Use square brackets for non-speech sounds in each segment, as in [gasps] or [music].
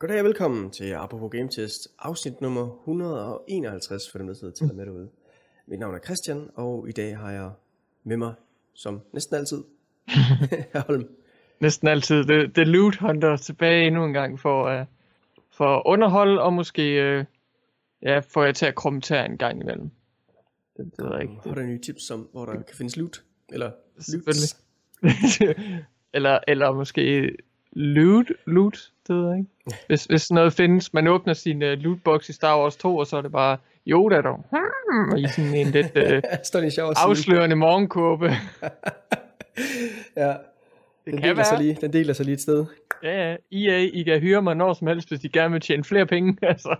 Goddag og velkommen til Apropos Game Test, afsnit nummer 151 for dem, der sidder til med derude. Mit navn er Christian, og i dag har jeg med mig, som næsten altid, [laughs] Holm. Næsten altid. Det, det Loot Hunter tilbage endnu en gang for, uh, for underhold, og måske uh, ja, får jeg til at kommentere en gang imellem. Det, det ved jeg ikke. Har du nye tips om, hvor der kan findes loot? Eller Selvfølgelig. [laughs] eller, eller måske loot, loot, det ved jeg ikke. Hvis, hvis noget findes, man åbner sin uh, lootbox i Star Wars 2, og så er det bare Yoda, der hmm, i sådan en lidt [laughs] uh, afslørende morgenkåbe. [laughs] ja, den kan deler, være. sig lige, den deler sig lige et sted. Ja, ja. EA, I kan hyre mig når som helst, hvis de gerne vil tjene flere penge. [laughs] altså.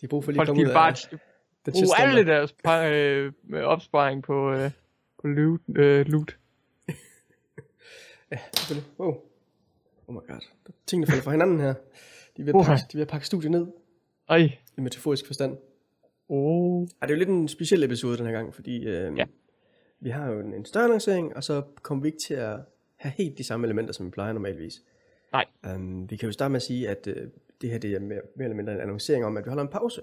De bruger for lige at komme ud af bare det. Brug alle deres øh, opsparing på, øh, på loot. Øh, loot. ja, selvfølgelig. Wow. Oh my god. Tingene falder fra hinanden her. De er ved at pakke, de er ved at pakke studiet ned. Ej. I metaforisk forstand. Oh. Ej, det er jo lidt en speciel episode den her gang, fordi øh, ja. vi har jo en, en større lancering, og så kommer vi ikke til at have helt de samme elementer, som vi plejer normalvis. Nej. Um, vi kan jo starte med at sige, at uh, det her det er mere, mere eller mindre en annoncering om, at vi holder en pause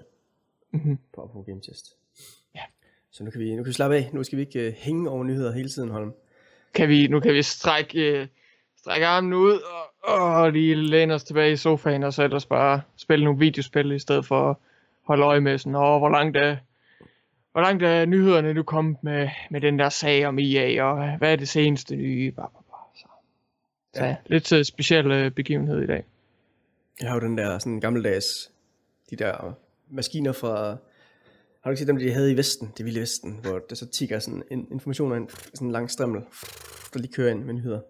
mm-hmm. på på Game Test. Ja. Så nu kan vi, nu kan vi slappe af. Nu skal vi ikke uh, hænge over nyheder hele tiden, Holm. Kan vi, nu kan vi strække, uh, strække armen ud og, og lige læne os tilbage i sofaen, og så ellers bare spille nogle videospil, i stedet for at holde øje med sådan, åh, hvor langt er, hvor langt er nyhederne nu kommet med, med den der sag om EA, og hvad er det seneste nye? Bare, så ja. lidt uh, speciel uh, begivenhed i dag. Jeg har jo den der sådan gammeldags, de der maskiner fra, har du ikke set dem, de havde i Vesten, det vilde Vesten, hvor der så tigger sådan en informationer ind, sådan en lang strimmel, der lige kører ind med nyheder.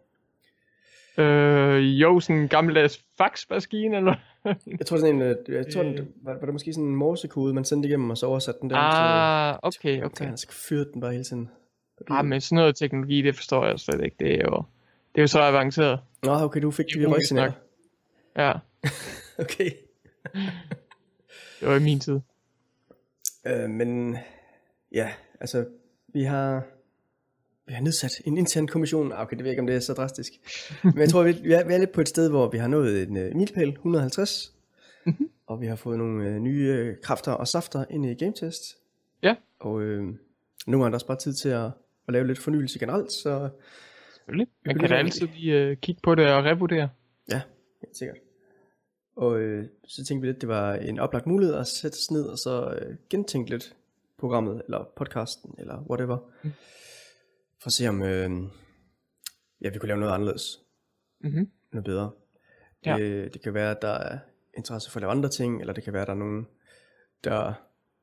Øh, jo, sådan en gammeldags faxmaskine, eller? [laughs] jeg tror sådan en, øh, jeg tror, den, var, var det måske sådan en morsekode, man sendte igennem, og så oversatte den der. Ah, til, okay, okay. Så fyrede den bare hele tiden. Ah, men sådan noget teknologi, det forstår jeg slet ikke. Det er jo, det er jo så avanceret. Nå, okay, du fik det røgsignaler. Ja. [laughs] okay. [laughs] det var i min tid. Øh, men ja, altså, vi har nedsat en intern kommission. Ah, okay, det ved jeg ikke, om det er så drastisk. Men jeg tror, vi, vi, er, vi er lidt på et sted, hvor vi har nået en uh, milpæl, 150. Mm-hmm. Og vi har fået nogle uh, nye uh, kræfter og safter ind i Game Test. Ja. Og uh, nu er der også bare tid til at, at lave lidt fornyelse generelt, så Selvfølgelig. Man kan da altid lige uh, kigge på det og revurdere. Ja, helt sikkert. Og øh, så tænkte vi lidt, det var en oplagt mulighed at sætte os ned og så øh, gentænke lidt programmet, eller podcasten, eller whatever. Mm. For at se om, øh, ja, vi kunne lave noget anderledes. Mm-hmm. Noget bedre. Det, ja. det kan være, at der er interesse for at lave andre ting, eller det kan være, at der er nogen, der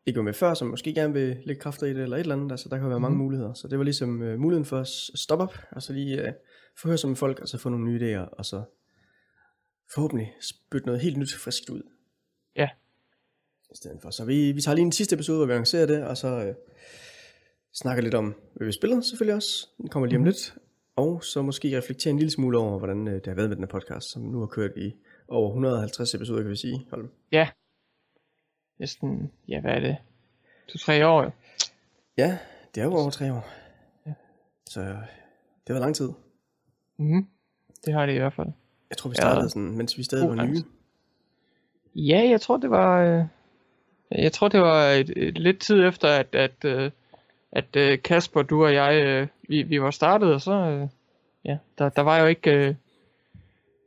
ikke var med før, som måske gerne vil lægge kræfter i det, eller et eller andet. Altså, der kan være mange mm. muligheder. Så det var ligesom uh, muligheden for at stoppe op, og så lige uh, forhøre sig med folk, og så få nogle nye idéer, og så forhåbentlig spytte noget helt nyt friskt ud. Ja. I stedet for. Så vi, vi tager lige en sidste episode, hvor vi annoncerer det, og så uh, snakker lidt om, hvad vi spiller selvfølgelig også. Den kommer lige om mm. lidt. Og så måske reflektere en lille smule over, hvordan uh, det har været med den her podcast, som nu har kørt i over 150 episoder, kan vi sige. Holm. Ja, næsten, ja hvad er det, to-tre år jo. Ja, det er jo over tre år. Ja. Så det var lang tid. Mhm, det har det i hvert fald. Jeg tror vi startede ja. sådan, mens vi stadig var nye. Ja, jeg tror det var, øh, jeg tror det var et, et, lidt tid efter, at, at, øh, at, at Kasper, du og jeg, vi, vi var startet, og så, ja, der, der var jo ikke,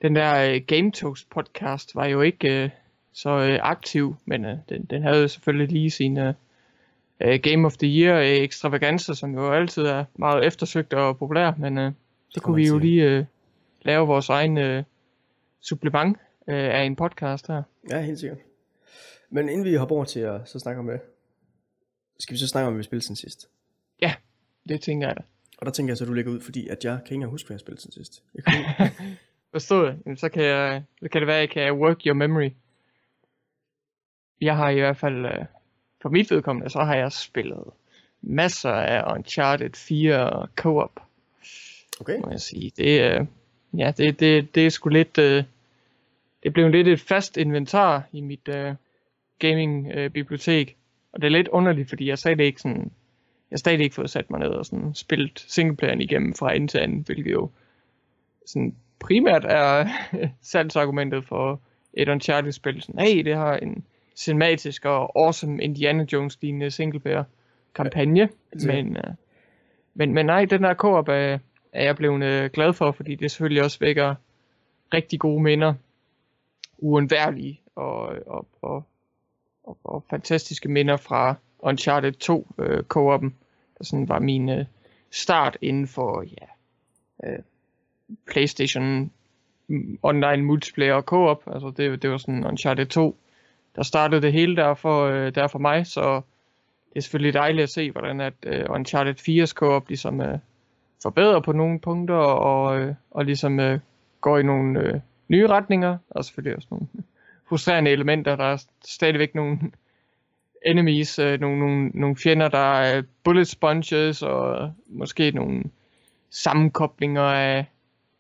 den der Game Toast podcast var jo ikke så øh, aktiv, men øh, den, den havde selvfølgelig lige sine øh, Game of the Year øh, ekstravaganser, som jo altid er meget eftersøgt og populær, men øh, så kunne vi jo lige øh, lave vores egen øh, supplement øh, af en podcast her. Ja, helt sikkert. Men inden vi hopper over til at så snakke om det, skal vi så snakke om, hvad vi spillede siden sidst? Ja, det tænker jeg da. Og der tænker jeg så, at du lægger ud, fordi at jeg kan ikke huske, hvad jeg spillede siden sidst. Jeg kan [laughs] Forstået. Så kan, jeg, så kan det være, at jeg kan work your memory jeg har i hvert fald, øh, for mit vedkommende, så har jeg spillet masser af Uncharted 4 co-op. Okay. Må jeg sige. Det, øh, ja, det, det, det er sgu lidt, øh, det blev lidt et fast inventar i mit øh, gaming øh, bibliotek. Og det er lidt underligt, fordi jeg stadig ikke sådan, jeg har stadig ikke fået sat mig ned og sådan spillet singleplayeren igennem fra ende til anden, hvilket jo sådan primært er [laughs] salgsargumentet for et Uncharted-spil. Sådan, hey, det har en cinematisk og awesome Indiana Jones-lignende singleplayer kampagne. Ja, men, uh, men, men nej, den der co-op er, er jeg blevet uh, glad for, fordi det selvfølgelig også vækker rigtig gode minder. Uundværlige og, og, og, og, og fantastiske minder fra Uncharted 2 øh, co-op'en. Der sådan var min øh, start inden for ja, øh, PlayStation mm, online multiplayer og co-op. Altså det, det var sådan Uncharted 2, der startede det hele der for, øh, der for mig, så det er selvfølgelig dejligt at se, hvordan at øh, Uncharted 4's co-op ligesom øh, forbedrer på nogle punkter, og, øh, og ligesom øh, går i nogle øh, nye retninger, og selvfølgelig også nogle [laughs] frustrerende elementer. Der er stadigvæk nogle enemies, øh, nogle, nogle, nogle fjender, der er bullet sponges, og måske nogle sammenkoblinger af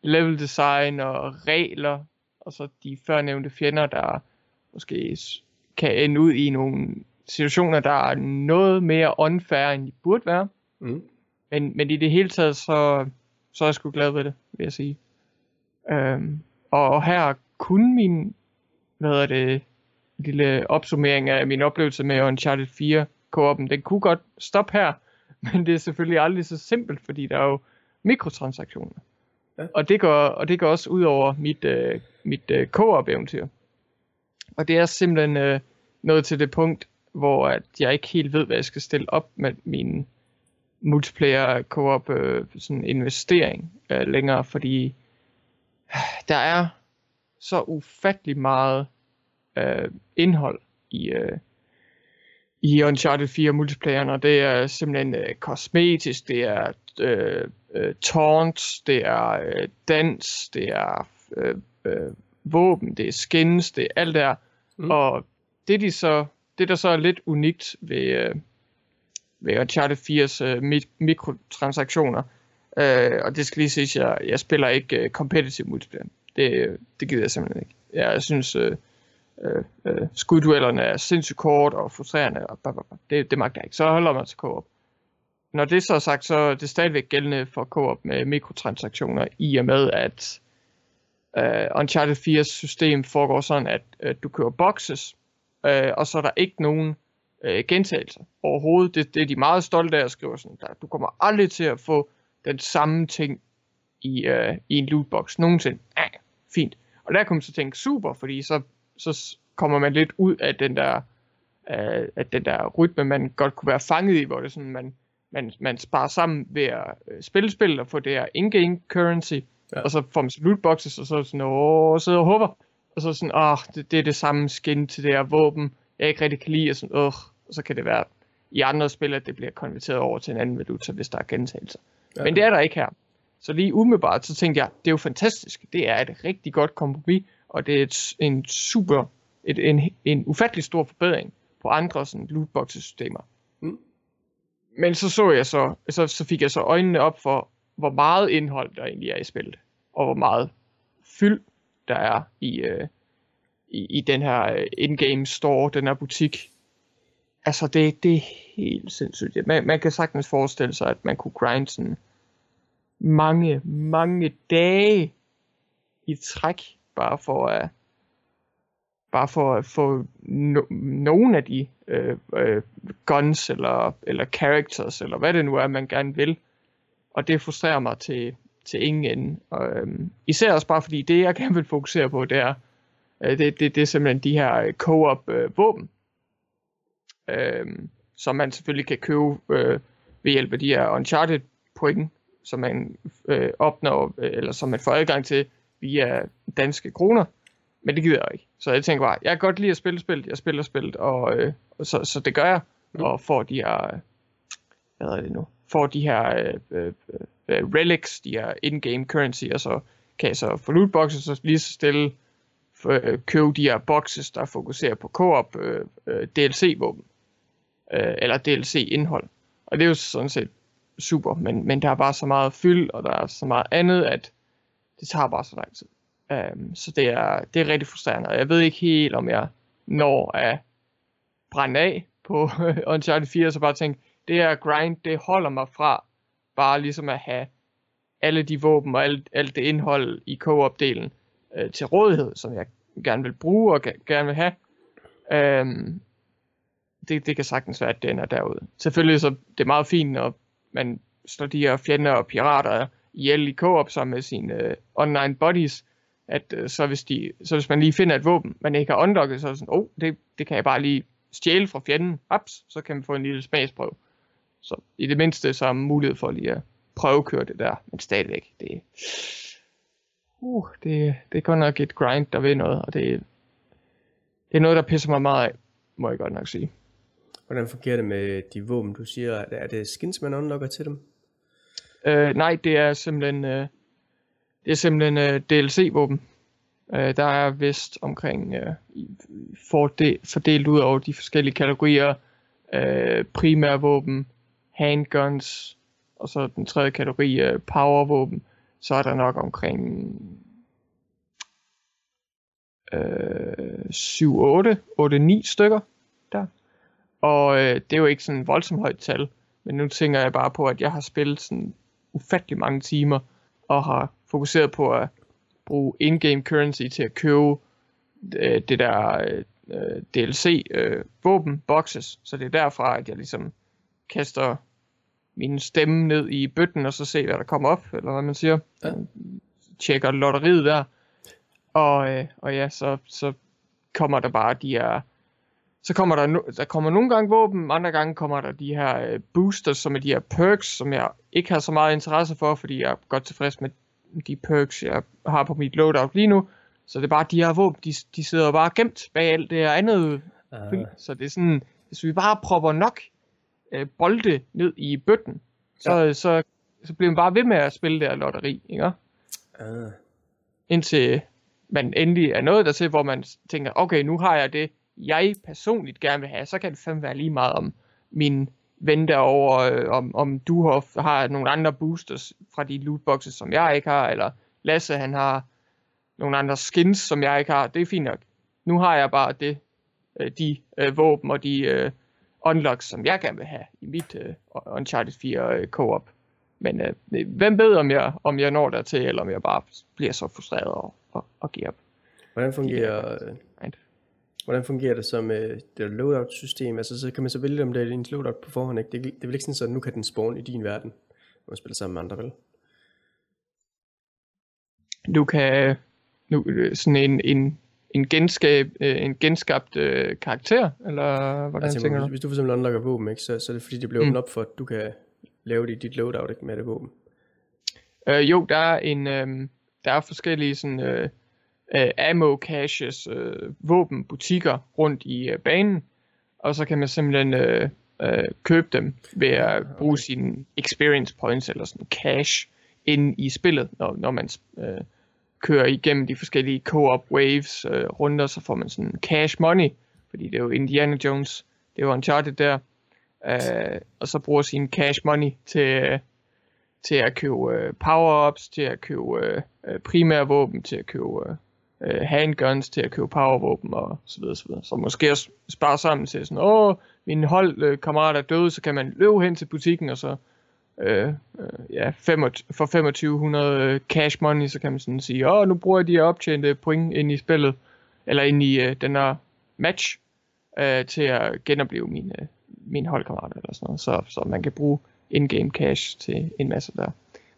level design og regler, og så de førnævnte fjender, der måske kan ende ud i nogle situationer, der er noget mere unfair, end de burde være. Mm. Men, men i det hele taget, så, så er jeg sgu glad ved det, vil jeg sige. Øhm, og her kunne min, hvad hedder det, lille opsummering af min oplevelse med Uncharted 4 co den kunne godt stoppe her, [laughs] men det er selvfølgelig aldrig så simpelt, fordi der er jo mikrotransaktioner. Ja. Og, det går, og det går også ud over mit, uh, mit uh, co-op eventyr. Og det er simpelthen uh, nået til det punkt, hvor at jeg ikke helt ved, hvad jeg skal stille op med min multiplayer co-op uh, sådan investering uh, længere, fordi der er så ufattelig meget uh, indhold i, uh, i Uncharted 4 multiplayeren, og det er simpelthen uh, kosmetisk, det er uh, uh, taunts, det er uh, dans, det er uh, uh, våben, det er skins, det er alt der. Mm. Og det, de så, det, der så er lidt unikt ved, uh, ved Uncharted 4's uh, mik- mikrotransaktioner, uh, og det skal lige sige, at jeg, jeg spiller ikke uh, competitive multiplayer. Det, det gider jeg simpelthen ikke. Jeg synes, uh, øh, øh, skudduellerne er sindssygt kort og frustrerende, og det, det magter jeg ikke. Så holder man til co-op. Når det så er sagt, så er det stadigvæk gældende for co-op med mikrotransaktioner, i og med at øh, Uncharted 4's system foregår sådan, at øh, du kører boxes, øh, og så er der ikke nogen øh, gentagelser overhovedet. Det, det er de meget stolte af at skrive sådan, der, du kommer aldrig til at få den samme ting i, øh, i en lootbox nogensinde. Ja, ah, fint. Og der kunne man så tænke, super, fordi så så kommer man lidt ud af den der, øh, af den der rytme, man godt kunne være fanget i, hvor det sådan, man, man, man sparer sammen ved at øh, spille spil og få det her in-game currency, ja. og så får man lootboxes, og så sådan, åh, sidder og håber, og så sådan, åh, det, det er det samme skin til det her våben, jeg ikke rigtig kan lide, og sådan, åh, og så kan det være i andre spil, at det bliver konverteret over til en anden valuta, hvis der er gentagelser. Ja. Men det er der ikke her. Så lige umiddelbart, så tænkte jeg, det er jo fantastisk. Det er et rigtig godt kompromis, og det er et, en super, et, en, en ufattelig stor forbedring på andre sådan lootbox-systemer. Mm. Men så så jeg så, så, så fik jeg så øjnene op for, hvor meget indhold der egentlig er i spillet, og hvor meget fyld der er i, øh, i, i den her øh, in-game store, den her butik. Altså det, det er helt sindssygt. Man, man kan sagtens forestille sig, at man kunne grind sådan mange, mange dage i træk bare for at bare for at få no, nogen af de øh, øh, guns eller, eller characters, eller hvad det nu er, man gerne vil. Og det frustrerer mig til, til ingen ende. Og, øhm, især også bare fordi det, jeg gerne vil fokusere på, det er, øh, det, det, det er simpelthen de her øh, co-op øh, våben, øh, som man selvfølgelig kan købe øh, ved hjælp af de her Uncharted point, som man øh, opnår, øh, eller som man får adgang til via danske kroner, men det gider jeg ikke. Så jeg tænker bare, jeg kan godt lide at spille spil, jeg spiller spil, og, øh, og så, så det gør jeg, mm. og får de her, hvad er det nu, får de her øh, øh, øh, relics, de her in-game currency, og så kan jeg så få lootboxes, og lige så stille øh, købe de her boxes, der fokuserer på co-op øh, øh, DLC-våben, øh, eller DLC-indhold. Og det er jo sådan set super, men, men der er bare så meget fyld, og der er så meget andet, at det tager bare så lang tid. Um, så det er, det er rigtig frustrerende, og jeg ved ikke helt, om jeg når at brænde af på [laughs] Uncharted 4, så bare tænke, det her grind, det holder mig fra bare ligesom at have alle de våben og alt, alt det indhold i co-op-delen øh, til rådighed, som jeg gerne vil bruge og gerne vil have. Øhm, det, det kan sagtens være, at den er derude. Selvfølgelig så det er meget fint, når man slår de her fjender og pirater ihjel i co-op sammen med sine øh, online buddies, at øh, så, hvis de, så hvis man lige finder et våben, man ikke har unlocket, så er det sådan, oh, det, det kan jeg bare lige stjæle fra fjenden, ups, så kan man få en lille smagsprøve. Så i det mindste så er mulighed for lige at prøvekøre det der, men stadigvæk, det, uh, det, det er godt nok et grind, der ved noget, og det, det er noget, der pisser mig meget af, må jeg godt nok sige. Hvordan fungerer det med de våben, du siger? Er det skins, man unlocker til dem? Øh, nej, det er simpelthen, øh, det er simpelthen øh, DLC-våben. Øh, der er vist omkring øh, fordel, fordelt ud over de forskellige kategorier. Øh, primærvåben, handguns, og så den tredje kategori, øh, powervåben. Så er der nok omkring øh, 7, 8, 8, 9 stykker der. Og øh, det er jo ikke sådan et voldsomt højt tal, men nu tænker jeg bare på, at jeg har spillet sådan ufattelig mange timer, og har fokuseret på at bruge in-game currency til at købe øh, det der øh, DLC øh, våben boxes. Så det er derfra, at jeg ligesom kaster min stemme ned i bøtten, og så se, hvad der kommer op, eller hvad man siger. Ja. Tjekker lotteriet der. Og, øh, og ja, så, så kommer der bare de her så kommer der, no, der kommer nogle gange våben, andre gange kommer der de her øh, boosters, som er de her perks, som jeg ikke har så meget interesse for, fordi jeg er godt tilfreds med de perks, jeg har på mit loadout lige nu. Så det er bare de her våben, de, de sidder bare gemt bag alt det her andet. Uh. Så det er sådan, hvis vi bare propper nok øh, bolde ned i bøtten, så, ja. så, så bliver man bare ved med at spille det her lotteri, ikke? Uh. Indtil man endelig er nået dertil, hvor man tænker, okay, nu har jeg det, jeg personligt gerne vil have, så kan det fandme være lige meget om min ven derovre, øh, om, om du har, nogle andre boosters fra de lootboxes, som jeg ikke har, eller Lasse han har nogle andre skins, som jeg ikke har. Det er fint nok. Nu har jeg bare det, øh, de øh, våben og de øh, unlocks, som jeg gerne vil have i mit øh, Uncharted 4 øh, co-op. Men øh, hvem ved, om jeg, om jeg når dertil, eller om jeg bare bliver så frustreret og, og, og giver op. Hvordan fungerer, de, øh, Hvordan fungerer det så med det loadout-system? Altså, så kan man så vælge, om det er ens loadout på forhånd. Ikke? Det, det er vel ikke sådan, at nu kan den spawn i din verden, når man spiller sammen med andre, vel? Du kan nu, sådan en, en, en, genskab, øh, en genskabt øh, karakter, eller hvordan altså, tænker du? Hvis du for eksempel unlocker våben, ikke, så, så er det fordi, det bliver åbnet mm. op for, at du kan lave det i dit loadout ikke, med det våben. Øh, jo, der er en, øh, der er forskellige sådan, øh, øh, ammo caches, øh, våbenbutikker rundt i øh, banen, og så kan man simpelthen øh, øh, købe dem ved at bruge okay. sine experience points eller sådan cash ind i spillet, når, når man øh, kører igennem de forskellige co-op waves øh, runder, så får man sådan cash money, fordi det er jo Indiana Jones, det er jo Uncharted der, øh, og så bruger sin cash money til, til at købe øh, power-ups, til at købe øh, primære våben, til at købe øh, øh, handguns til at købe powervåben og så videre, så videre. Så måske også spare sammen til sådan, åh, min holdkammerat øh, er døde, så kan man løbe hen til butikken og så øh, øh, ja, 25, for 2500 øh, cash money, så kan man sådan sige, åh, nu bruger jeg de her optjente point ind i spillet, eller ind i øh, den her match, øh, til at genopleve min, øh, min holdkammerat eller sådan noget, så, så man kan bruge in-game cash til en masse der.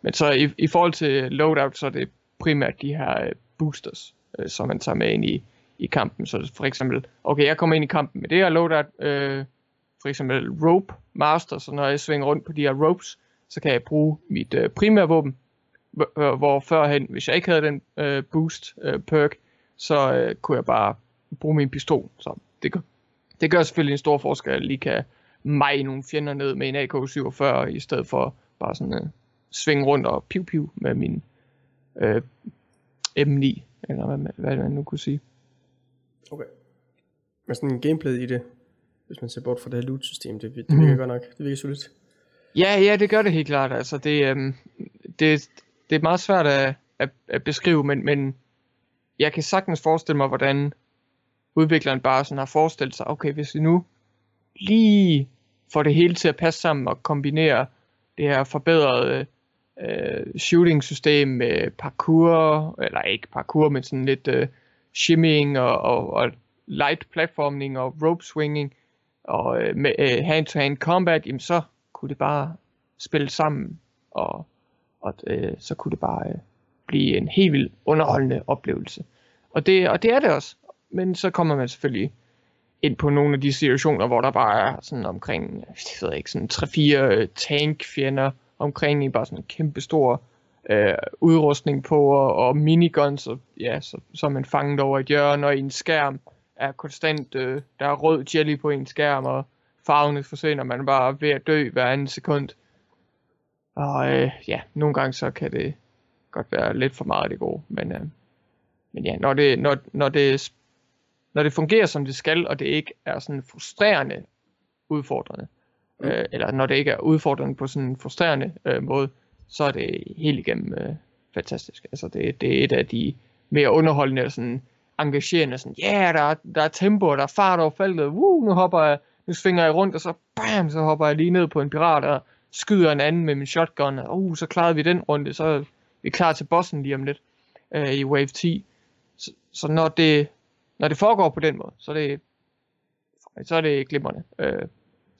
Men så i, i forhold til loadout, så er det primært de her øh, boosters, øh, som man tager med ind i, i kampen. Så for eksempel, okay, jeg kommer ind i kampen med det her loadout, øh, for eksempel rope master, så når jeg svinger rundt på de her ropes, så kan jeg bruge mit øh, primære våben, hvor øh, førhen, hvis jeg ikke havde den øh, boost øh, perk, så øh, kunne jeg bare bruge min pistol. Så det gør, det gør selvfølgelig en stor forskel, at jeg lige kan mig nogle fjender ned med en AK-47, i stedet for bare sådan øh, svinge rundt og piv-piv med min øh, M9 eller hvad, hvad man nu kunne sige. Okay. Men sådan en gameplay i det, hvis man ser bort fra det her loot-system, det, det virker mm. godt nok, det virker solidt. Ja, ja, det gør det helt klart. Altså, det, øhm, det, det er meget svært at, at, at beskrive, men, men jeg kan sagtens forestille mig, hvordan udvikleren bare sådan har forestillet sig, okay, hvis vi nu lige får det hele til at passe sammen og kombinere det her forbedrede øh, shooting system med parkour, eller ikke parkour, men sådan lidt øh, shimmying og, og, og light platforming og rope swinging og øh, med øh, hand-to-hand combat, jamen så kunne det bare spille sammen, og, og øh, så kunne det bare øh, blive en helt vild underholdende oplevelse. Og det, og det er det også. Men så kommer man selvfølgelig ind på nogle af de situationer, hvor der bare er sådan omkring, jeg ved ikke, sådan 3-4 øh, tankfjender omkring i bare sådan en kæmpe stor øh, udrustning på, og, og miniguns, og ja, så, så er man fanget over et hjørne, og i en skærm er konstant, øh, der er rød jelly på en skærm, og farvene forsvinder, man er bare ved at dø hver anden sekund. Og øh, ja, nogle gange så kan det godt være lidt for meget af det gode, men, øh, men ja, når det, når, når, det, når det fungerer som det skal, og det ikke er sådan frustrerende udfordrende, mm. øh, eller når det ikke er udfordrende på sådan en frustrerende øh, måde, så er det helt igennem øh, fantastisk. Altså det, det er et af de mere underholdende og sådan engagerende, sådan, ja, yeah, der, er, der er tempo, der er fart over feltet, Woo, nu hopper jeg, nu svinger jeg rundt, og så bam, så hopper jeg lige ned på en pirat, og skyder en anden med min shotgun, og uh, så klarede vi den runde, så er vi klar til bossen lige om lidt øh, i Wave 10. Så, så når det når det foregår på den måde, så er det, så er det glimrende. Øh,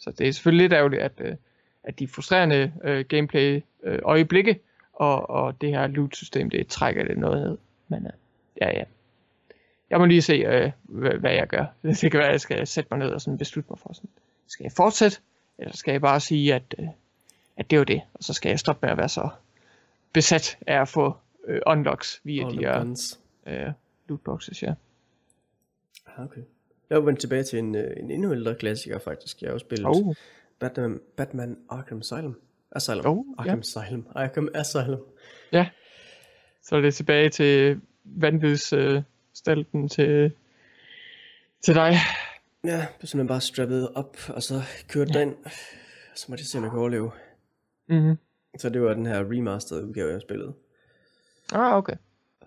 så det er selvfølgelig lidt ærgerligt, at, øh, at de frustrerende øh, gameplay øh, øjeblikke og, og det her loot-system, det trækker det noget ned. Men øh, ja, ja. Jeg må lige se, øh, hvad, hvad jeg gør. [laughs] Det kan være, at jeg skal sætte mig ned og sådan beslutte mig for sådan. Skal jeg fortsætte, eller skal jeg bare sige, at, øh, at det var det, og så skal jeg stoppe med at være så besat af at få øh, unlocks via All de her øh, lootboxes, ja. Ah, okay. Jeg er vendt tilbage til en, øh, en endnu ældre klassiker faktisk. Jeg har jo spillet oh. Batman, Batman Arkham Asylum. Asylum. Oh, Arkham ja. Asylum. Arkham Asylum. Ja. Så er det tilbage til vanvidsstalten øh, til, til dig. Ja, så man bare strappet op, og så kørte ja. den. Så må jeg se, om jeg kan overleve. Mm-hmm. Så det var den her remastered udgave, jeg spillede. Ah, okay.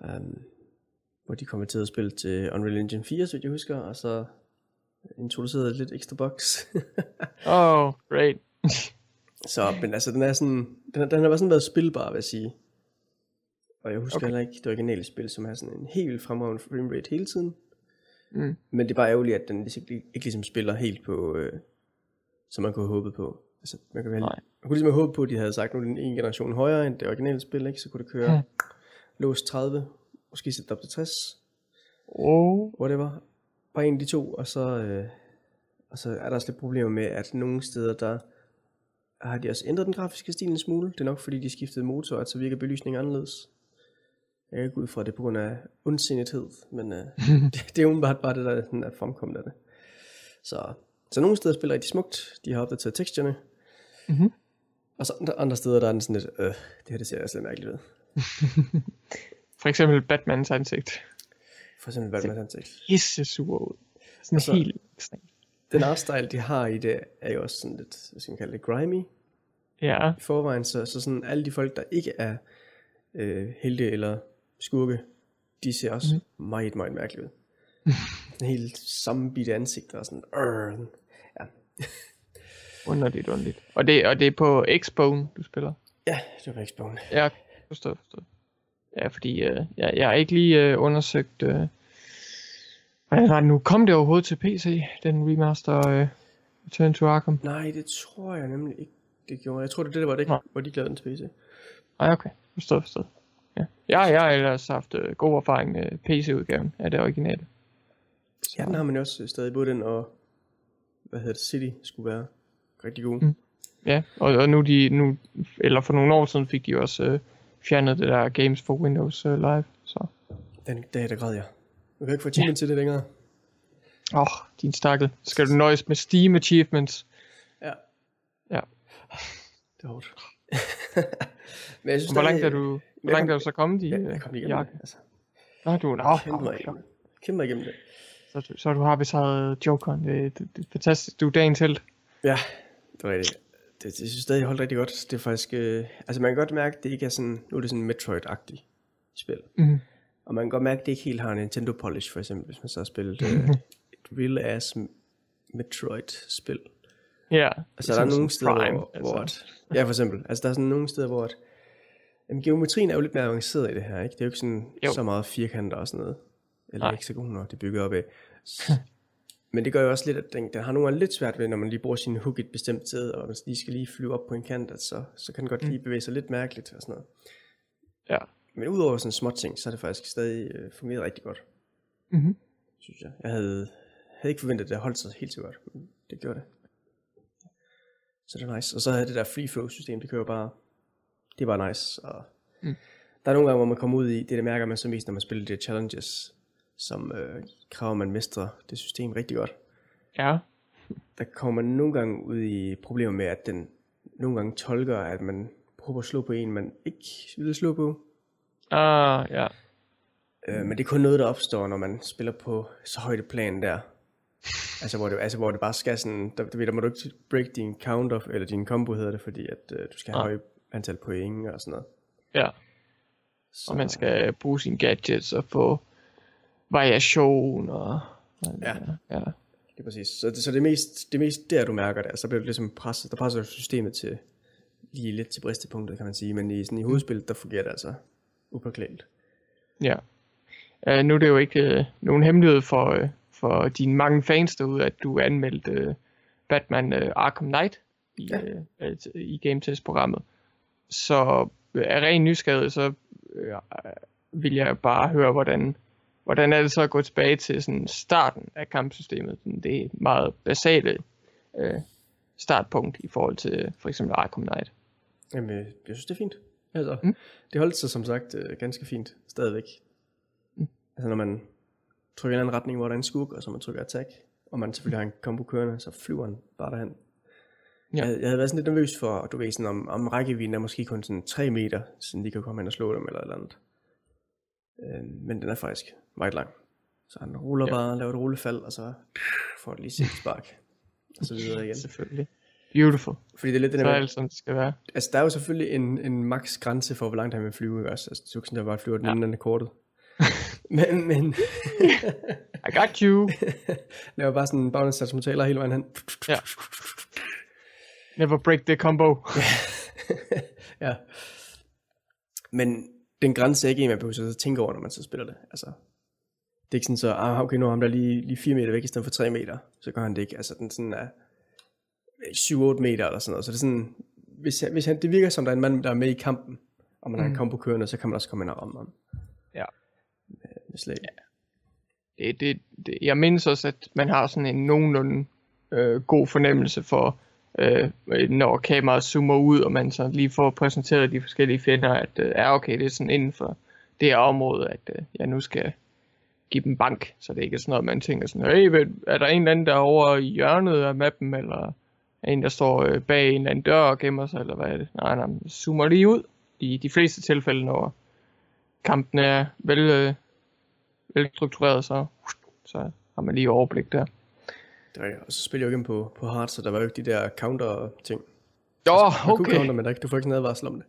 Um, hvor de konverterede spil til Unreal Engine 4, så jeg husker, og så introducerede lidt ekstra box. oh, [laughs] great. så, men altså, den er sådan, den, den har været sådan været spilbar, vil jeg sige. Og jeg husker okay. heller ikke det originale spil, som har sådan en helt vildt fremragende framerate hele tiden. Mm. Men det er bare ærgerligt, at den ligesom ikke, ikke ligesom spiller helt på, øh, som man kunne have håbet på. Altså, man, kan vel, man kunne ligesom have håbet på, at de havde sagt, nu er den en generation højere end det originale spil, ikke? så kunne det køre mm. lås 30 måske sætte op til 60. Oh. Whatever. Bare en af de to, og så, øh, og så er der også lidt problemer med, at nogle steder, der har de også ændret den grafiske stil en smule. Det er nok fordi, de skiftede motor, at så virker belysningen anderledes. Jeg kan ikke ud fra det på grund af ondsindethed, men øh, [laughs] det, det, er umiddelbart bare det, der sådan er fremkommet af det. Så, så nogle steder spiller de smukt, de har opdateret teksterne. Mm-hmm. Og så andre steder, der er den sådan lidt, øh, det her det ser jeg slet mærkeligt ud. [laughs] For eksempel Batmans ansigt. For eksempel Batmans ansigt. Pisse sur ud. Sådan altså, helt ekstremt. Den artstyle, de har i det, er jo også sådan lidt, hvad skal man kalde det, grimy. Ja. I forvejen, så, så sådan alle de folk, der ikke er øh, helte eller skurke, de ser også mm. meget, meget mærkeligt ud. [laughs] en helt sammenbitte ansigt og sådan, øh, ja. [laughs] underligt, underligt. Og det, og det er på X-Bone, du spiller? Ja, det er på X-Bone. Ja, forstår, forstår. Ja, fordi øh, jeg, jeg har ikke lige øh, undersøgt, øh, hvordan var det nu? Kom det overhovedet til PC, den remaster øh, Return to Arkham? Nej, det tror jeg nemlig ikke, det gjorde. Jeg tror, det, det var det ikke, hvor de lavede den til PC. Nej, okay. Forstået, forstået. Ja. Jeg, jeg har ellers haft øh, god erfaring med PC-udgaven af det originale. Så. Ja, den har man jo også stadig. Både den og, hvad hedder det, City skulle være rigtig god. Mm. Ja, og, og nu de, nu, eller for nogle år siden fik de også øh, fjernet det der Games for Windows uh, Live. Så. Den dag, der græd jeg. Du kan ikke få achievement ja. til det længere. Åh, oh, din stakkel. Skal du nøjes med Steam Achievements? Ja. Ja. Det er hårdt. [laughs] Men jeg synes, hvor langt er du, hvor langt er du så kommet i? Ja, jeg kom igennem det, altså. Nå, du, nå, kæmpe mig igennem det. Kæmpe mig igennem det. Så, så du har besejret Jokeren. Det, det, det, er fantastisk. Du er dagens held. Ja, det er rigtigt det, det synes stadig holdt rigtig godt. Det er faktisk, øh, altså man kan godt mærke, at det ikke er sådan, nu er det sådan Metroid-agtigt spil. Mm. Og man kan godt mærke, at det ikke helt har en Nintendo polish, for eksempel, hvis man så har spillet øh, et real ass Metroid-spil. Ja. Altså der er nogle steder, prime, hvor, altså. hvor at, ja for eksempel, altså der er sådan nogle steder, hvor at, jamen, geometrien er jo lidt mere avanceret i det her, ikke? Det er jo ikke sådan jo. så meget firkanter og sådan noget. eller hexagoner, det er bygget op af. [laughs] Men det gør jo også lidt, at den, den har nogle gange lidt svært ved, når man lige bruger sin hook et bestemt sted, og man lige skal lige flyve op på en kant, at så, så kan den godt lige bevæge sig lidt mærkeligt og sådan noget. Ja. Men udover sådan små ting, så har det faktisk stadig øh, fungeret rigtig godt, Mm-hmm. synes jeg. Jeg havde, havde ikke forventet, at det holdt sig helt så godt, men det gjorde det. Så det er nice. Og så havde det der free flow system, det kører bare, det er bare nice. Og Mm. Der er nogle gange, hvor man kommer ud i, det der mærker man så mest, når man spiller de challenges, som øh, kræver, at man mestrer det system rigtig godt. Ja. Der kommer man nogle gange ud i problemer med, at den nogle gange tolker, at man prøver at slå på en, man ikke vil slå på. Ah, ja. Øh, men det er kun noget, der opstår, når man spiller på så højt et plan der. Altså hvor, det, altså hvor det bare skal sådan, der, der, der må du ikke break din counter, eller din combo hedder det, fordi at øh, du skal have Ah. højt antal point og sådan noget. Ja. Så, Og man skal bruge sine gadgets og få variation og... Ja. ja. Det er præcis. Så, det, så det er mest, det er mest der, du mærker det. Så bliver du ligesom presset, der presser systemet til lige lidt til bristepunktet, kan man sige. Men i, sådan, i hovedspillet, der fungerer det altså upåklageligt. Ja. Uh, nu er det jo ikke uh, nogen hemmelighed for, uh, for dine mange fans derude, at du anmeldte uh, Batman uh, Arkham Knight i, Ja. ja. uh, i Game Test-programmet. Så uh, af ren nysgerrighed, så uh, vil jeg bare høre, hvordan, hvordan er det så at gå tilbage til sådan starten af kampsystemet. Sådan Det er et meget basale uh, startpunkt i forhold til for eksempel Arkham Knight. Jamen, øh, jeg synes, det er fint. Altså, Mm. det holdt sig som sagt øh, ganske fint stadigvæk. Mm. Altså, når man trykker i en anden retning, hvor der er en skurk, og så man trykker attack, og man selvfølgelig har en combo kørende, så flyver han bare derhen. Ja. Jeg, jeg havde været sådan lidt nervøs for, du ved, sådan om, om rækkevidden er måske kun sådan 3 meter, så de kan komme hen og slå dem eller et eller andet. Øh, men den er faktisk meget lang. Så han ruller Ja. bare, laver et rullefald, og så får det lige sit spark. og så videre igen. [laughs] Selvfølgelig. Beautiful. Fordi det er lidt den Så der er det, som det skal være. Altså, der er jo selvfølgelig en, en max grænse for, hvor langt han vil flyve, ikke også? Altså, du kan sådan der bare flyve den Ja. anden af kortet. [laughs] men, men, I got you. [laughs] laver bare sådan en baglandsats motaler hele vejen hen. Ja. Never break the combo. ja. Men den grænse er ikke en, man behøver at tænke over, når man så spiller det. Altså, det er ikke sådan så, ah, okay, nu er ham der lige, lige 4 meter væk i stedet for 3 meter. Så gør han det ikke. Altså, den sådan er 7-8 meter eller sådan noget. Så det er sådan, hvis, han- hvis han, det virker som, der er en mand, der er med i kampen, og man har en Mm. combo kørende, så kan man også komme ind og ramme ham. Ja. Med slag. Ja. Det, det, det, jeg mindes også, at man har sådan en nogenlunde øh, god fornemmelse for, øh, når kameraet zoomer ud, og man så lige får præsenteret de forskellige fjender, at øh, er okay, det er sådan inden for det her område, at øh, jeg nu skal give dem bank, så det ikke er sådan noget, man tænker sådan, hey, er der en eller anden over i hjørnet af mappen, eller er en, der står øh, bag en eller anden dør og gemmer sig, eller hvad er det? Nej, nej, zoomer lige ud i de fleste tilfælde, når kampen er vel, øh, velstruktureret, så, så har man lige overblik der. Det er rigtigt. Og så spiller jeg jo ikke på, på hard, så der var jo ikke de der counter-ting. Jo, kunne okay. counter, men der, ikke- du får ikke en advarsel om det.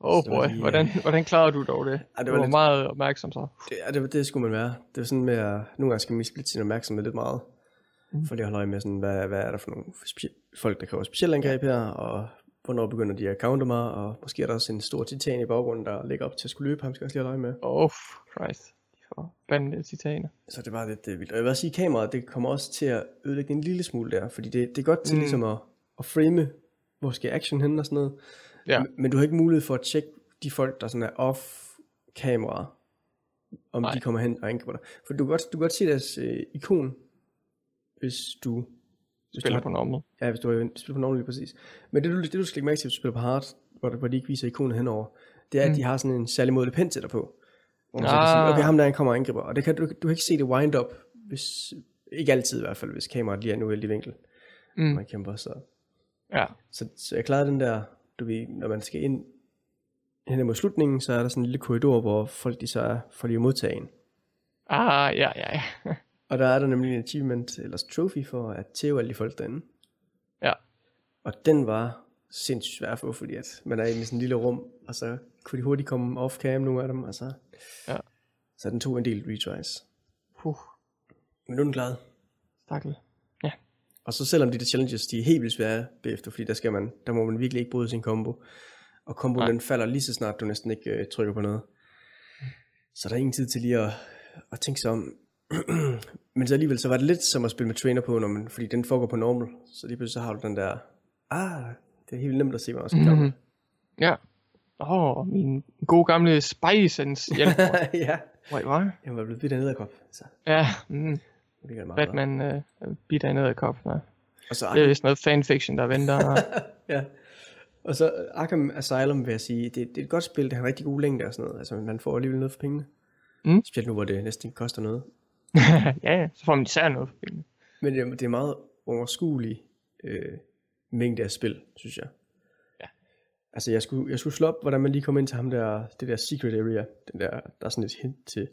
Oh det var boy, lige, hvordan, hvordan klarede du dog det? Ej, det du var var lidt- meget opmærksom så. Det, ja, det, det skulle man være. Det var sådan med, at nogle gange skal man splitte sin opmærksomhed lidt meget. Mm. For lige at holde øje med, sådan, hvad, hvad er der for nogle folk, der kræver specielle angreb her, og hvornår begynder de at counter mig, og måske er der også en stor titan i baggrunden, der ligger op til at skulle løbe, ham skal jeg også lige holde øje med. Oh, Christ. De får bandede titaner. Så det var lidt det vildt. Og jeg vil også sige, at kameraet, det kommer også til at ødelægge en lille smule der, fordi det, det er godt til Mm. ligesom at, at frame, hvor skal action hen og sådan noget. Ja. Men, men du har ikke mulighed for at tjekke de folk, der sådan er off kamera, om Nej. De kommer hen og angriber dig. For du kan godt, du kan godt se deres øh, ikon, hvis du... Hvis Spiller du på normal. Ja, hvis du har spiller på normal lige præcis. Men det, du, det du skal lægge mærke til, hvis du spiller på hard, hvor, hvor de ikke viser ikonet henover, det er, at Mm. de har sådan en særlig måde, pen til dig på. Hvor man så sige, Ah. okay, ham der han kommer og angriber. Og det kan, du, du kan ikke se det wind up, hvis, ikke altid i hvert fald, hvis kameraet lige er en uheldig vinkel, Mm. man kæmper. Så, Ja. så, så jeg klarede den der, du ved, når man skal ind hen mod slutningen, så er der sådan en lille korridor, hvor folk de så er for lige at modtage en. Ah, ja, ja, ja. Og der er der nemlig en achievement, eller trophy for at tæve alle de folk derinde. Ja. Og den var sindssygt svær at få, fordi at man er inde i sådan en lille rum, og så kunne de hurtigt komme off-cam, nogle af dem, og så, Ja. så den tog en del retries. Puh, Men nu er den glad. stakkel. Og så selvom de der challenges, de er helt vildt svære bagefter, fordi der, skal man, der må man virkelig ikke bryde sin combo. Og komboen den falder lige så snart, du næsten ikke øh, trykker på noget. Så der er ingen tid til lige at, at tænke sig om. [clears throat] Men så alligevel, så var det lidt som at spille med trainer på, når man, fordi den foregår på normal. Så lige pludselig så har du den der, ah, det er helt nemt at se, hvad man skal Mhm. Ja. Åh, oh, min gode gamle Spicens [laughs] hjælp. ja. Wait, hvad? Jeg var blevet bidt af nederkop, så Ja, mm, det meget. Batman øh, ned af kop. Ja. Og så Det er vist noget fanfiction, der venter. [laughs] ja. Og så Arkham Asylum vil jeg sige, det, det er et godt spil, det har en rigtig god længde og sådan noget. Altså man får alligevel noget for pengene. Mm. Specielt nu, hvor det næsten ikke koster noget. [laughs] ja, ja, så får man især noget for pengene. Men det, er- det er meget overskuelig øh, mængde af spil, synes jeg. Ja. Altså jeg skulle, jeg skulle slå op, hvordan man lige kom ind til ham der, det der secret area, den der, der er sådan et hint til,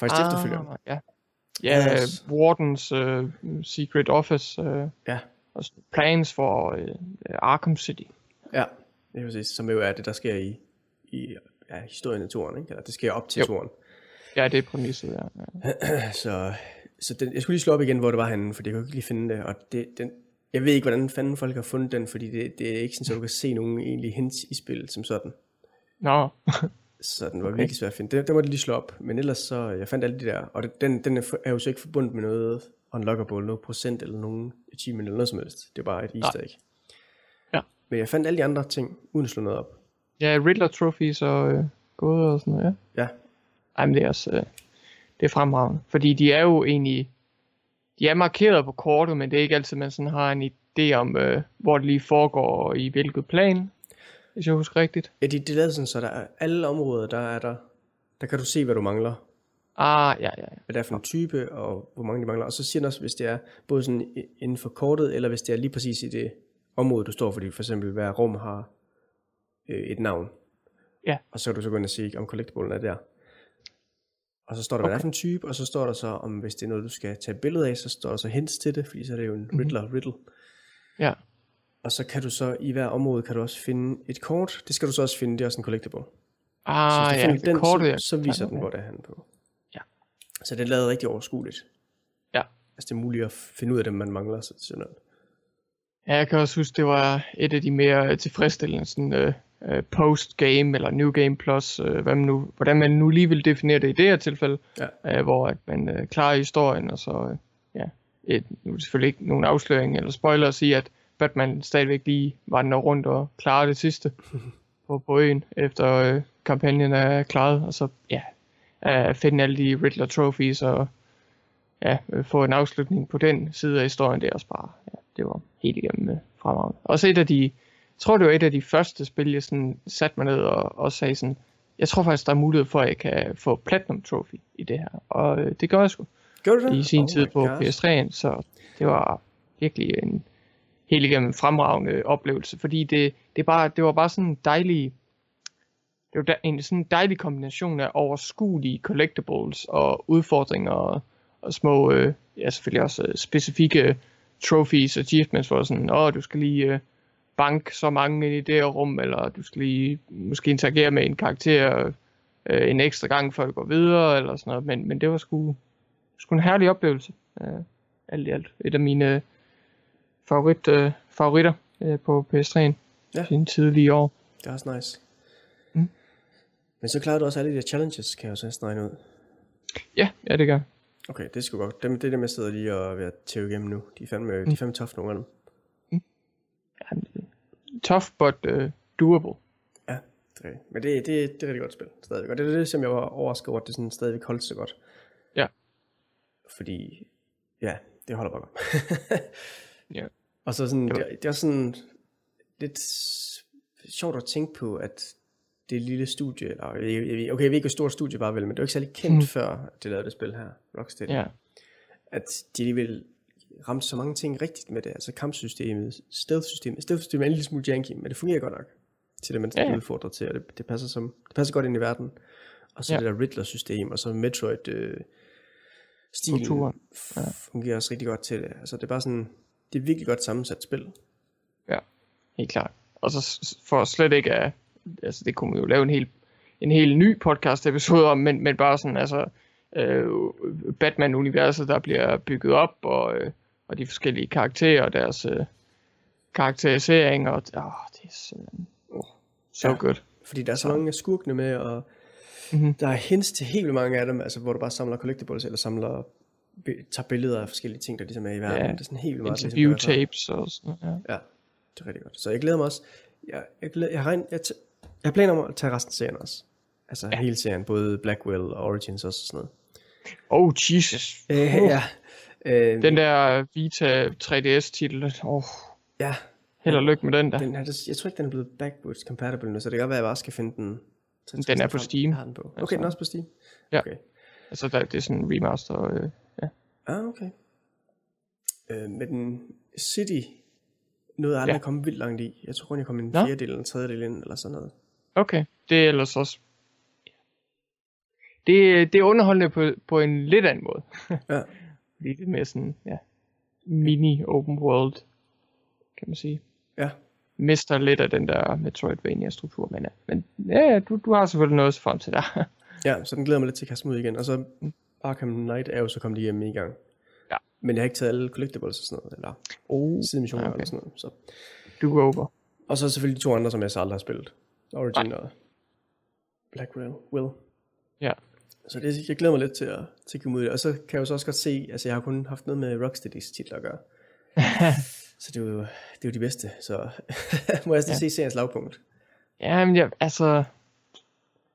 faktisk ah. efterfølger. ja. Ja, Ja, ja s- Wardens uh, Secret Office uh, Ja, og plans for uh, Arkham City. ja, det er præcis, som jo er det, der sker i, i ja, historien af toren, ikke? Eller det sker op til Jo. toren. Ja, det er præmisset, ja. ja. [clears throat] Så, så den, jeg skulle lige slå op igen, hvor det var henne, for jeg kunne ikke lige finde det. Og det, den, jeg ved ikke, hvordan fanden folk har fundet den, fordi det, det er ikke sådan, at du kan se nogen egentlig hints i spillet som sådan. Nå, Så den var okay. virkelig svær at finde. Den, den måtte lige slå op. Men ellers så, jeg fandt alle de der, og det, den, den er, er jo så ikke forbundet med noget unlockable, noget procent eller nogen achievement eller noget som helst. Det er bare et easter egg. Ja. Men jeg fandt alle de andre ting, uden at slå noget op. ja, Riddler Trophies og uh, gåder og sådan noget, ja. Ja, Ej, men det er også, uh, det er fremragende. Fordi de er jo egentlig, de er markeret på kortet, men det er ikke altid, man sådan har en idé om, uh, hvor det lige foregår og i hvilket plan, hvis jeg husker rigtigt. ja de, de lavede sådan, så der er alle områder, der er der, der kan du se, hvad du mangler. Ah, ja, ja, ja. hvad det er for en type, og hvor mange de mangler. Og så siger den også, hvis det er både sådan inden for kortet, eller hvis det er lige præcis i det område, du står, fordi for eksempel hver rum har øh, et navn. Ja. Og så kan du så gå ind og se, om collectiblen er der. Og så står der, hvad det er for en type, og så står der så, om hvis det er noget, du skal tage billede af, så står der så hints til det, fordi så er det jo en Riddler riddle. Ja, Og så kan du så, i hver område, kan du også finde et kort. Det skal du så også finde, det er også en collectible. ah, Så hvis du ja, finder den, kortet, ja. så, så viser Ja, den, okay. hvor det er han på. Ja. Så det er lavet rigtig overskueligt. Ja. Altså det er muligt at finde ud af dem, man mangler. Så, sådan noget. Ja, jeg kan også huske, det var et af de mere tilfredsstillende sådan, uh, uh, post-game eller new game plus, uh, hvad man nu, hvordan man nu lige vil definere det i det her tilfælde, Ja. uh, hvor at man uh, klarer historien, og så, ja, et, nu er det selvfølgelig ikke nogen afsløring eller spoiler at sige, at Batman stadigvæk lige vandrer rundt og klarer det sidste [laughs] på, på øen, efter kampagnen er klaret, og så, ja, uh, finde alle de Riddler trophies og ja, øh, få en afslutning på den side af historien, det er også bare, ja, det var helt igennem øh, fremragende. Også et af de, jeg tror det var et af de første spil, jeg sådan satte mig ned og, og sagde sådan, jeg tror faktisk, der er mulighed for, at jeg kan få Platinum Trophy i det her. Og øh, det gør jeg sgu Gør du det? i sin Oh tid på gosh. PS3'en, så det var virkelig en helt igennem fremragende oplevelse, fordi det, det, bare, det var bare sådan en dejlig, det var da- en sådan en dejlig kombination af overskuelige collectibles og udfordringer og, og små, øh, ja selvfølgelig også øh, specifikke trophies og achievements, hvor sådan, åh, du skal lige øh, banke så mange i det her rum, eller du skal lige måske interagere med en karakter øh, en ekstra gang, før du går videre, eller sådan noget, men, men det var sgu, sgu en herlig oplevelse. Øh, alt i alt. Et af mine favorit, øh, favoritter øh, på PS3'en. Ja. Sine tidlige år. Det er også nice. Mm. Men så klarede du også alle de der challenges, kan jeg jo så næsten regne ud. Ja, ja det gør. Okay, det er sgu godt. Dem, det er dem, jeg sidder lige og ved at tæve igennem nu. De er fandme, Mm. de er fandme tough, nogle af dem. Tough, but uh, doable. Ja, det er, men det, det, det er et rigtig godt spil, stadigvæk. Og det er det, som jeg var overrasket over, at det sådan stadigvæk holdt så godt. Ja. Fordi, ja, det holder bare godt. Ja. [laughs] Og så sådan, Det det, det er sådan lidt sjovt at tænke på, at det lille studie, eller okay, jeg ved ikke, hvor stort studie var vel, men det var ikke særlig kendt Mm. før, at det lavede det spil her, Rocksteady. Ja. At de alligevel ramte så mange ting rigtigt med det, altså kampsystemet, stealth-systemet, stealth-systemet er en lille smule janky, men det fungerer godt nok til det, man Ja, udfordret til, og det, det, passer som, det passer godt ind i verden. Og så Ja. det der Riddler-system, og så Metroid øh, stilen Kulturen, ja. fungerer også rigtig godt til det. Altså det er bare sådan, det er virkelig godt sammensat spil. Ja, helt klart. Og så for slet ikke at, altså det kunne man jo lave en helt, en helt ny podcast episode om, men, men bare sådan, altså, øh, Batman-universet, der bliver bygget op, og, øh, og de forskellige karakterer, og deres øh, karakterisering, og åh, det er sådan, oh, så Ja. godt. Fordi der er så mange skurkene med, og Mhm. Der er hints til helt vildt mange af dem, altså hvor du bare samler collectibles, eller samler, tager billeder af forskellige ting, der ligesom er i verden. Ja. Det er sådan helt vildt meget. ligesom Interview er derfra. tapes og sådan. Ja. Ja, det er rigtig godt. Så jeg glæder mig også. Jeg, jeg, glæder, jeg, har, regn, jeg, t- jeg planer om at tage resten af serien også. Altså ja. hele serien, både Blackwell og Origins også og sådan noget. Oh, Jesus. Øh, ja. Øh, Den der Vita 3DS titel. Åh, oh, ja, held og lykke med den der. den, er, jeg tror ikke, den er blevet backwards compatible nu, så det kan godt være, at jeg bare skal finde den. til Den er på 60 Steam. Har den på. Okay, Altså. den er også på Steam? Ja. Okay. Altså, der, det er sådan en remaster. Øh, ja. Ah, okay. Øh, med den City, noget aldrig Ja. kommet vildt langt i. Jeg tror kun, jeg kom en fjerdedel eller en tredjedel ind, eller sådan noget. Okay, det er ellers også... Det, det er underholdende på, på en lidt anden måde. Ja. [laughs] Det er mere sådan, ja, mini open world, kan man sige. Ja. Mister lidt af den der Metroidvania-struktur, men, men ja, du, du har selvfølgelig noget frem til der. Ja, så den glæder mig lidt til at kaste ud igen. Og så Arkham Knight er jo så kommet hjem i gang. Ja. Men jeg har ikke taget alle collectibles og sådan noget, eller oh, sidemissioner okay. eller sådan noget. Så. du er over. Og så selvfølgelig de to andre, som jeg så aldrig har spillet. Origin og Blackwell. Will. Ja. Så det, jeg glæder mig lidt til at, til at komme ud i det. Og så kan jeg jo så også godt se, altså jeg har kun haft noget med Rocksteadys titler at gøre. [laughs] så det er, jo, det er jo de bedste. Så [laughs] må jeg også Ja. se seriens lavpunkt. Ja, men ja, altså...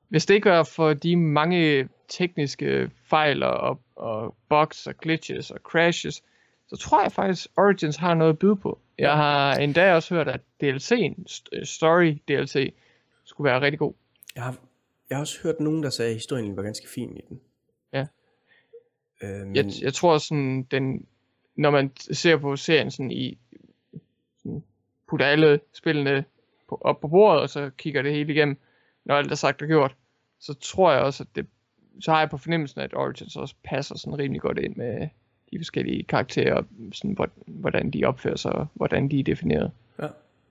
Hvis det ikke var for de mange tekniske fejl og, og bugs og glitches og crashes, så tror jeg faktisk, Origins har noget at byde på. Jeg har endda også hørt, at DLC'en, st- Story DLC, skulle være rigtig god. Jeg har, jeg har også hørt nogen, der sagde, at historien var ganske fin i den. Ja. Øh, men, Jeg, jeg tror sådan, den, når man ser på serien sådan i, sådan, putter alle spillene på, op på bordet, og så kigger det hele igennem, når alt er sagt og gjort, så tror jeg også, at det, så har jeg på fornemmelsen, at Origins også passer sådan rimelig godt ind med de forskellige karakterer, sådan, hvor- hvordan de opfører sig, og hvordan de er defineret. Ja.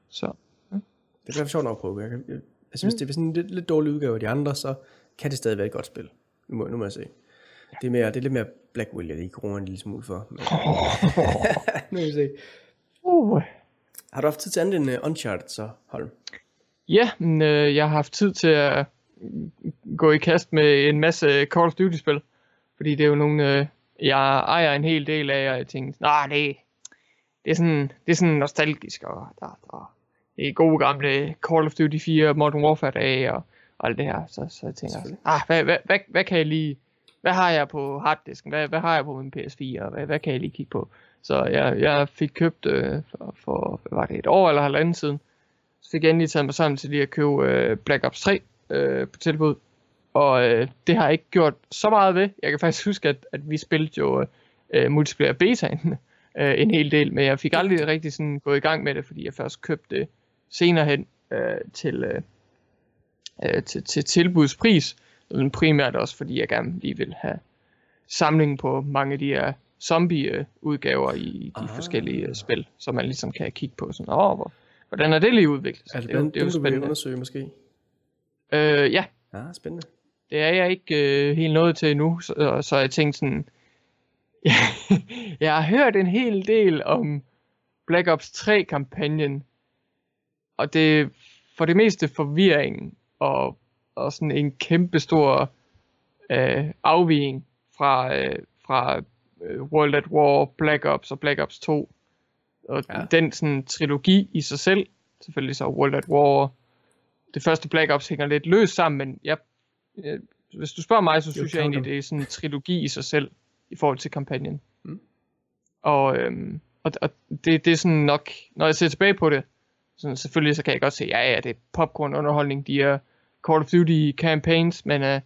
Så Det er derfor sjovt nok at prøve. Jeg kan, jeg, altså, hvis det er sådan en lidt, lidt dårlig udgave af de andre, så kan det stadig være et godt spil. Nu må, nu må jeg se. Det er, mere, det er lidt mere Blackwell, jeg lige gruer en lille smule for. Men, [laughs] nu må vi se. uh. Har du haft tid til andet end uh, Uncharted, så Holm? Ja, men øh, jeg har haft tid til at gå i kast med en masse Call of Duty-spil. Fordi det er jo nogle, øh, jeg ejer en hel del af, og jeg tænkte, nej, det, det, er sådan, det er sådan nostalgisk, og der, der, det er gode gamle Call of Duty 4, Modern Warfare dage, og, og alt det her. Så, så jeg tænker, Selvfølgelig. ah, hvad, hvad, hvad, hvad kan jeg lige, hvad har jeg på harddisken, hvad, hvad har jeg på min PS4, og hvad, hvad kan jeg lige kigge på? Så jeg, jeg fik købt øh, for, for, hvad var det, et år eller halvanden siden, så fik jeg endelig taget mig sammen til lige at købe øh, Black Ops 3 øh, på tilbud. Og øh, det har jeg ikke gjort så meget ved. Jeg kan faktisk huske, at, at vi spillede jo øh, multiplayer betaen øh, en hel del, men jeg fik aldrig rigtig sådan gået i gang med det, fordi jeg først købte det senere hen øh, til, øh, øh, til, til tilbudspris. Men primært også, fordi jeg gerne lige vil have samlingen på mange af de her zombie-udgaver i de Ah. forskellige øh, spil, så man ligesom kan kigge på sådan, åh, hvor, hvordan er det lige udviklet? Er det, det, er jo- det er jo spændende. undersøge måske? Øh, ja, Ja, spændende. det er jeg ikke øh, helt nået til endnu, så, så jeg tænkte sådan, [laughs] jeg har hørt en hel del om Black Ops 3-kampagnen, og det for det meste forvirring og, og sådan en kæmpe stor øh, afvigning fra, øh, fra øh, World at War, Black Ops og Black Ops 2. Og Ja. den sådan trilogi i sig selv, selvfølgelig så World at War, det første Black Ops hænger lidt løst sammen, men jeg, øh, hvis du spørger mig, så synes jeg egentlig, counter. det er sådan en trilogi i sig selv i forhold til kampagnen. Mm. Og, øhm, og, og det, det er sådan nok, når jeg ser tilbage på det, sådan, selvfølgelig så kan jeg godt se, ja ja, det er popcorn underholdning, de er Call of Duty campaigns, men uh,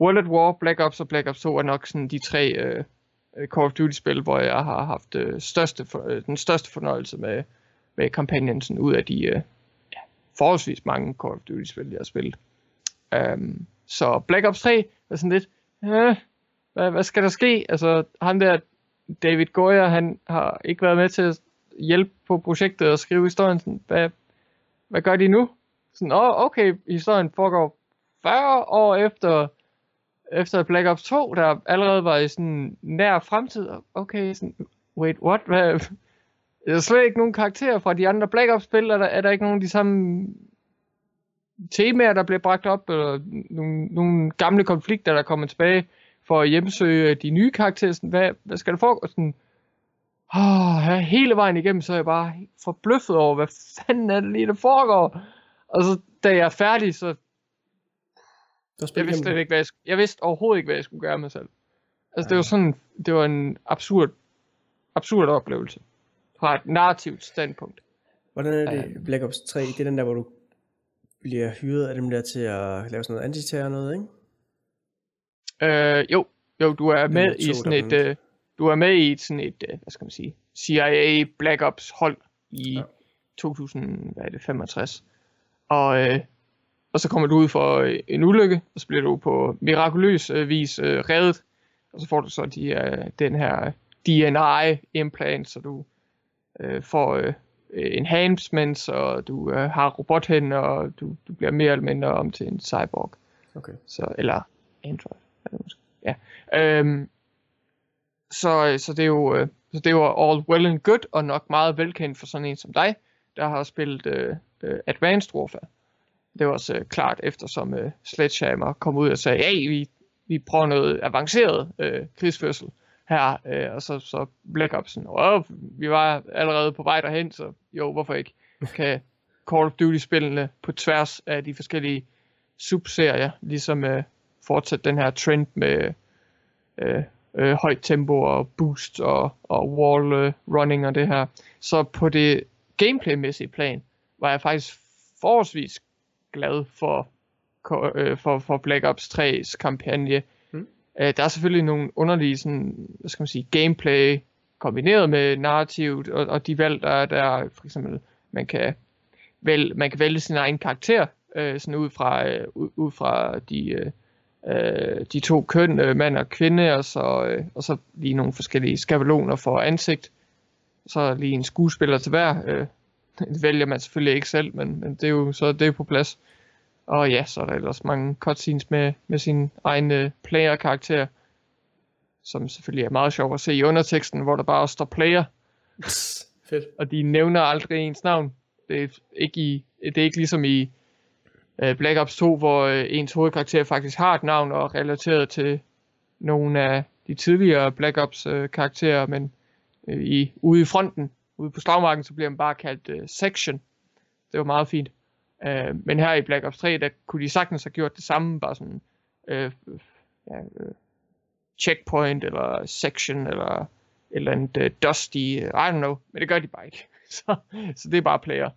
World at War, Black Ops og Black Ops 2 er nok sådan de tre uh, Call of Duty spil, hvor jeg har haft uh, største for, uh, den største fornøjelse med, med kampagnen sådan ud af de uh, ja, forholdsvis mange Call of Duty spil, jeg har spillet. Um, så Black Ops 3 er sådan lidt, øh, hvad, hvad skal der ske? Altså han der David Goyer, han har ikke været med til at hjælpe på projektet og skrive historien. Sådan, hvad, hvad gør de nu? Sådan, oh, okay, historien foregår 40 år efter, efter Black Ops 2, der allerede var i sådan nær fremtid. Okay, sådan, wait, what? Hvad? [laughs] Der er slet ikke nogen karakterer fra de andre Black Ops spil, er der, er der ikke nogen af de samme temaer, der bliver bragt op, eller nogle, nogle gamle konflikter, der kommer tilbage for at hjemsøge de nye karakterer. Sådan, hvad, hvad skal der foregå? Sådan, oh, hele vejen igennem, så er jeg bare forbløffet over, hvad fanden er det lige, der foregår? Og så da jeg er færdig, så jeg vidste, slet ikke, hvad jeg, jeg vidste overhovedet ikke, hvad jeg skulle gøre med selv. Altså, ja. det var sådan, det var en absurd, absurd oplevelse. Fra et narrativt standpunkt. Hvordan er det ja. Black Ops 3? Det er den der, hvor du bliver hyret af dem der til at lave sådan noget antiterror noget, ikke? Øh, jo, jo, du er med i sådan et, øh, du er med i sådan et, øh, hvad skal man sige, CIA Black Ops hold i ja. 2065. Og, øh, og så kommer du ud for øh, en ulykke, og så bliver du på mirakuløs øh, vis øh, reddet, og så får du så de, øh, den her DNA-implant, så du øh, får øh, enhancements, og du øh, har robothænder, og du, du bliver mere eller mindre om til en cyborg. Okay. Så, eller android. Ja. Øhm, så, så det er jo øh, så det var all well and good, og nok meget velkendt for sådan en som dig, der har spillet øh, øh, Advanced Warfare. Det var også øh, klart, eftersom øh, Sledgehammer kom ud og sagde, hey, vi, vi prøver noget avanceret øh, krigsførsel her, øh, og så, så Black Ops sådan, vi var allerede på vej derhen, så jo, hvorfor ikke? [laughs] Kan Call of Duty-spillene på tværs af de forskellige subserier, ligesom øh, fortsætte den her trend med øh, øh, højt tempo og boost og, og wall øh, running og det her. Så på det gameplaymæssige plan var jeg faktisk forholdsvis glad for, øh, for, for Black Ops 3's kampagne. Mm. Øh, der er selvfølgelig nogle underlige sådan, hvad skal man sige, gameplay kombineret med narrativt, og, og de valg, der er der, for eksempel, man kan, vælge, man kan vælge sin egen karakter, øh, sådan ud fra, øh, ud, ud fra de, øh, øh, de to køn, øh, mand og kvinde, og så, øh, og så lige nogle forskellige skabeloner for ansigt. Så lige en skuespiller til hver. Øh, [laughs] det vælger man selvfølgelig ikke selv, men, men det er jo så det er på plads. Og ja, så er der ellers mange cutscenes med, med sin egen øh, player-karakter, som selvfølgelig er meget sjovt at se i underteksten, hvor der bare står player. [laughs] Fedt. Og de nævner aldrig ens navn. Det er ikke, i, det er ikke ligesom i øh, Black Ops 2, hvor øh, ens hovedkarakter faktisk har et navn og er relateret til nogle af de tidligere Black Ops øh, karakterer, men øh, i, ude i fronten, ude på slagmarken, så bliver man bare kaldt øh, Section. Det var meget fint. Øh, men her i Black Ops 3, der kunne de sagtens have gjort det samme, bare sådan øh, ja, øh, checkpoint, eller section, eller eller andet uh, dusty, I don't know, men det gør de bare ikke. [laughs] så, så det er bare player.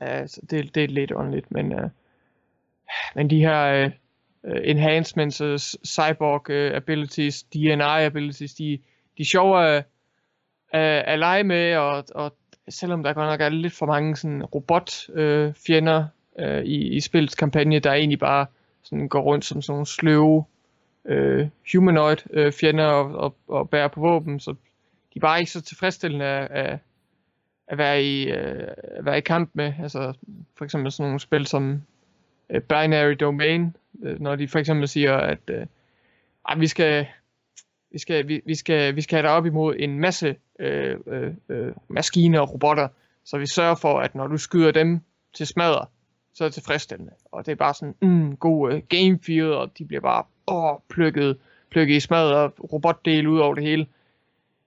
Ja, så det, det er lidt underligt, men, uh, men de her uh, enhancements, cyborg uh, abilities, DNI abilities, de, de er sjove at, at, at lege med, og, og selvom der godt nok er lidt for mange sådan robotfjender uh, fjender, uh, i, i spillets kampagne, der egentlig bare sådan går rundt som sådan nogle sløve uh, humanoid uh, fjender og, og, og bærer på våben, så de er bare ikke så tilfredsstillende af, at være i, øh, at være i kamp med. Altså for eksempel sådan nogle spil som øh, Binary Domain, øh, når de for eksempel siger, at øh, ej, vi skal vi skal, vi, vi, skal, vi skal have dig op imod en masse øh, øh, øh, maskiner og robotter, så vi sørger for, at når du skyder dem til smadre, så er det tilfredsstillende. Og det er bare sådan mm, god uh, game feel, og de bliver bare åh, plukket, plukket i smadret og robotdele ud over det hele.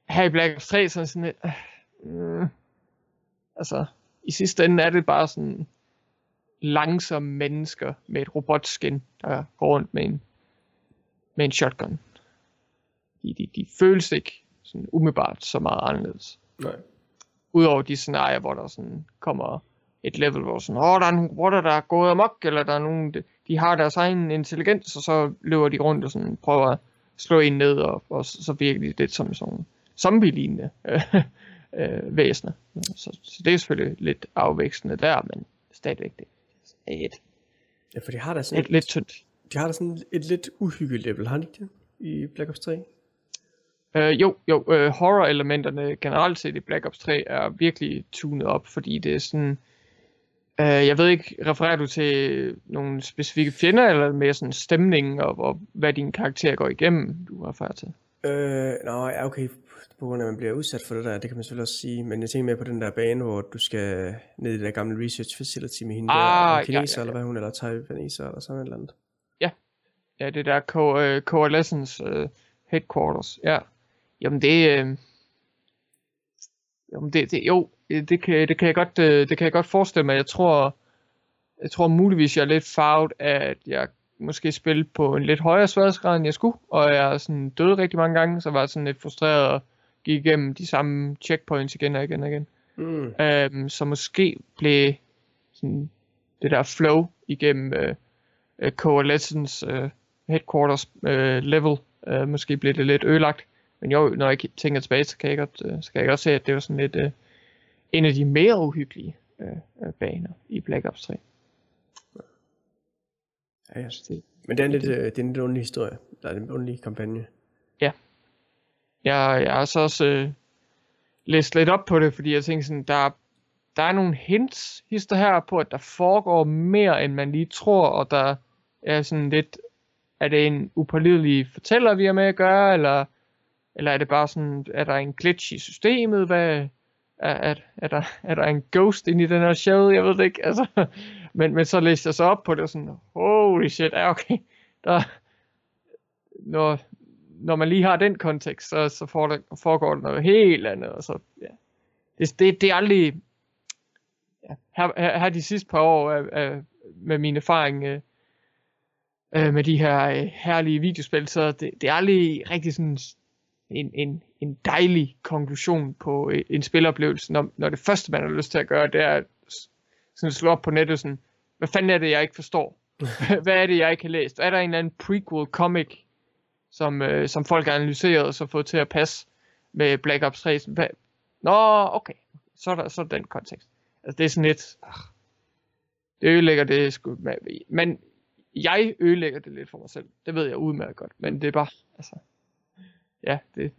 Her i Black Ops 3, så er sådan lidt, øh, Altså, i sidste ende er det bare sådan langsomme mennesker med et robotskin, der går rundt med en, med en shotgun. De, de, de føles ikke sådan umiddelbart så meget anderledes. Nej. Udover de scenarier, hvor der sådan kommer et level, hvor sådan, åh, der er nogle robotter, der er gået amok, eller der er nogen, de, de har deres egen intelligens, og så løber de rundt og sådan prøver at slå en ned, og, og så virker de lidt som sådan zombie-lignende [laughs] øh, væsener. Så, så det er selvfølgelig lidt afvækstende der, men stadigvæk det er et, ja, for de har da sådan et, et lidt tyndt. De har da sådan et lidt uhyggeligt level, har de ikke det? I Black Ops 3? Øh, jo, jo, øh, horror-elementerne generelt set i Black Ops 3 er virkelig tunet op, fordi det er sådan... Øh, jeg ved ikke, refererer du til nogle specifikke fjender, eller mere sådan stemning, og, og hvad din karakter går igennem, du refererer til? Øh, nå, ja, okay. På grund af, at man bliver udsat for det der, det kan man selvfølgelig også sige. Men jeg tænker mere på den der bane, hvor du skal ned i det der gamle research facility med hende Ah, der, kineser, ja, ja, ja, ja. eller hvad hun, eller taiwaneser, eller sådan et eller andet. Ja, det der Co- øh, Coalescence øh, Headquarters. Ja. Jamen det... Øh, jamen det, det, jo, det det kan, det kan jeg godt, øh, det kan jeg godt forestille mig. Jeg tror, jeg tror muligvis, jeg er lidt farvet af, at jeg måske spillede på en lidt højere sværhedsgrad, end jeg skulle, og jeg er sådan døde rigtig mange gange, så var jeg sådan lidt frustreret og gik igennem de samme checkpoints igen og igen og igen. Mm. Øhm, så måske blev sådan, det der flow igennem øh, øh, Coalescence øh, headquarters øh, level, øh, måske blev det lidt ødelagt. Men jo, når jeg tænker tilbage, så kan jeg godt, øh, så kan jeg godt se, at det var sådan lidt øh, en af de mere uhyggelige øh, øh, baner i Black Ops 3. Ja, ja. Men det er en lidt, øh, det er en lidt underlig historie. Der er en underlig kampagne. jeg, jeg har så også øh, læst lidt op på det, fordi jeg tænkte sådan, der, der er nogle hints, hister her på, at der foregår mere, end man lige tror, og der er sådan lidt, er det en upålidelig fortæller, vi har med at gøre, eller, eller er det bare sådan, er der en glitch i systemet, hvad, er, er, er, der, er der en ghost inde i den her show, jeg ved det ikke, altså, men, men så læste jeg så op på det, og sådan, holy shit, ja okay, der, når, når man lige har den kontekst, så, så foregår der noget helt andet, og så, ja. Det, det, det er aldrig, ja, her, her, her de sidste par år af, af, med min erfaring øh, øh, med de her øh, herlige videospil, så det, det er aldrig rigtig sådan en, en, en dejlig konklusion på øh, en spiloplevelse, når, når det første, man har lyst til at gøre, det er at sådan slå op på nettet sådan, hvad fanden er det, jeg ikke forstår? [laughs] hvad er det, jeg ikke har læst? Er der en eller anden prequel comic, som, øh, som folk har analyseret og så fået til at passe med Black Ops 3? Sådan, Hvad? Nå, okay. Så er der, så er der den kontekst. Altså, det er sådan lidt... Ah, det ødelægger det sgu... Men jeg ødelægger det lidt for mig selv. Det ved jeg udmærket godt. Men det er bare... Altså, ja, det,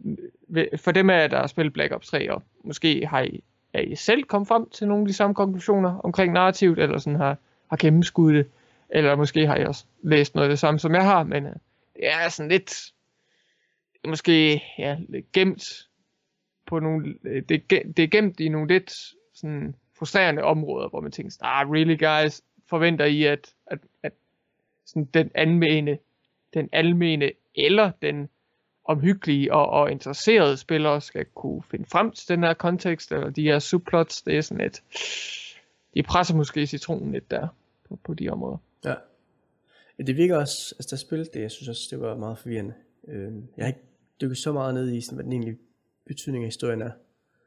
for dem af jer, der har spillet Black Ops 3, og måske har I, er I selv kommet frem til nogle af de samme konklusioner omkring narrativet, eller sådan har, har gennemskuddet det, eller måske har I også læst noget af det samme, som jeg har, men øh, det er sådan lidt, måske ja, lidt gemt på nogle, øh, det, det er gemt i nogle lidt sådan frustrerende områder, hvor man tænker, ah, really guys, forventer I, at, at, at sådan den almene, den almene eller den omhyggelige og, og interesserede spillere skal kunne finde frem til den her kontekst, eller de her subplots, det er sådan lidt, de presser måske citronen lidt der på, på de områder. Ja. Det virker også, altså der spillet det, jeg synes også, det var meget forvirrende. Øh, jeg har ikke dykket så meget ned i, sådan, hvad den egentlige betydning af historien er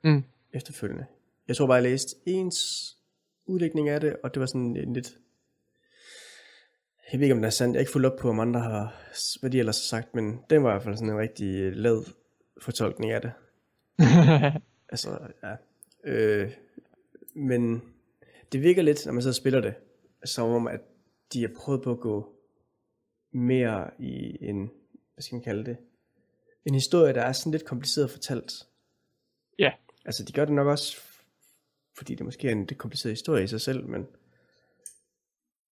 Mm. efterfølgende. Jeg tror bare, jeg læste ens udlægning af det, og det var sådan en lidt... Jeg ved ikke, om det er sandt. Jeg har ikke fulgt op på, om andre har, hvad de ellers har sagt, men den var i hvert fald sådan en rigtig lad fortolkning af det. [laughs] Altså, ja. Øh, men det virker lidt, når man så spiller det, som om, at de har prøvet på at gå mere i en, hvad skal man kalde det, en historie, der er sådan lidt kompliceret fortalt. Ja. Altså, de gør det nok også, fordi det måske er en lidt kompliceret historie i sig selv, men,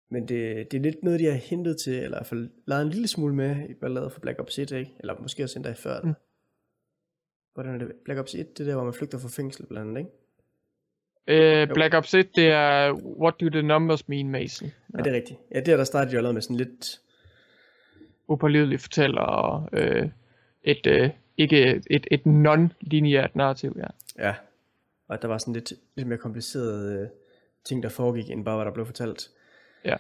men det, det er lidt noget, de har hentet til, eller i hvert fald lavet en lille smule med i balladet for Black Ops 1, ikke? Eller måske også endda før. Mm. Hvordan er det? Black Ops 1, det er der, hvor man flygter fra fængsel blandt andet, ikke? øh, Black Ops 1, det er What Do The Numbers Mean, Mason. Ja, det er rigtigt. Ja, det er der startede de allerede med sådan lidt... Upålidelig fortæller og øh, et, øh, ikke et, et non-lineært narrativ, ja. Ja. Og der var sådan lidt, lidt mere komplicerede øh, ting, der foregik, end bare hvad der blev fortalt. Ja.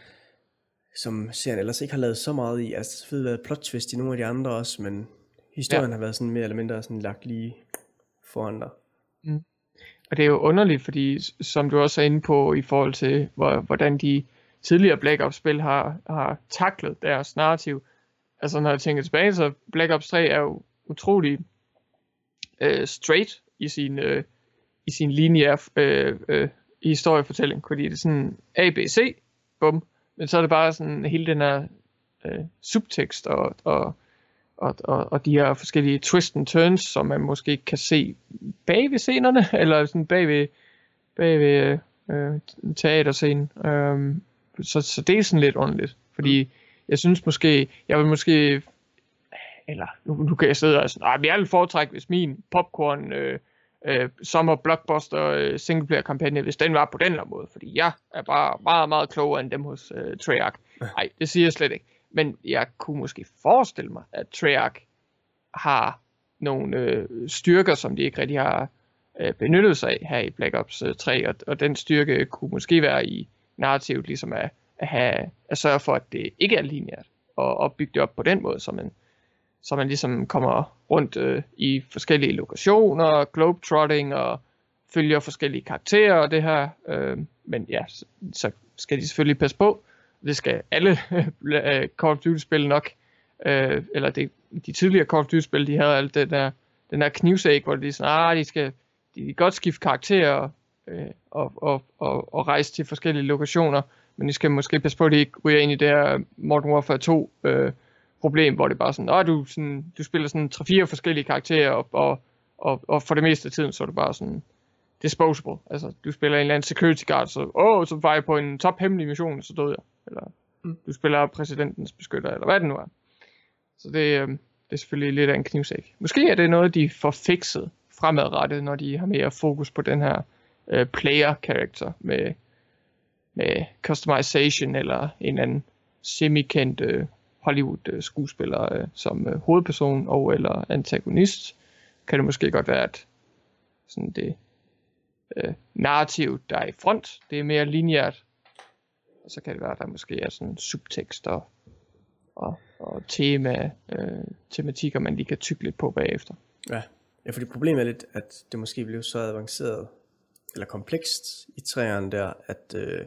Som serien ellers ikke har lavet så meget i. Altså, selvfølgelig været plot twist i nogle af de andre også, men historien ja. har været sådan mere eller mindre sådan lagt lige foran dig. Og det er jo underligt, fordi som du også er inde på i forhold til, hvor, hvordan de tidligere Black Ops-spil har, har taklet deres narrativ. Altså når jeg tænker tilbage, så Black Ops 3 er jo utrolig øh, straight i sin, øh, i sin lineære øh, øh, historiefortælling, fordi det er sådan A, B, C, bum. Men så er det bare sådan hele den her øh, subtekst og, og, og, og, og de her forskellige twist and turns, som man måske kan se bag ved scenerne, [laughs] eller sådan bag ved, bag ved øh, teaterscenen. Øhm, så, så det er sådan lidt underligt, fordi jeg synes måske, jeg vil måske eller nu, nu kan jeg sidde og sådan, nej, jeg vil foretrække, hvis min popcorn øh, øh, sommer blockbuster øh, singleplayer kampagne, hvis den var på den her måde, fordi jeg er bare meget, meget klogere end dem hos øh, Treyarch. Nej, det siger jeg slet ikke. Men jeg kunne måske forestille mig, at Treyarch har nogle øh, styrker, som de ikke rigtig har øh, benyttet sig af her i Black Ops 3, øh, og, og den styrke kunne måske være i narrativet, ligesom at, at, have, at sørge for, at det ikke er lineært, og, og bygge det op på den måde, så man, så man ligesom kommer rundt øh, i forskellige lokationer, globetrotting og følger forskellige karakterer og det her. Øh, men ja, så, så skal de selvfølgelig passe på. Det skal alle [laughs] øh, Call of Duty-spil nok. Øh, eller det, de tidligere Call of Duty-spil, de havde alt det der, den der knivsæk, hvor de sådan, ah, de skal de kan godt skifte karakterer øh, og, og, og, og rejse til forskellige lokationer, men de skal måske passe på, at de ikke ryger ind i det her Modern Warfare 2 øh, problem, hvor det bare sådan, at du, sådan, du spiller sådan 3-4 forskellige karakterer, og, og, og, og for det meste af tiden, så er det bare sådan disposable. Altså, du spiller en eller anden security guard, så, åh, så var jeg på en top hemmelig mission, så døde jeg. Eller mm. du spiller præsidentens beskytter, eller hvad det nu er. Så det, øh, det er selvfølgelig lidt af en knivsæk. Måske er det noget, de får fikset fremadrettet, når de har mere fokus på den her øh, player character med, med customization eller en anden semi-kendt øh, Hollywood skuespiller øh, som øh, hovedperson og eller antagonist, kan det måske godt være, at sådan det øh, narrativ, der er i front, det er mere lineært, og så kan det være, at der måske er sådan subtekst og, og, og tema, øh, tematikker, man lige kan tykke lidt på bagefter. Ja. ja, fordi problemet er lidt, at det måske bliver så avanceret, eller komplekst i træerne der, at, øh,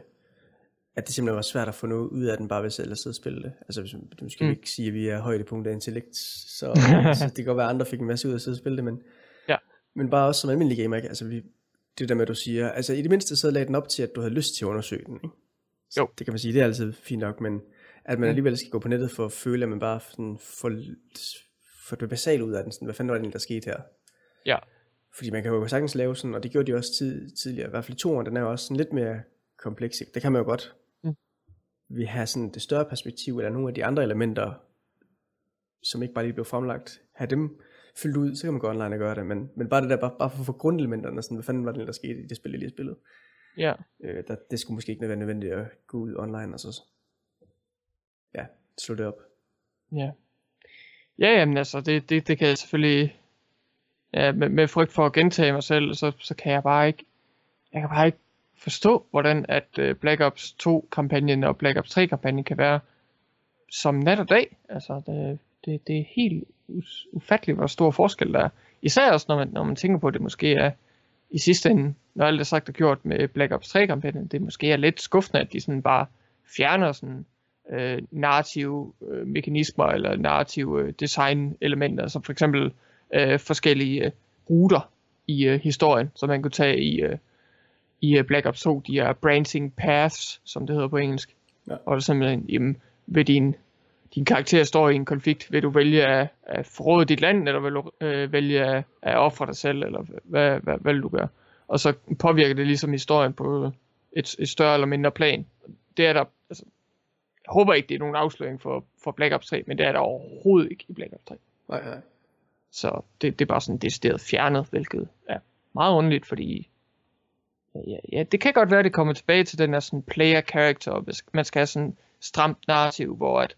at det simpelthen var svært at få noget ud af den, bare ved selv at sidde og spille det. Altså, hvis, du skal mm. ikke sige, at vi er højdepunkt af intellekt, så, [laughs] så det kan godt være, at andre fik en masse ud af at sidde og spille det, men, ja. men bare også som almindelig gamer, ikke? altså vi, det der med, at du siger, altså i det mindste så lagde den op til, at du havde lyst til at undersøge den, ikke? Jo. Det kan man sige, det er altid fint nok, men at man mm. alligevel skal gå på nettet for at føle, at man bare sådan får, får det basalt ud af den, sådan, hvad fanden var det der skete her? Ja. Fordi man kan jo sagtens lave sådan, og det gjorde de også tid, tidligere, i hvert fald i toren, den er jo også sådan lidt mere kompleks, ikke? det kan man jo godt. Vi har sådan det større perspektiv, eller nogle af de andre elementer, som ikke bare lige blev fremlagt, have dem fyldt ud, så kan man gå online og gøre det, men, men bare det der, bare, bare for at få grundelementerne, sådan, hvad fanden var det, der skete i det spil, jeg lige spillet. Ja. Øh, der, det skulle måske ikke være nødvendigt at gå ud online og så ja, slå det op. Ja. Ja, jamen altså, det, det, det kan jeg selvfølgelig, ja, med, med frygt for at gentage mig selv, så, så kan jeg bare ikke, jeg kan bare ikke forstå, hvordan at øh, Black Ops 2-kampagnen og Black Ops 3-kampagnen kan være som nat og dag. Altså, det, det, det er helt ufatteligt, hvor stor forskel der er. Især også, når man, når man tænker på, at det måske er i sidste ende, når alt er sagt og gjort med Black Ops 3-kampagnen, det måske er lidt skuffende, at de sådan bare fjerner sådan øh, narrative øh, mekanismer eller narrative øh, design-elementer, som for eksempel øh, forskellige øh, ruter i øh, historien, som man kunne tage i, øh, i øh, Black Ops 2, de er branching paths, som det hedder på engelsk. Ja. Og det er simpelthen, jamen, ved din din karakter står i en konflikt, vil du vælge at, at forråde dit land, eller vil du øh, vælge at, at ofre dig selv, eller hvad, hvad, hvad vil du gøre? Og så påvirker det ligesom historien på et, et større eller mindre plan. Det er der, altså, jeg håber ikke, det er nogen afsløring for, for Black Ops 3, men det er der overhovedet ikke i Black Ops 3. Nej, nej. Så det, det er bare sådan decideret fjernet, hvilket er meget underligt, fordi ja, ja, det kan godt være, at det kommer tilbage til den der sådan player character, hvis man skal have sådan stramt narrativ, hvor at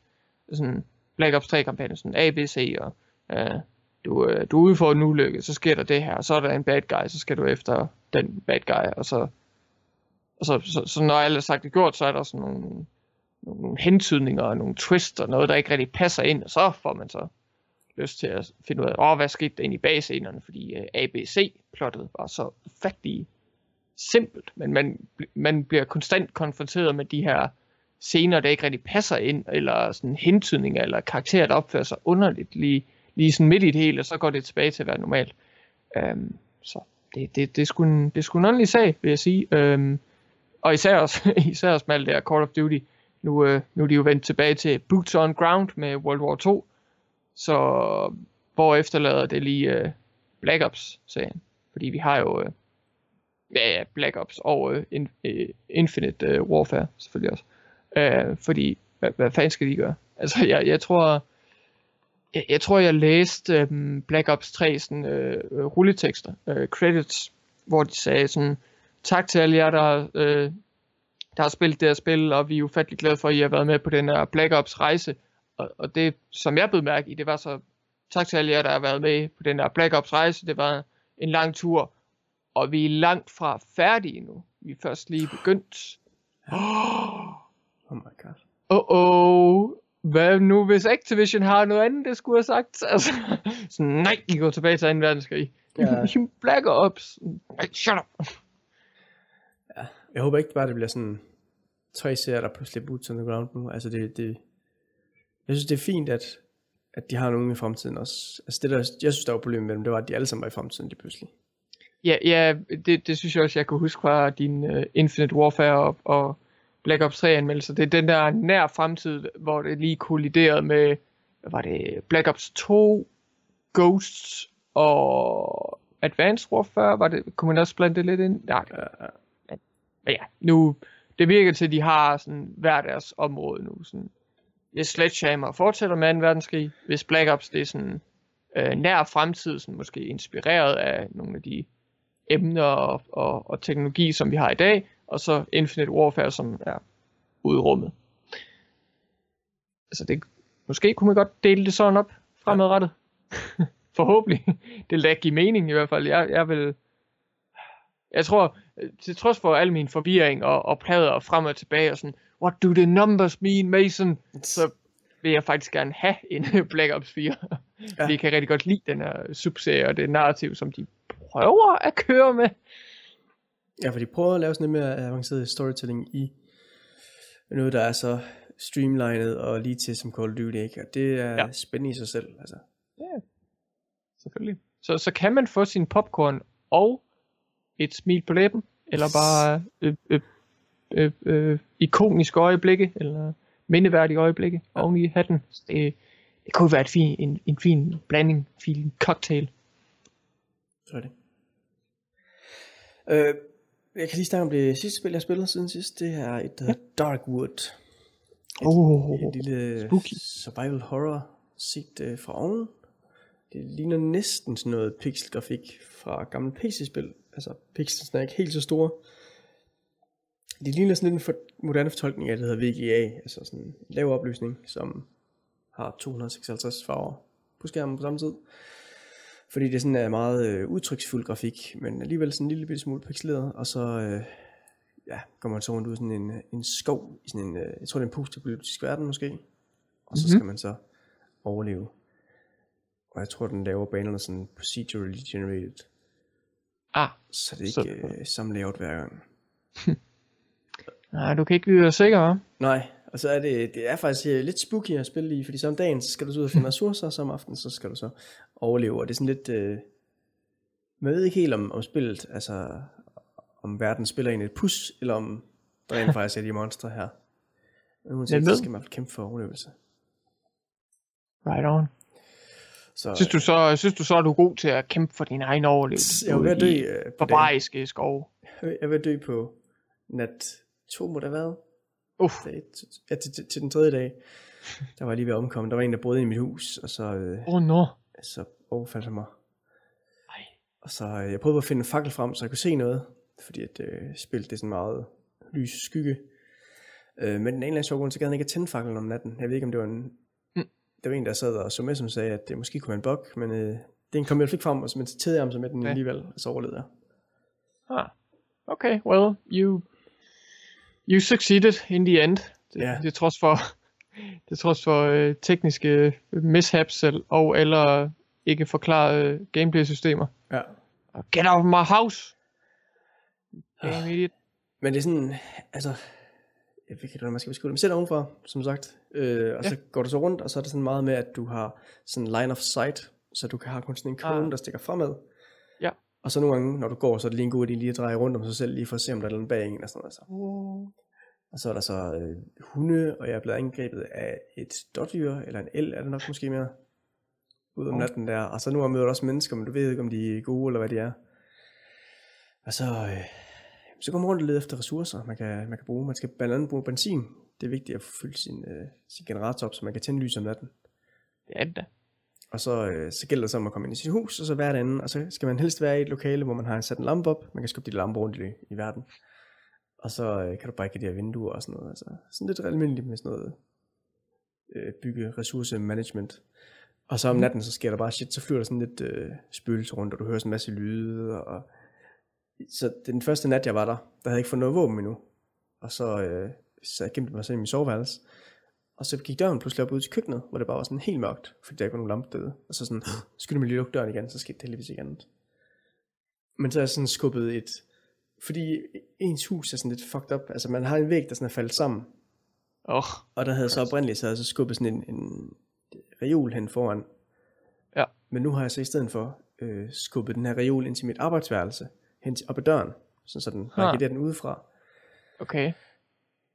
sådan Black Ops 3 kampagne, sådan ABC, og øh, du, øh, du er ude for en ulykke, så sker der det her, og så er der en bad guy, så skal du efter den bad guy, og så, og så, så, så når alt er sagt og gjort, så er der sådan nogle, nogle hentydninger og nogle twists og noget, der ikke rigtig passer ind, og så får man så lyst til at finde ud af, åh, hvad skete der egentlig i bagscenerne, fordi øh, ABC-plottet var så fattigt simpelt, men man, man bliver konstant konfronteret med de her scener, der ikke rigtig passer ind, eller sådan hentydninger, eller karakterer, der opfører sig underligt lige, lige sådan midt i det hele, og så går det tilbage til at være normalt. Øhm, så det, det, det, er sgu en, det er sgu en ordentlig sag, vil jeg sige. Øhm, og især også, [laughs] især også med alt det her Call of Duty. Nu, øh, nu er de jo vendt tilbage til Boots on Ground med World War 2. Så hvor efterlader det lige øh, Black Ops-serien. Fordi vi har jo øh, ja, ja, Black Ops og uh, in, uh, Infinite uh, Warfare selvfølgelig også. Øh, fordi, hvad, hvad fanden skal de gøre? [laughs] Altså, jeg, jeg tror, jeg, jeg tror, jeg læste øhm, Black Ops 3 sådan, øh, rulletekster, øh, credits, hvor de sagde sådan, tak til alle jer, der, øh, der har spillet det her spil, og vi er ufattelig glade for, at I har været med på den her Black Ops rejse. Og, og det, som jeg blev mærke i, det var så, tak til alle jer, der har været med på den her Black Ops rejse. Det var en lang tur, og vi er langt fra færdige nu. Vi er først lige begyndt. [gasps] Oh my god. Oh, oh. Hvad nu, hvis Activision har noget andet, det skulle have sagt? Altså, [laughs] så nej, I går tilbage til 2. verdenskrig. Ja. [laughs] Black Ops. Nej, shut up. Ja. Jeg håber ikke bare, det bliver sådan tre serier, der pludselig boots on the ground nu. Altså det, det, jeg synes, det er fint, at, at de har nogen i fremtiden også. Altså det der, jeg synes, der var problemet med dem, det var, at de alle sammen var i fremtiden lige pludselig. Ja, ja det, det synes jeg også, jeg kunne huske fra din uh, Infinite Warfare og, og Black Ops 3 anmeldelser. Det er den der nær fremtid, hvor det lige kolliderede med, var det, Black Ops 2, Ghosts og Advanced Warfare, var det, kunne man også blande det lidt ind? Nej, men ja, nu, det virker til, at de har sådan hver deres område nu. Sådan. Hvis Sledgehammer fortsætter med 2. verdenskrig, hvis Black Ops det er sådan øh, nær fremtid, sådan måske inspireret af nogle af de emner og, og, og teknologi, som vi har i dag, og så Infinite Warfare, som er ude i rummet. Altså det, måske kunne man godt dele det sådan op fremadrettet. [laughs] Forhåbentlig. Det vil da give mening i hvert fald. Jeg, jeg vil... Jeg tror, til trods for al min forvirring og, og plader frem og tilbage og sådan, what do the numbers mean, Mason? Så vil jeg faktisk gerne have en [laughs] Black Ops 4. Ja. Ja. Vi kan rigtig godt lide den her subserie og det narrativ, som de prøver at køre med. Ja, for de prøver at lave sådan lidt mere avanceret storytelling i noget, der er så streamlined og lige til som Call of Duty, ikke? Og det er Ja. ja. spændende i sig selv, altså. Selvfølgelig. Så, så kan man få sin popcorn og et smil på læben, eller bare [laughs] øh, øh, øh, øh, ikoniske øjeblikke, eller mindeværdige øjeblikke ja. oven i hatten. Så Det, det kunne være et fin, en, en fin blanding, en fin cocktail. Så er det. Øh, jeg kan lige snakke om det sidste spil, jeg har spillet siden sidst. Det er et ja. Darkwood. Et, Oh, et lille spooky. survival horror set øh, fra oven. Det ligner næsten sådan noget pixelgrafik fra gamle PC-spil. Altså pixelsene er ikke helt så store. Det ligner sådan lidt en for, moderne fortolkning af det, der hedder VGA. Altså sådan en lav opløsning, som har 256 farver på skærmen på samme tid. Fordi det sådan er meget øh, udtryksfuld grafik, men alligevel sådan en lille bitte smule pixeleret. Og så øh, ja, kommer man så rundt ud i sådan en, en skov, i sådan en, øh, jeg tror det er en postapokalyptisk verden måske. Og så Mhm. skal man så overleve. Og jeg tror, den laver banerne sådan procedurally generated. Ah, Så det er Så- ikke øh, samme layout hver gang. [laughs] nej, du kan ikke dig sikker, hva'? Nej, og så er det, det er faktisk øh, lidt spooky at spille i, fordi så om dagen, så skal du så ud og finde [laughs] ressourcer, og så om aftenen, så skal du så overleve, og det er sådan lidt, øh, man ved ikke helt om, om spillet, altså om verden spiller ind et pus, eller om der rent faktisk er de monstre her. Men så ved? skal man kæmpe for overlevelse. Right on. Så Synes du så, synes du så, er du god til at kæmpe for din egen overlevelse? jeg er at dø, i øh. Barbariske skove. Jeg er at dø på nat to, må det have været. Uff. Ja, til, til, til, den tredje dag, der var jeg lige ved at omkomme. Der var en, der boede inde i mit hus, og så, øh, Åh, oh, no. Så overfaldt han mig. Ej. Og så øh, jeg prøvede at finde en fakkel frem, så jeg kunne se noget, fordi at øh, spillet det er sådan meget lys skygge. Øh, men den ene eller anden så gad han ikke at tænde faklen om natten. Jeg ved ikke, om det var en... Mm. Der var en, der sad og så med, som sagde, at det måske kunne være en bug, men øh, den kom jeg ikke frem, og så, tædede jeg ham så med den Ja. alligevel, og så overlevede jeg. Ah. Okay, well, you you succeeded in the end. Det, Ja. det er trods for det trods for øh, tekniske mishaps el- og eller ikke forklarede gameplay systemer. Ja. Get out of my house. Damn Ah. idiot. Men det er sådan, altså, jeg ved ikke, hvordan man skal beskrive det, men sæt ovenfor, som sagt, øh, og Ja. så går du så rundt, og så er det sådan meget med, at du har sådan line of sight, så du kan have kun sådan en kone, Ah. der stikker fremad. Ja. Og så nogle gange, når du går, så er det lige en god idé lige at dreje rundt om sig selv, lige for at se, om der er noget bag en, og sådan noget. Så. Og så er der så øh, hunde, og jeg er blevet angrebet af et dårdyr, eller en el, er det nok måske mere, ud om natten der. Og så nu møder du også mennesker, men du ved ikke, om de er gode, eller hvad de er. Og så, øh, så går man rundt og leder efter ressourcer, man kan, man kan bruge. Man skal blandt andet bruge benzin. Det er vigtigt at få fyldt sin, øh, sin generator op, så man kan tænde lys om natten. Det er det da. Og så, øh, så gælder det så om at komme ind i sit hus, og så være derinde, og så skal man helst være i et lokale, hvor man har sat en lampe op. Man kan skubbe de lamper rundt i, i verden. Og så øh, kan du brække de her vinduer og sådan noget. Altså, sådan lidt almindeligt med sådan noget øh, bygge ressource management. Og så om natten, så sker der bare shit, så flyver der sådan lidt øh, spøgelse rundt, og du hører sådan en masse lyde. Og... Så den første nat, jeg var der, der havde jeg ikke fået noget våben endnu. Og så, øh, så jeg gemte mig selv i min soveværelse. Og så gik døren pludselig op ud til køkkenet, hvor det bare var sådan helt mørkt, fordi der ikke var nogen lampe derude. Og så sådan, skyndte mig lige lukke døren igen, så skete det heldigvis ikke andet. Men så er jeg sådan skubbet et, fordi ens hus er sådan lidt fucked up, altså man har en væg, der sådan er faldet sammen, Åh, oh, og der havde så oprindeligt, så så skubbet sådan en, en reol hen foran. Ja. Men nu har jeg så i stedet for øh, skubbet den her reol ind til mit arbejdsværelse, hen til, op ad døren, sådan så den barrikaderer den udefra. okay.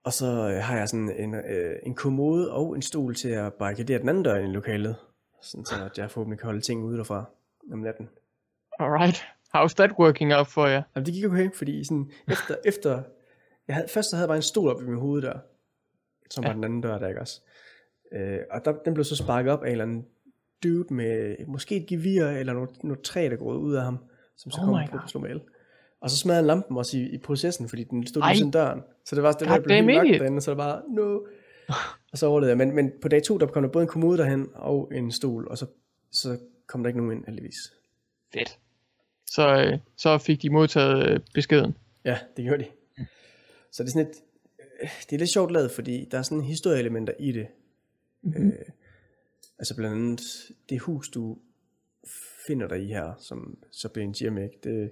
Og så øh, har jeg sådan en, øh, en kommode og en stol til at barrikadere den anden dør ind i lokalet. Sådan så at jeg forhåbentlig kan holde ting ude derfra om natten. Alright. How's that working out for jer? Jamen det gik okay, fordi sådan efter, [laughs] efter jeg havde, først så havde jeg bare en stol op i min hoved der, som ja. var den anden dør der, ikke også? Øh, og der, den blev så sparket op af en eller anden dude med måske et gevir eller noget, noget træ, der går ud af ham, som så Oh kom på at slå el. Og så smadrede han lampen også i, i processen, fordi den stod lige sådan døren. Så det var det var God blev helt derinde, så det var no. [laughs] Og så overlevede jeg. Men, men på dag to, der kom der både en kommode derhen og en stol, og så, så kom der ikke nogen ind, heldigvis. Fedt. Så, øh, så fik de modtaget øh, beskeden. Ja, det gjorde de. Så det er sådan et, øh, det er lidt sjovt lavet, fordi der er sådan historieelementer i det. Mm-hmm. Øh, altså blandt andet det hus, du finder dig i her, som så bliver en Giamek, det,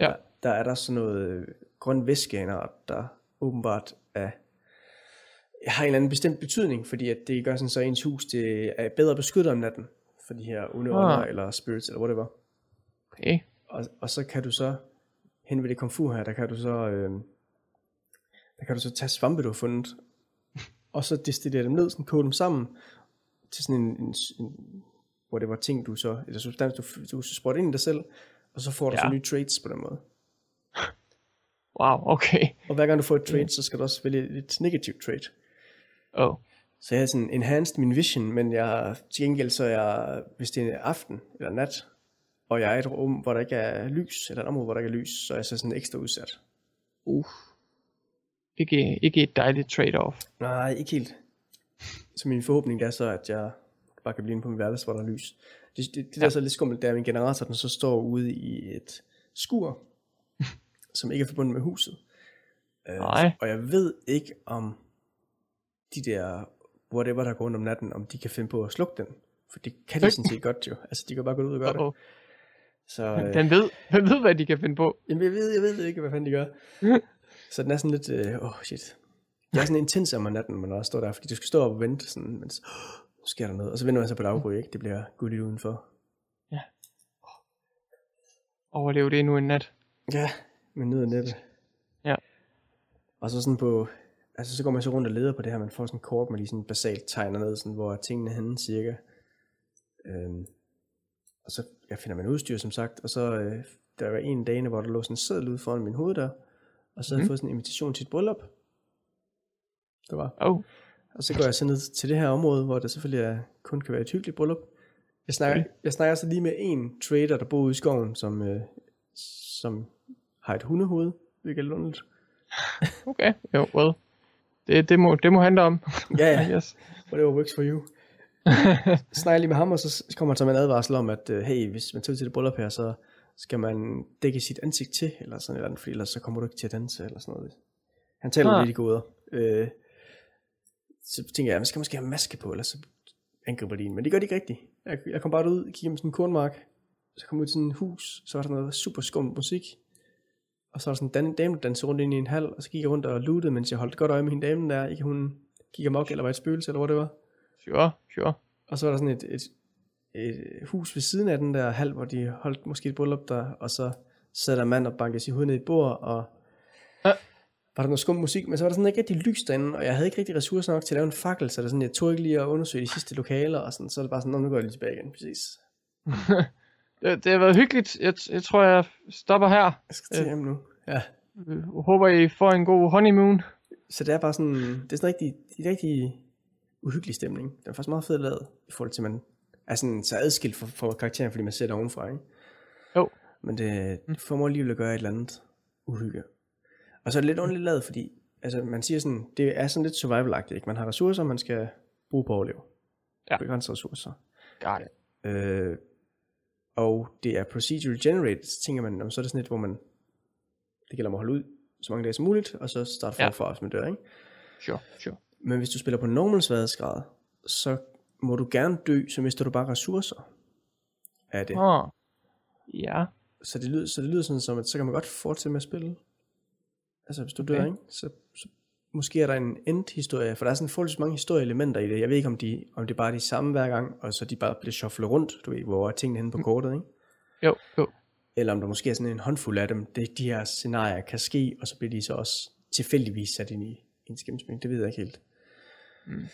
Ja. der, der er der sådan noget øh, grøn væske der åbenbart er, har en eller anden bestemt betydning, fordi at det gør sådan så ens hus det er bedre beskyttet om natten for de her onde Ah. ånder eller spirits eller whatever. Okay. Og, og så kan du så, hen ved det komfur her, der kan du så, øh, der kan du så tage svampe, du har fundet, og så destillere dem ned, sådan koge dem sammen, til sådan en, en, en hvor det var ting, du så, eller substans, du, du sprøjter ind i dig selv, og så får du ja. Så nye traits på den måde. Wow, okay. Og hver gang du får et trait, så skal du også vælge et negativt trait. Oh. Så jeg har sådan enhanced min vision, men jeg, til gengæld så er jeg, hvis det er aften eller nat, og jeg er i et rum, hvor der ikke er lys, eller et område, hvor der ikke er lys, så er jeg så sådan ekstra udsat. Uh. Ikke, ikke et dejligt trade-off. Nej, ikke helt. Så min forhåbning er så, at jeg bare kan blive inde på min værelse, hvor der er lys. Det, det, det der Ja. er så lidt skummelt, det er, at min generator den så står ude i et skur, [laughs] som ikke er forbundet med huset. Øh, Nej. Og jeg ved ikke, om de der whatever, der går rundt om natten, om de kan finde på at slukke den. For det kan de sådan set godt jo. Altså, de kan bare gå ud og gøre det. Så, øh, Den ved, den ved, hvad de kan finde på. Jamen, jeg ved, jeg ved ikke, hvad fanden de gør. [laughs] så den er sådan lidt, åh øh, oh shit. Det er sådan intens om natten, man også står der, fordi du skal stå op og vente, sådan, mens, oh, nu sker der noget. Og så venter man så på daggry, ikke? Det bliver gulligt udenfor. Overleve det endnu en nat. Ja, men ned ad næppe. Ja. Og så sådan på, altså så går man så rundt og leder på det her, man får sådan en kort, man lige sådan basalt tegner ned, sådan, hvor tingene er henne cirka. Øhm, og så jeg finder man udstyr, som sagt, og så øh, der var en dag, hvor der lå sådan en seddel ude foran min hoved der, og så havde jeg Mhm. fået sådan en invitation til et bryllup. Det var. Oh. Og så går jeg så ned til det her område, hvor der selvfølgelig er, kun kan være et hyggeligt bryllup. Jeg snakker, jeg snakker så lige med en trader, der bor ude i skoven, som, øh, som har et hundehoved, hvilket er underligt. Okay. Jo, well. Det, det, må, det må handle om. Ja, ja, [laughs] yes. whatever works for you. Snakker jeg lige med ham, og så kommer han så med en advarsel om, at øh, hey, hvis man tager til det bryllup her, så skal man dække sit ansigt til, eller sådan et eller andet, fordi ellers så kommer du ikke til at danse, eller sådan noget. Han taler Ah. lidt i goder. Øh, så tænker jeg, man skal måske have maske på, ellers så angriber de en. Men det gør de ikke rigtigt. Jeg, jeg kom bare ud, kiggede med sådan en kornmark, så kom jeg ud til sådan et hus, så var der noget super skummel musik, og så var der sådan en dan- dame, der dansede rundt ind i en hal, og så gik jeg rundt og lootede, mens jeg holdt godt øje med hende dame der, ikke hun gik amok, eller var et spøgelse, eller hvad det var. Sure, sure. Og så var der sådan et, et, et hus ved siden af den der hal, hvor de holdt måske et bryllup der, og så sad der en mand og bankede sin hoved ned i bord, og Ja. var der noget skum musik, men så var der sådan ikke rigtig lys derinde, og jeg havde ikke rigtig ressourcer nok til at lave en fakkel, så der sådan, jeg tog ikke lige at undersøge de sidste lokaler, og sådan, så er det bare sådan, "Nå, nu går jeg lige tilbage igen, præcis. [laughs] Det, det har været hyggeligt. Jeg, jeg tror, jeg stopper her. Jeg skal til hjem nu. Ja. Jeg håber, I får en god honeymoon. Så det er bare sådan, det er sådan rigtig, er rigtig uhyggelig stemning. Den er faktisk meget fed lavet, i forhold til, at man er sådan så adskilt fra, fra karakteren, fordi man ser det ovenfra, ikke? Jo. Men det, det formår alligevel at gøre et eller andet uhygge. Og så er det lidt underligt lavet, fordi altså, man siger sådan, det er sådan lidt survival ikke? Man har ressourcer, man skal bruge på at overleve. Ja. Begrænsede ressourcer. Got it. Øh, og det er procedural generated, så tænker man, "Nå, så er det sådan lidt, hvor man, det gælder om at holde ud så mange dage som muligt, og så starte Ja. forfra, hvis man dør, ikke? Sure, sure. Men hvis du spiller på normal sværhedsgrad, så må du gerne dø, så mister du bare ressourcer af det. Åh. Ja. Så det lyder, så det lyder sådan som, at så kan man godt fortsætte med at spille. Altså hvis du okay. dør, ikke? Så, så måske er der en end-historie, for der er sådan forholdsvis mange historieelementer i det. Jeg ved ikke, om, de, om det bare er de samme hver gang, og så de bare bliver shufflet rundt, du ved, hvor er tingene henne på kortet, ikke? Jo, jo. Eller om der måske er sådan en håndfuld af dem, det, de her scenarier kan ske, og så bliver de så også tilfældigvis sat ind i en skæmspil. Det ved jeg ikke helt. Mm.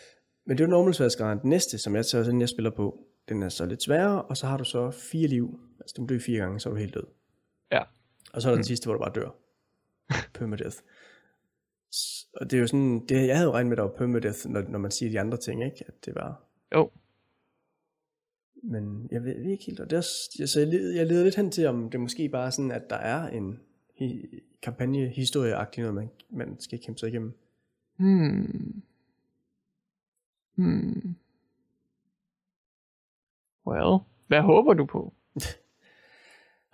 Men det er jo normalsværsgraden. Den næste, som jeg tager, den jeg spiller på, den er så lidt sværere, og så har du så fire liv. Altså du må dø fire gange, så er du helt død. Ja. Og så er der den sidste, hvor du bare dør. [laughs] Permadeath. Og det er jo sådan, det, jeg havde jo regnet med, at der var permadeath, når, når man siger de andre ting, ikke? At det var... Jo. Men jeg ved, jeg ved ikke helt, og det er altså, jeg, led, jeg leder lidt hen til, om det måske bare er sådan, at der er en hi, kampagne, historieagtig noget, man, man skal kæmpe sig igennem. Hmm. Hmm. Well, hvad håber du på? [laughs]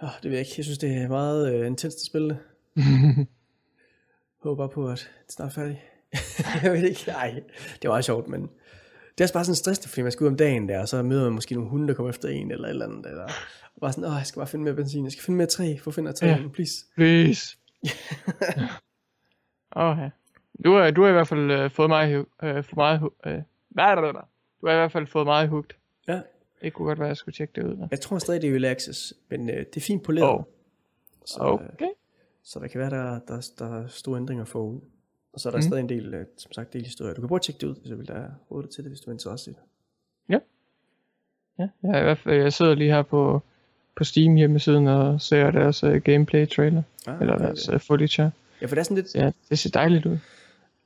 Oh, det ved jeg ikke. Jeg synes, det er meget øh, intenst at spille det. [laughs] håber bare på, at det snart er færdigt. [laughs] jeg ved ikke. Nej, det var meget sjovt, men det er også bare sådan stressende, fordi man skal ud om dagen der, og så møder man måske nogle hunde, der kommer efter en, eller et eller andet. Eller, og bare sådan, åh, jeg skal bare finde mere benzin, jeg skal finde mere træ, få finder træ, ja. please. Please. Åh, ja. Du du har i hvert fald øh, fået mig, øh, for meget, øh, hvad er der der? Du har i hvert fald fået mig hugt. Ja, Det kunne godt være, at jeg skulle tjekke det ud. Da. jeg tror stadig, det er access, men øh, det er fint poleret. Åh. Så, øh, Okay. så der kan være, der, der, der er store ændringer forud. Og så er der mm. Stadig en del, øh, som sagt, del historie. Du kan prøve at tjekke det ud, hvis du vil der råde dig til det, hvis du er interesseret i det. Ja, jeg, er i hvert fald, jeg sidder lige her på, på Steam hjemmesiden og ser deres uh, gameplay trailer. Ah, Eller deres uh, footage her. Ja, for det er sådan lidt, Ja, det ser dejligt ud.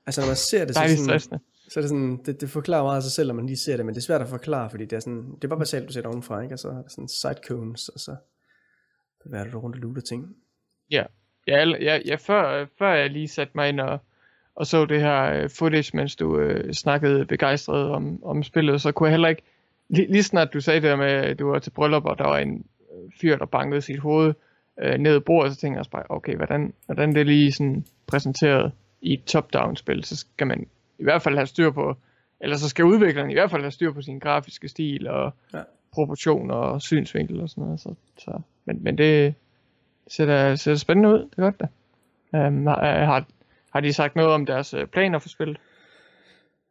altså når man ser det, så, sådan så er det sådan, det, det forklarer meget af sig selv, når man lige ser det, men det er svært at forklare, fordi det er sådan, det er bare basalt, du ser det ovenfra, ikke? Og så er der sådan side cones, og så bevæger du rundt og looter ting. Ja, ja, ja, ja før, før jeg lige satte mig ind og, og så det her øh, footage, mens du øh, snakkede begejstret om, om spillet, så kunne jeg heller ikke, lige, lige snart du sagde det der med, at du var til bryllup, og der var en øh, fyr, der bankede sit hoved øh, ned i bordet, så tænkte jeg også bare, okay, hvordan, hvordan det lige sådan præsenteret i et top-down spil, så skal man i hvert fald have styr på, eller så skal udvikleren i hvert fald have styr på sin grafiske stil og Ja. proportioner og synsvinkel og sådan noget. Så, så, men, men det ser da, ser da spændende ud, det er godt da. Um, har, har, har de sagt noget om deres øh, planer for spillet?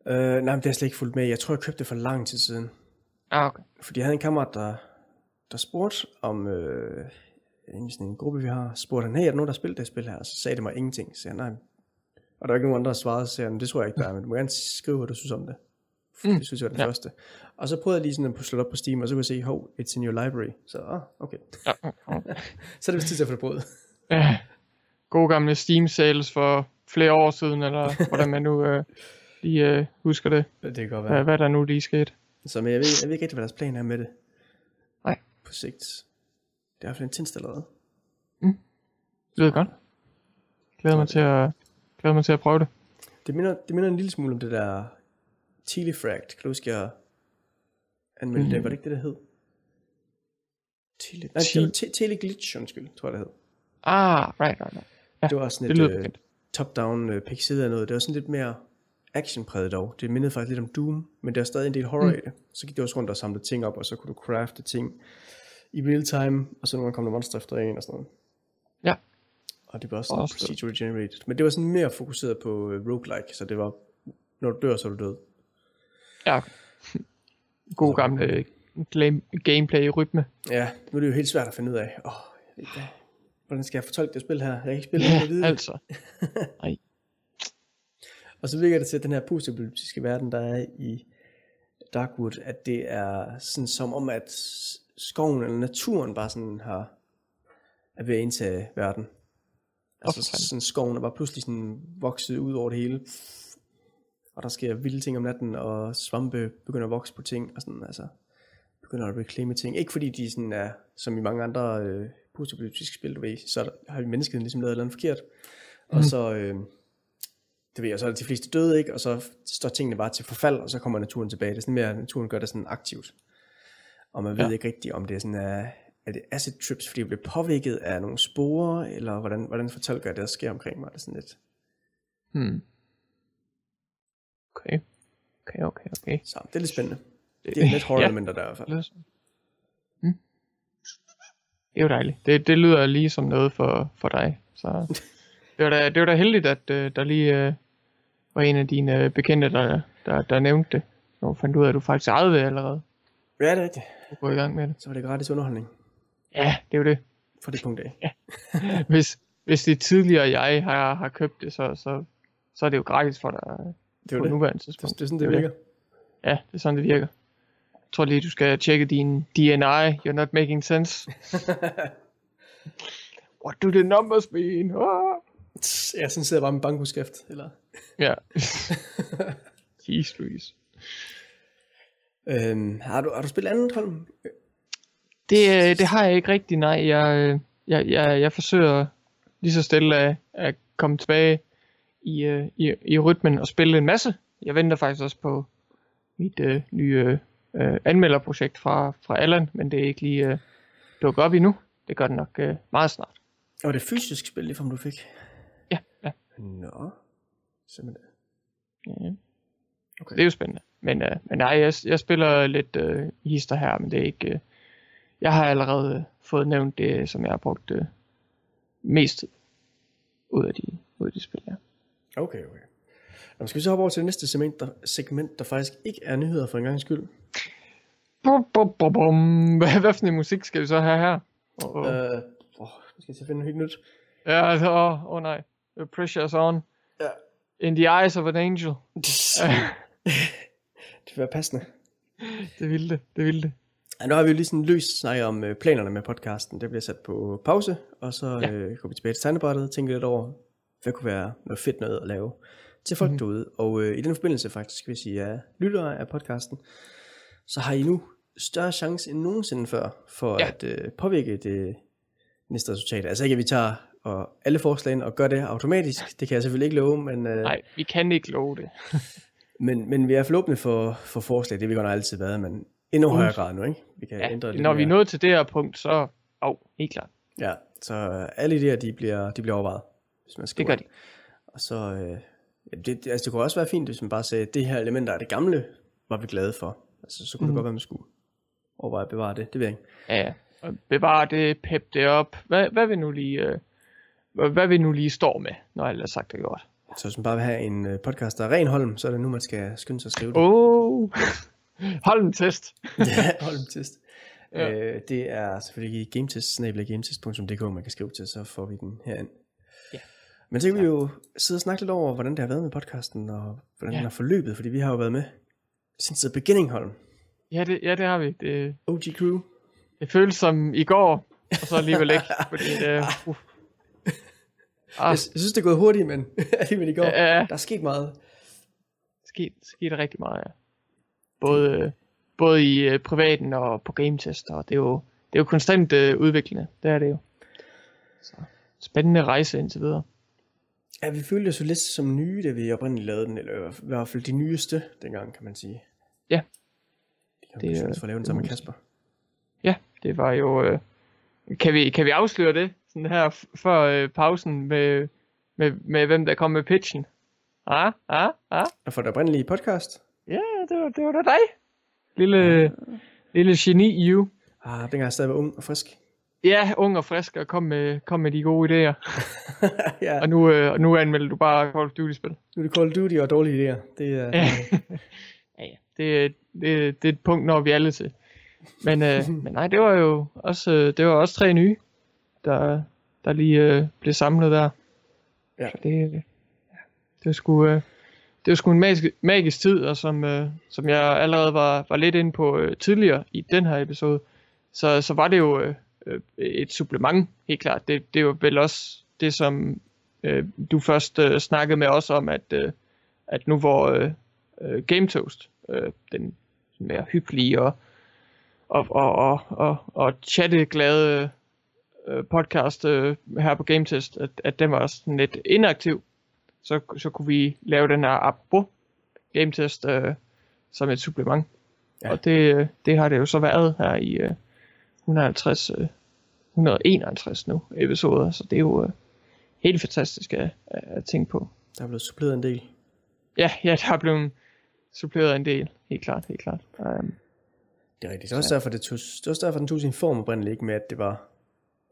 Øh, nej, men det har jeg slet ikke fulgt med. Jeg tror, jeg købte det for lang tid siden. Ah, okay. Fordi jeg havde en kammerat, der, der spurgte om, øh, i sådan en gruppe, vi har, spurgte han, hey, er der nogen, der har spillet det spil her? Og så sagde det mig ingenting. Så jeg, nej. Og der var ikke nogen andre, der svarede, så han, det tror jeg ikke, der er, men du må gerne skrive, hvad du synes om det. Mm. Det synes jeg var den Ja. første. Og så prøvede jeg lige sådan at det op på Steam, og så kunne jeg se, hov, it's in your library. Så, ah, okay. Ja. [laughs] Så er det vist tid til at få det brød. Ja. God gamle Steam sales for flere år siden, eller [laughs] hvordan man nu øh, lige øh, husker det. Det kan godt Hvad, være. hvad der nu lige skete. Så men jeg ved, jeg ved ikke rigtig, hvad deres plan er med det. Nej. På sigt. Det er i hvert fald intenst allerede. Det lyder godt. Glæder mig til at, glæder mig til at prøve det. Det minder, det minder en lille smule om det der Telefract. Kan du huske, jeg anmeldte mm. det? Var det ikke det, der hed? Tele, nej, Te- det te, Teleglitch, undskyld, tror jeg, det hed. Ah, right, right, right. Ja, det var sådan Det et øh, top-down øh, pixelet af noget. Det var sådan lidt mere actionpræget dog. Det mindede faktisk lidt om Doom, men der er stadig en del horror mm. i det. Så gik det også rundt og samlede ting op, og så kunne du crafte ting i real time, og så nogle gange kom der monster efter en og sådan noget. Ja. Og det var også Og sådan også- procedural generated. Men det var sådan mere fokuseret på øh, roguelike, så det var, når du dør, så er du død. Ja. [laughs] God glam- gameplay-rytme. Ja, nu er det jo helt svært at finde ud af. Åh, ikke, hvordan skal jeg fortolke det spil her? Jeg kan ikke spille det. Ja, det. altså. [laughs] Ej. Og så virker det til, at den her postapokalyptiske verden, der er i Darkwood, at det er sådan som om, at skoven eller naturen bare sådan har, er ved at indtage verden. Altså fanden. sådan skoven er bare pludselig sådan vokset ud over det hele. Og der sker vilde ting om natten, og svampe begynder at vokse på ting, og sådan, altså, begynder at reclaime ting. Ikke fordi de sådan er, som i mange andre øh, postapokalyptiske spil, du ved, så der, har vi menneskeheden ligesom lavet noget forkert. Og Mhm. så, øh, det ved jeg, så er de fleste døde, ikke? Og så står tingene bare til forfald, og så kommer naturen tilbage. Det er sådan mere, at naturen gør det sådan aktivt. Og man ved Ja. ikke rigtigt, om det er sådan, er, er det acid trips, fordi det bliver påvirket af nogle sporer, eller hvordan, hvordan fortolker jeg det, der sker omkring mig? Det er sådan lidt. Hmm. Okay. Okay, okay, okay. Så det er lidt spændende. Det er lidt horror [laughs] elementer der i hvert fald. Hmm. Det er jo dejligt. Det, det lyder lige som noget for, for dig. Så [laughs] det var da, det var da heldigt, at uh, der lige uh, var en af dine uh, bekendte, der, der, der nævnte det. Så fandt ud af, at du faktisk ejede det allerede. Ja, det er rigtigt. Du går i gang med det. Så var det gratis underholdning Ja, det er jo det. fra det punkt af. [laughs] Hvis, hvis det tidligere jeg har, har købt det, så, så, så er det jo gratis for dig Det er på jo det. nuværende Det, tidspunkt. det er sådan, det jo virker. Ja, det er sådan, det virker. Jeg tror lige, du skal tjekke din DNI. You're not making sense. [laughs] What do the numbers mean? Ah. Ja, sådan sidder jeg bare med bankudskrift. Eller... Ja. [laughs] Jeez, Louise. Øhm, har, du, har du spillet andet, Holm? Det, øh, det har jeg ikke rigtig, nej. Jeg, øh, jeg, jeg, jeg forsøger lige så stille at, at komme tilbage i, øh, i, i rytmen og spille en masse. Jeg venter faktisk også på mit øh, nye øh, anmelderprojekt fra, fra Allan, men det er ikke lige øh, dukket op endnu. Det gør det nok øh, meget snart. Og det fysisk spil, lige du fik? Ja, ja. Nå. Simpelthen. ja. Okay. Det er jo spændende. Men, øh, men nej, jeg, jeg spiller lidt øh, hister her, men det er ikke... Øh, jeg har allerede øh, fået nævnt det, som jeg har brugt øh, mest tid ud af de, ud af de spil, ja. Okay, okay. Nå, skal vi så hoppe over til det næste segment der, segment, der faktisk ikke er nyheder for en gang skyld? Bum, bum, bum, bum. [laughs] Hvad, hvad for en musik skal vi så have her? Åh, oh, øh, oh, jeg skal at finde noget helt nyt. Ja, altså, åh oh, oh, nej. The pressure's on. Ja. In the eyes of an angel. [laughs] det vil være passende. [laughs] det ville det, det ville det. Ja, nu har vi jo lige sådan løst snakket om øh, planerne med podcasten. Det bliver sat på pause, og så Ja. øh, går vi tilbage til tegnebrættet og tænker lidt over, hvad kunne være noget fedt noget at lave til folk mm-hmm. derude. Og øh, i den forbindelse faktisk, jeg sige, at lyttere af podcasten, så har I nu større chance end nogensinde før, for Ja. at øh, påvirke det næste resultat. Altså ikke, at vi tager og alle forslagene og gør det automatisk. Det kan jeg selvfølgelig ikke love, men, øh, Nej, vi kan ikke love det. [laughs] men, men vi er forlåbende for, for forslag. Det vi godt nok altid været, men endnu højere grad nu, ikke? Vi kan Ja, ændre lidt når vi er nået til det her punkt, så... Åh, oh, helt klart. Ja, så øh, alle idéer, de bliver, de bliver overvejet, hvis man Det skriver. gør de. Og så, øh, ja, det, det, altså det kunne også være fint, hvis man bare sagde, at det her element, der er det gamle, var vi glade for. Altså, så kunne mm. det Mhm. godt være, man skulle overveje at bevare det. Det ved jeg ikke. Ja. Og bevare det, pep det op. Hvad, hvad vi nu lige... Øh, hvad, hvad vi nu lige står med, når alt er sagt og gjort. Så hvis man bare vil have en øh, podcast, der er ren Holm, så er det nu, man skal skynde sig at skrive det. Oh. [laughs] [laughs] Hold en test. [laughs] ja, Holm test. Ja. Ja. Øh, det er selvfølgelig gametest, gametest.dk, man kan skrive til, så får vi den herind. Ja. Men så kan vi jo sidde og snakke lidt over, hvordan det har været med podcasten, og hvordan Ja. ja. den har forløbet, fordi vi har jo været med since the beginning, Holm. Ja, det, ja, det har vi. Det, OG Crew. det føles som i går, og så alligevel ikke. [laughs] fordi det, uh. Jeg, ah, jeg synes, det er gået hurtigt, men alligevel i går. Ja. Der er sket meget. sket, sket rigtig meget, ja. Både, både i øh, privaten og på gametest, og det er jo, det er jo konstant øh, udviklende. Det er det jo. Så, spændende rejse indtil videre. Ja, vi følte os jo lidt som nye, da vi oprindeligt lavede den, eller i hvert fald de nyeste dengang, kan man sige. Ja. Det er øh, for at lave den sammen med Kasper. Ja, det var jo... Øh, kan, vi, kan vi afsløre det? Sådan her før øh, pausen med, med, med hvem der kom med pitchen? Ah, ah, ah. Og for det oprindelige podcast, Ja, det var, det var da dig. Lille, lille geni you. ah, dengang jeg stadig var ung og frisk. Ja, ung og frisk og kom med, kom med de gode idéer. [laughs] ja, Og nu, øh, og nu anmelder du bare Call of Duty-spil. nu er det Call of Duty og dårlige idéer. Det er, Ja. [laughs] ja, ja. Det, det, det er et punkt, når vi alle til. Men, øh, [laughs] men nej, det var jo også, øh, det var også tre nye, der, der lige øh, blev samlet der. Ja. Så det, øh, det var sgu, øh, det var sgu en magisk, magisk tid, og som, øh, som jeg allerede var, var lidt inde på øh, tidligere i den her episode, så, så var det jo øh, øh et supplement, helt klart. Det, det var vel også det, som øh, du først øh, snakkede med os om, at, øh, at nu hvor øh, øh, Game Toast, øh, den sådan mere hyggelige og, og, og, og, og, og chatteglade øh, podcast øh, her på Game Test, at, at den var sådan lidt inaktiv, så, så kunne vi lave den her apropos Game Test øh, som et supplement. Ja. Og det, øh, det har det jo så været her i øh, 150, øh, 151 nu episoder, så det er jo øh, helt fantastisk at, at tænke på. Der er blevet suppleret en del. Ja, ja, der er blevet suppleret en del, helt klart, helt klart. Um, det er rigtigt. Det er også derfor, det tog, det også derfor, den tog sin form oprindeligt, ikke med at det var...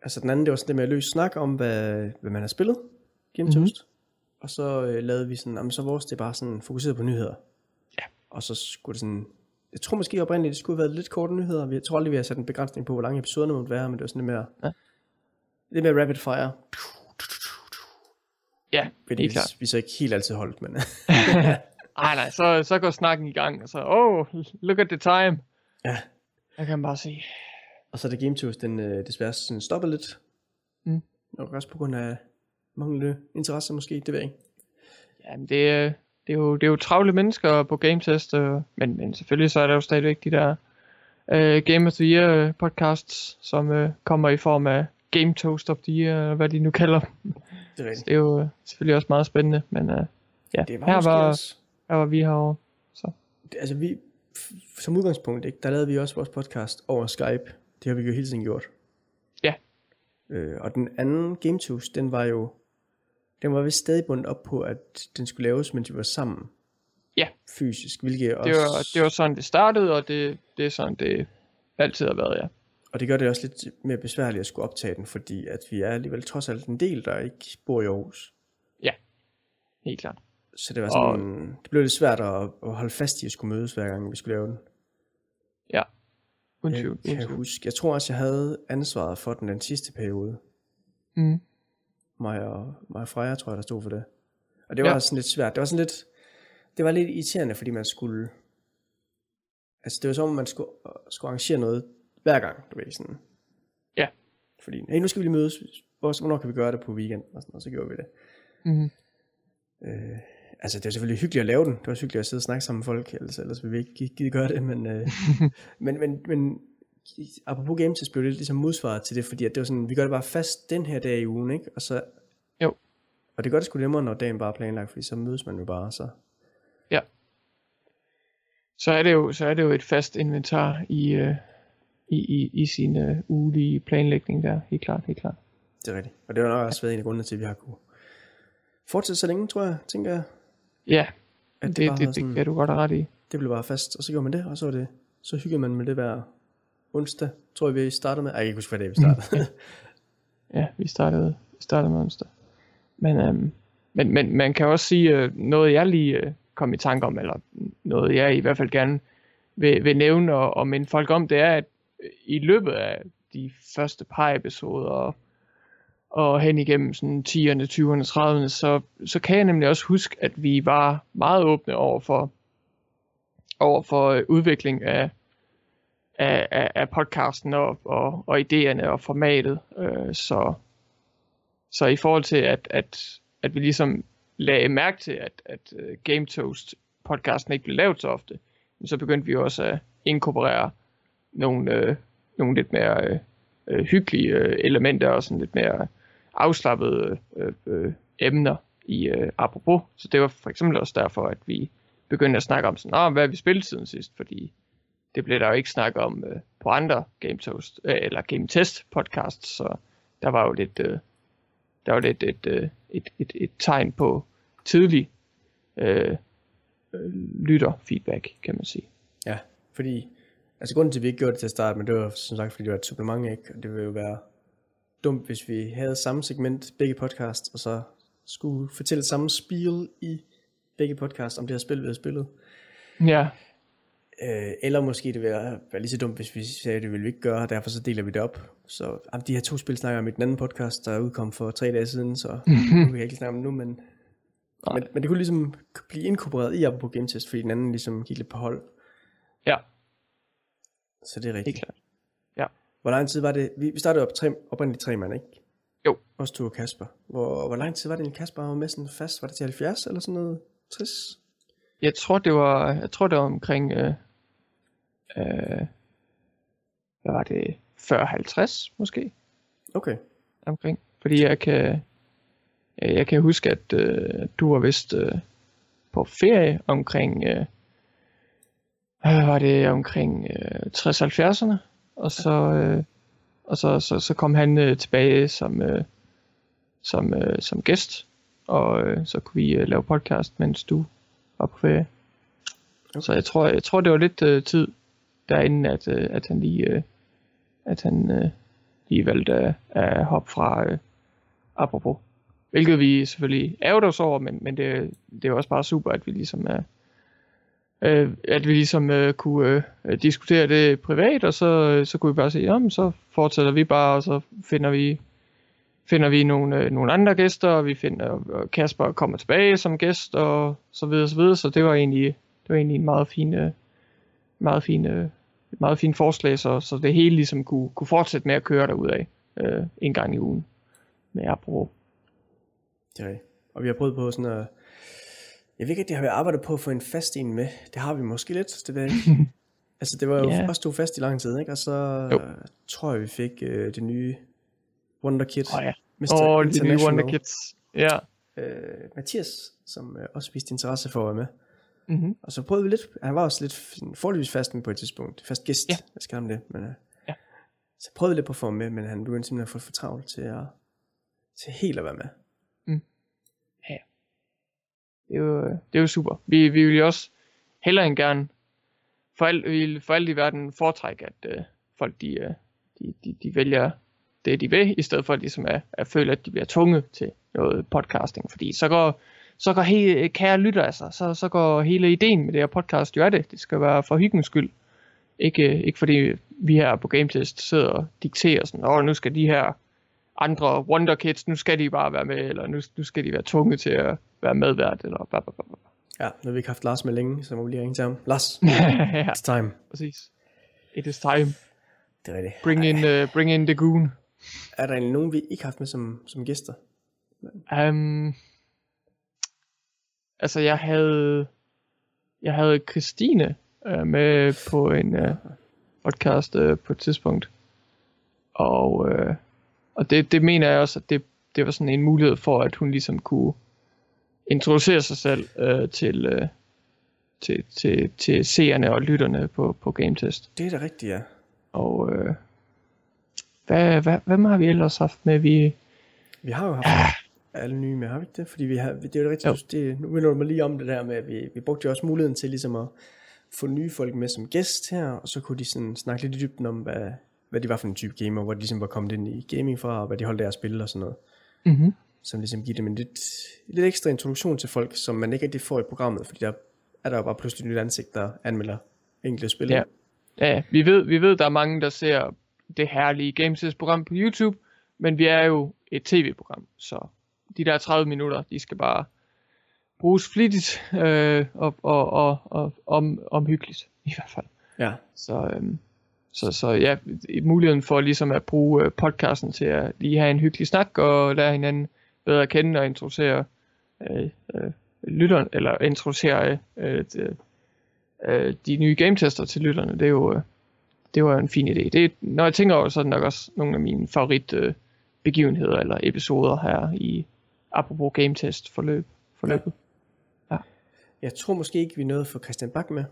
Altså den anden, det var sådan det med at løse snak om, hvad, hvad man har spillet Game mm-hmm. Toast. Og så øh, lavede vi sådan, jamen, så vores det er bare sådan fokuseret på nyheder. Ja. Og så skulle det sådan, jeg tror måske oprindeligt, det skulle have været lidt korte nyheder. Jeg tror aldrig, vi har sat en begrænsning på, hvor lange episoderne måtte være, men det var sådan lidt mere, ja. lidt mere rapid fire. Ja, det er klart. Vi så ikke helt altid holdt, men... [laughs] Ej, nej, så, så går snakken i gang, og så, oh, look at the time. Ja. Jeg kan bare sige. Og så er det Game Tours, den øh, desværre sådan stopper lidt. Mm. Nok også på grund af manglende interesse måske, det ved jeg ikke. Jamen, det, øh, det, er jo, det er jo travle mennesker på Game Test, øh, men, men selvfølgelig så er der jo stadigvæk de der uh, Game of the Year øh, podcasts, som uh, kommer i form af Game Toast of the Year, hvad de nu kalder dem. Det er, det er jo uh, selvfølgelig også meget spændende, men uh, ja, det var her, var, også... her var vi herovre. Så. Altså vi, som udgangspunkt, ikke, der lavede vi også vores podcast over Skype. Det har vi jo hele tiden gjort. Ja. Øh, og den anden Game Toast, den var jo den var vist stadig bundet op på, at den skulle laves, mens vi var sammen. Ja. Fysisk, hvilket også... Det var, det var sådan, det startede, og det, det er sådan, det altid har været, ja. Og det gør det også lidt mere besværligt at skulle optage den, fordi at vi er alligevel trods alt en del, der ikke bor i Aarhus. Ja, helt klart. Så det var sådan, og... det blev lidt svært at, at holde fast i at skulle mødes hver gang vi skulle lave den. Ja, uden tvivl. Jeg kan huske, jeg tror også, jeg havde ansvaret for den den sidste periode. Mm mig og, mig og Freja, tror jeg, der stod for det. Og det var ja. sådan lidt svært. Det var sådan lidt, det var lidt irriterende, fordi man skulle, altså det var som om, man skulle, skulle arrangere noget hver gang, du ved, sådan. Ja. Fordi, hey, nu skal vi lige mødes, hvornår kan vi gøre det på weekend, og, sådan, og så gjorde vi det. Mm-hmm. Øh, altså det er selvfølgelig hyggeligt at lave den, det var hyggeligt at sidde og snakke sammen med folk, ellers, ellers ville vi ikke gide gøre det, men, øh, [laughs] men, men, men apropos game test blev det ligesom modsvaret til det, fordi at det var sådan, vi gør det bare fast den her dag i ugen, ikke? Og så... Jo. Og det gør det sgu nemmere, når dagen bare er planlagt, fordi så mødes man jo bare, så... Ja. Så er det jo, så er det jo et fast inventar i, uh, i, i, i sin uh, ugelige planlægning der, helt klart, helt klart. Det er rigtigt. Og det har nok også været en af grundene til, at vi har kunne fortsætte så længe, tror jeg, tænker jeg. Ja, at det, det, det, sådan, det kan du godt have ret i. Det blev bare fast, og så gjorde man det, og så var det, så hyggede man med det hver onsdag, tror jeg, vi startede med. Jeg kan ikke huske, hvad det vi startede. [laughs] ja, vi startede, vi startede med onsdag. Men, øhm, men, men man kan også sige, øh, noget jeg lige øh, kom i tanke om, eller noget jeg i hvert fald gerne vil, vil nævne og, og minde folk om, det er, at i løbet af de første par episoder, og, og hen igennem sådan 10'erne, 20'erne, 30'erne, så, så kan jeg nemlig også huske, at vi var meget åbne over for, over for øh, udvikling af, af, af, af podcasten og, og, og idéerne og formatet. Øh, så, så i forhold til, at, at, at vi ligesom lagde mærke til, at, at øh, Game Toast podcasten ikke blev lavet så ofte, så begyndte vi også at inkorporere nogle, øh, nogle lidt mere øh, øh, hyggelige øh, elementer og sådan lidt mere afslappede øh, øh, emner i øh, apropos. Så det var for eksempel også derfor, at vi begyndte at snakke om sådan, hvad har vi spillet siden sidst, fordi det blev der jo ikke snakket om øh, på andre Game Toast, øh, eller Game Test podcasts, så der var jo lidt, øh, der var lidt et, øh, et, et, et tegn på tidlig øh, øh, lytter feedback, kan man sige. Ja, fordi, altså grunden til, at vi ikke gjorde det til at starte, men det var som sagt, fordi det var et supplement, ikke? Og det ville jo være dumt, hvis vi havde samme segment, begge podcasts, og så skulle fortælle samme spil i begge podcasts, om det her spil, vi havde spillet. Ja. Øh, eller måske det ville være lige så dumt, hvis vi sagde, at det ville vi ikke gøre, og derfor så deler vi det op. Så jamen, de her to spil snakker om i den anden podcast, der udkom for tre dage siden, så [laughs] nu kan jeg ikke snakke om nu, men, men, men det kunne ligesom blive inkorporeret i på Game Test, fordi den anden ligesom gik lidt på hold. Ja. Så det er rigtigt. Helt klart. Ja. Hvor lang tid var det? Vi startede op tre, oprindeligt tre mand, ikke? Jo. Også to og Kasper. Hvor, hvor lang tid var det, en Kasper var med sådan fast? Var det til 70 eller sådan noget? 60? Jeg tror, det var, jeg tror, det var omkring øh, øh, hvad var det, 40-50 måske Okay. omkring. Fordi jeg kan, øh, jeg kan huske, at øh, du var vist øh, på ferie omkring, øh, hvad var det, omkring øh, 60-70'erne, og så, øh, og så, så, så kom han øh, tilbage som, øh, som, øh, som gæst, og øh, så kunne vi øh, lave podcast, mens du var på ferie. Okay. Så jeg tror, jeg tror det var lidt øh, tid derinde, at, øh, at han lige, øh, at han øh, lige valgte at, at hoppe fra øh, apropos. Hvilket vi selvfølgelig ærger os over, men, men det, det er også bare super, at vi ligesom er, øh, at vi ligesom øh, kunne øh, diskutere det privat, og så, øh, så kunne vi bare sige, jamen så fortsætter vi bare, og så finder vi finder vi nogle, øh, nogle andre gæster, og vi finder, og Kasper kommer tilbage som gæst, og så videre, så videre, så det var egentlig, det var egentlig en meget fin, øh, meget fin, øh, et meget fint forslag, så, så det hele ligesom kunne, kunne fortsætte med at køre derudad øh, en gang i ugen med Apro. Det er rigtigt. Og vi har prøvet på sådan at... Jeg ved ikke, det har vi arbejdet på at få en fast en med. Det har vi måske lidt, det ved jeg ikke. [laughs] altså, det var jo yeah. også to fast i lang tid, ikke? Og så Jo. tror jeg, vi fik uh, det nye Wonder Kid. Åh oh, ja, Mr. oh, de nye International. Wonder Kids. Ja. Uh, Mathias, som uh, også viste interesse for at være med. Mm-hmm. Og så prøvede vi lidt, han var også lidt forholdsvis fast med på et tidspunkt. Fast gæst, Ja. ja. jeg skal ham det. Men, uh, Ja. Så prøvede vi lidt på at få ham med, men han begyndte simpelthen at få for travlt til, at, til helt at være med. Det er jo, det er jo super. Vi, vi vil jo også hellere end gerne for alt, vi vil for alt i verden foretrække, at øh, folk de, øh, de, de, de vælger det, de vil, i stedet for at, ligesom at, at føle, at de bliver tvunget til noget podcasting. Fordi så går, så går hele, kære lytter altså, så, så går hele ideen med det her podcast jo er det. Det skal være for hyggens skyld. Ikke, ikke fordi vi her på GameTest sidder og dikterer sådan, åh, nu skal de her andre Wonder Kids, nu skal de bare være med, eller nu, nu skal de være tvunget til at være medvært, eller bla bla bla. bla. Ja, nu har vi ikke haft Lars med længe, så må vi lige ringe til ham. Lars, [laughs] ja, it's time. præcis. It is time. Det er rigtigt. Bring in, uh, bring in the goon. Er der egentlig nogen, vi ikke har haft med som, som gæster? Um, altså, jeg havde, jeg havde Christine uh, med på en uh, podcast uh, på et tidspunkt. Og, uh, og det, det mener jeg også, at det, det var sådan en mulighed for, at hun ligesom kunne introducere sig selv uh, til, uh, til, til, til seerne og lytterne på, på GameTest. Det er da rigtigt, ja. Og øh, hvad, hvad, hvem har vi ellers haft med? Vi, Vi har jo haft alle nye med, har vi ikke det? Fordi vi har, det er jo Jo. rigtigt, det, nu minder du mig lige om det der med, at vi, vi brugte jo også muligheden til ligesom at få nye folk med som gæst her, og så kunne de sådan snakke lidt i dybden om, hvad, hvad de var for en type gamer, hvor de ligesom var kommet ind i gaming fra, og hvad de holdt af at spille og sådan noget. mm-hmm. Som ligesom giver dem en lidt, lidt ekstra introduktion til folk, som man ikke rigtig får i programmet, fordi der er der jo bare pludselig et nyt ansigt, der anmelder enkelte spil. Ja. ja, vi ved, vi ved, der er mange, der ser det herlige GameTest-program på YouTube, men vi er jo et tv-program, så de der 30 minutter, de skal bare bruges flittigt øh, og, og, og, og om, omhyggeligt i hvert fald. ja. Så, øhm, så, så ja, muligheden for ligesom at bruge øh, podcasten til at lige have en hyggelig snak og lære hinanden bedre at kende og introducere øh, øh, lytteren, eller introducere øh, de, øh, de nye gametester til lytterne, det er jo, øh, det var en fin idé. Det, når jeg tænker over, så er det nok også nogle af mine favorit øh, begivenheder eller episoder her i apropos gametest forløb, forløbet. Jeg tror måske ikke, vi nåede få Christian Bak med.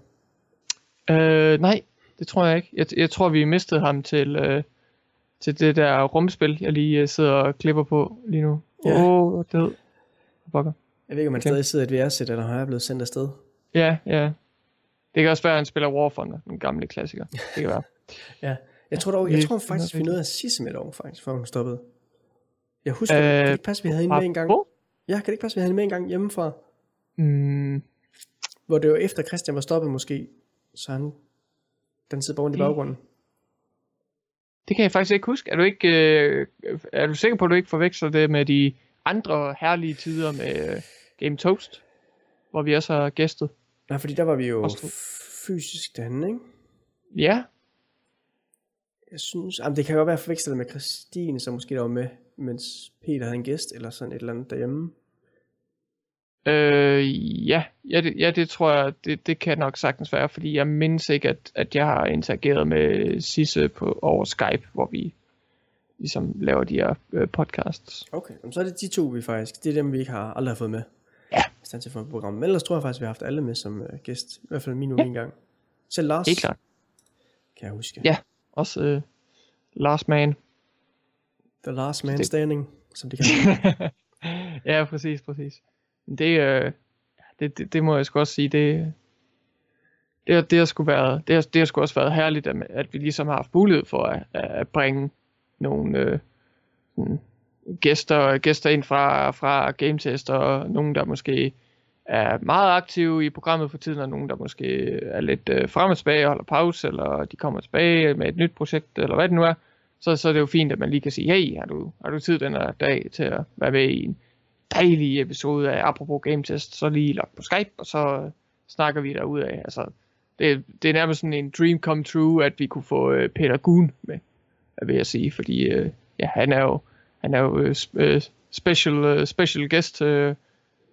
Øh, nej, det tror jeg ikke. Jeg, jeg tror, vi mistede ham til, øh, til det der rumspil, jeg lige øh, sidder og klipper på lige nu. Åh, Ja. oh, det. Jeg ved ikke, om han stadig sidder et VR-sæt, eller har jeg blevet sendt afsted. Ja, ja. Det kan også være, at han spiller War Thunder, den gamle klassiker. Det kan være. [laughs] Ja. Jeg tror, dog, jeg tror faktisk, vi nåede at sige med dog, faktisk, før hun stoppede. Jeg husker, øh, Øh, kan det ikke passe, vi havde hende med en gang? Ja, kan det ikke passe, vi havde hende med en gang hjemmefra? Mm, Hvor det var efter Christian var stoppet måske, så han, den sidder bare rundt i Det- baggrunden. det kan jeg faktisk ikke huske. Er du ikke, øh, er du sikker på, at du ikke forveksler det med de andre herlige tider med øh, Game Toast, hvor vi også har gæstet? Nej, fordi der var vi jo Også fysisk derinde, ikke? Ja, Jeg synes, jamen det kan godt være forvekslet med Christine, som måske der var med, mens Peter havde en gæst, eller sådan et eller andet derhjemme. Øh, ja, ja, det, ja, det tror jeg, det, det kan nok sagtens være, fordi jeg mindes ikke, at, at jeg har interageret med Sisse på, over Skype, hvor vi ligesom laver de her øh, podcasts. Okay, så er det de to, vi faktisk, det er dem, vi ikke har aldrig har fået med. Ja. Stand til for et program. Men ellers tror jeg faktisk, vi har haft alle med som uh, gæst. I hvert fald minimum ja. en gang. Selv Lars. Helt klart. Kan jeg huske. Ja, også øh, Lars Man. The last man standing, som [laughs] det kan Ja, præcis, præcis. Det, øh, det, det, det må jeg sgu også sige, det, det, har- det har sgu været, det har, det har sgu også været herligt, at, at vi ligesom har haft mulighed for at, at bringe nogle øh, sådan, gæster, gæster ind fra, fra game tester, og nogen, der måske er meget aktive i programmet for tiden, og nogen, der måske er lidt øh, frem og tilbage og holder pause, eller de kommer tilbage med et nyt projekt, eller hvad det nu er. Så, så er det jo fint, at man lige kan sige, hey, har du, har du tid den her dag til at være med i en dejlig episode af Apropos Game Test, så lige log på Skype, og så øh, snakker vi derud af. Altså, det, det er nærmest sådan en dream come true, at vi kunne få øh, Peter Gun med, vil jeg sige, fordi øh, ja, han er jo, han er jo øh, øh special, øh, special guest øh,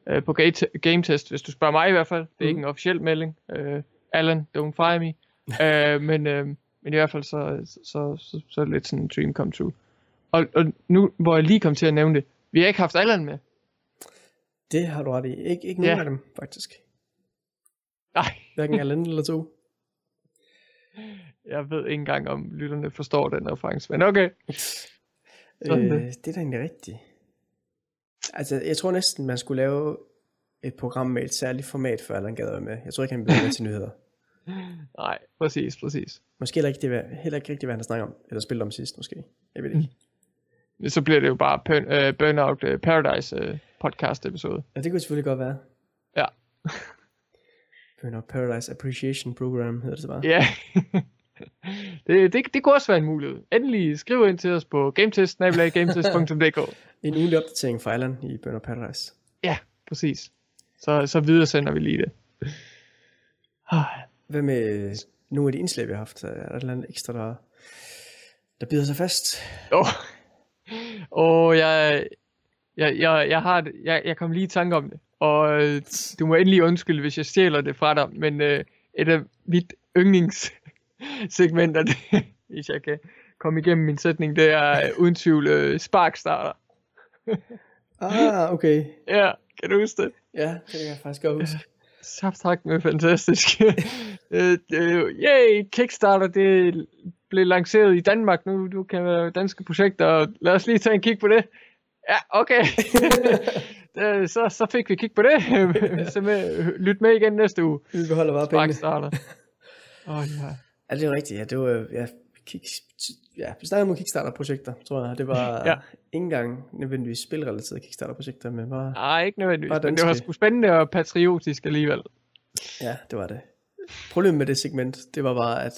øh, på ga- Game Test, hvis du spørger mig i hvert fald. Det er Mm. ikke en officiel melding. Øh, Alan, don't fire me. øh, men, øh, men i hvert fald så, så, så, så, så er det lidt sådan en dream come true. Og, og nu, hvor jeg lige kom til at nævne det, vi har ikke haft Allan med. Det har du ret i. Ik- ikke nogen Ja. af dem, faktisk. Nej, Hverken Allen eller to. jeg ved ikke engang, om lytterne forstår den reference, men okay. Øh, det er da egentlig rigtigt. Altså, jeg tror næsten, man skulle lave et program med et særligt format, for Allan gad med. Jeg tror ikke, han bliver med til nyheder. [laughs] Nej, præcis, præcis. Måske heller ikke, det, heller ikke rigtigt, hvad han har snakket om. Eller spillet om sidst, måske. Jeg ved ikke. Men Så bliver det jo bare burn, uh, Burnout uh, Paradise uh, podcast episode. Ja, det kunne selvfølgelig godt være. Ja. [laughs] Burnout Paradise Appreciation Program hedder det så bare. Ja. Det, det, det kunne også være en mulighed. Endelig skriv ind til os på gametest gametest.dk. En ugenlig opdatering fra Allan i Burnout Paradise. Ja, præcis. Så, så videre sender vi lige det. Hvad med nogle af de indslag, vi har haft? Er der et eller andet ekstra, der, der bider sig fast? Åh, oh, jeg, jeg, jeg, jeg, har jeg, jeg kom lige i tanke om det, og øh, du må endelig undskylde, hvis jeg stjæler det fra dig, men øh, et af mit yndlingssegmenter, det, hvis jeg kan komme igennem min sætning, det er øh, uden tvivl øh, Sparkstarter. Ah, okay. Ja, kan du huske det? Ja, det kan jeg faktisk godt huske. Saftrak med fantastisk. [laughs] øh, øh, yay, Kickstarter, det blev lanceret i Danmark nu. Du kan være danske projekter, lad os lige tage en kig på det. Ja, okay. [laughs] Øh, så, så fik vi kig på det. [laughs] så med, lyt med igen næste uge. Vi beholder bare pengene. Kickstarter. Åh, oh, ja. Ja, det er rigtigt. Ja, det var, ja, kick, ja, vi snakkede om Kickstarter-projekter, tror jeg. Det var Ja. [laughs] ja. ikke engang nødvendigvis spilrelaterede Kickstarter-projekter, men bare, Nej, ikke nødvendigvis, Bare men det var sgu spændende og patriotisk alligevel. ja, det var det. Problemet med det segment, det var bare, at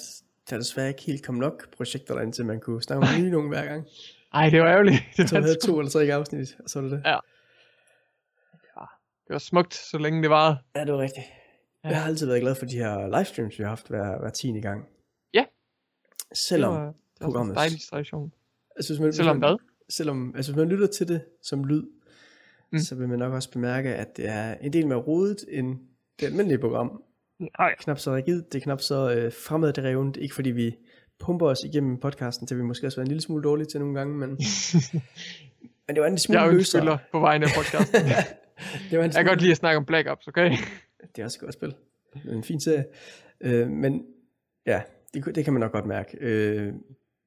der desværre ikke helt kom nok projekter derind, til man kunne snakke om nye nogen hver gang. Ej, det var ærgerligt. Det Så var, havde to eller tre afsnit, og så var det det. Ja. det var smukt, så længe det varede. Ja, det var rigtigt. Ja. Jeg har altid været glad for de her livestreams, vi har haft hver, hver tiende gang. Selvom, det var, det var en dejlig tradition. altså, hvis man, Selvom hvad? Selvom, altså hvis man lytter til det som lyd, Mm. så vil man nok også bemærke, at det er en del mere rodet end det almindelige program. Nej, Knap så rigidt, det er knap så øh, fremadrevent, ikke fordi vi pumper os igennem podcasten, til vi måske også være en lille smule dårlige til nogle gange, men, [laughs] men det var en smule jeg løsere. undskylder på vegne af podcasten. [laughs] Det var en jeg kan godt lide at snakke om Black Ops, okay? Det er også et godt spil. Det er en fin serie. Øh, men ja, det, det kan man nok godt mærke. Øh,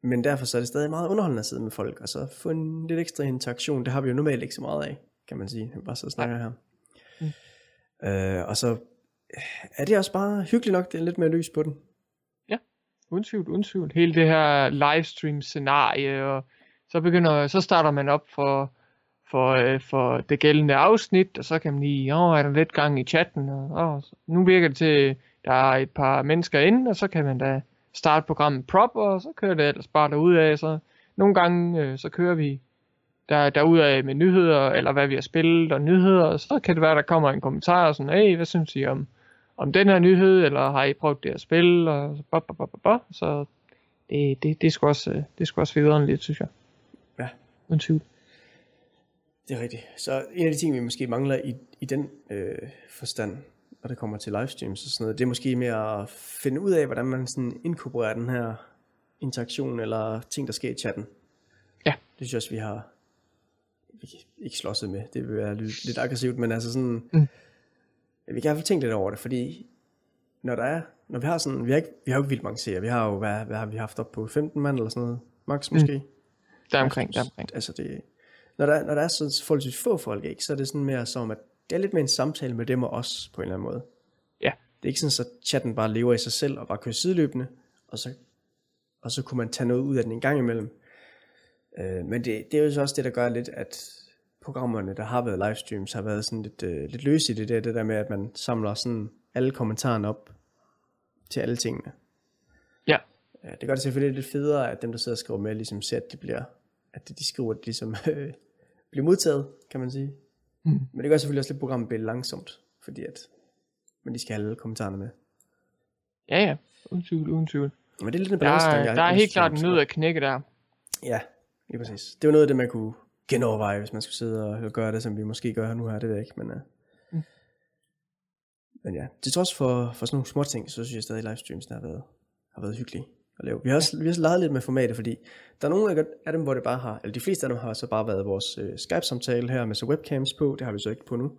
men derfor så er det stadig meget underholdende at sidde med folk, og så få en lidt ekstra interaktion. Det har vi jo normalt ikke så meget af, kan man sige. Vi bare så snakker her. Mm. Øh, og så er det også bare hyggeligt nok, det er lidt mere lys på den. Uden tvivl, uden tvivl. Hele det her livestream scenarie, og så begynder, så starter man op for, for, øh, for det gældende afsnit, og så kan man lige, åh, er der lidt gang i chatten, og åh, nu virker det til, der er et par mennesker inde, og så kan man da starte programmet prop, og så kører det ellers bare derudad, så nogle gange, øh, så kører vi der, derudad med nyheder, eller hvad vi har spillet, og nyheder, og så kan det være, der kommer en kommentar, og sådan, hey, hvad synes I om, om den her nyhed, eller har I prøvet det at spille, og så, bop, bop, bop, bop, så det, det, det, sgu også, øh, det sgu også videre lidt, synes jeg. Ja. Uden tvivl. Det er rigtigt. Så en af de ting, vi måske mangler i, i den øh, forstand, når det kommer til livestreams og sådan noget, det er måske mere at finde ud af, hvordan man sådan inkorporerer den her interaktion eller ting, der sker i chatten. Ja. Det synes jeg også, vi har ikke slåsset med. Det vil være lidt, lidt aggressivt, men altså sådan, Mm. vi kan i hvert fald tænke lidt over det, fordi når der er, når vi har sådan, vi har ikke, vi har jo ikke vildt mange serier, vi har jo, hvad, hvad har vi haft op på, 15 mand eller sådan noget, max måske. Mm. Der er omkring, der er omkring. Altså det, når der, når der er så forholdsvis få folk, ikke, så er det sådan mere som, at det er lidt mere en samtale med dem og os, på en eller anden måde. Ja. Det er ikke sådan, at chatten bare lever i sig selv, og bare kører sideløbende, og så, og så kunne man tage noget ud af den en gang imellem. Øh, men det, det er jo så også det, der gør lidt, at programmerne, der har været livestreams, har været sådan lidt, øh, lidt løse i det der, det der med, at man samler sådan alle kommentarerne op til alle tingene. Ja. Ja, det gør det selvfølgelig lidt federe, at dem, der sidder og skriver med, ligesom ser, at det bliver, at det, de skriver, at det ligesom [laughs] øh, bliver modtaget, kan man sige. Mm. Men det gør selvfølgelig også lidt, programmet bliver langsomt, fordi at man lige skal have alle kommentarerne med. Ja, ja. Uden tvivl, uden tvivl. Men det er lidt en Der balance, er, der er helt klart en nød at knække der. Ja, lige præcis. Det var noget af det, man kunne genoverveje, hvis man skulle sidde og, gøre det, som vi måske gør nu her, det ved jeg ikke, men... Uh, Mm. Men ja, til trods for, for sådan nogle små ting, så synes jeg stadig, at livestreamsen har været, har været hyggelige at lave. Vi har også, vi har også leget lidt med formatet, fordi der er nogle af dem, hvor det bare har, eller de fleste af dem har så bare været vores øh, Skype-samtale her med så webcams på, det har vi så ikke på nu,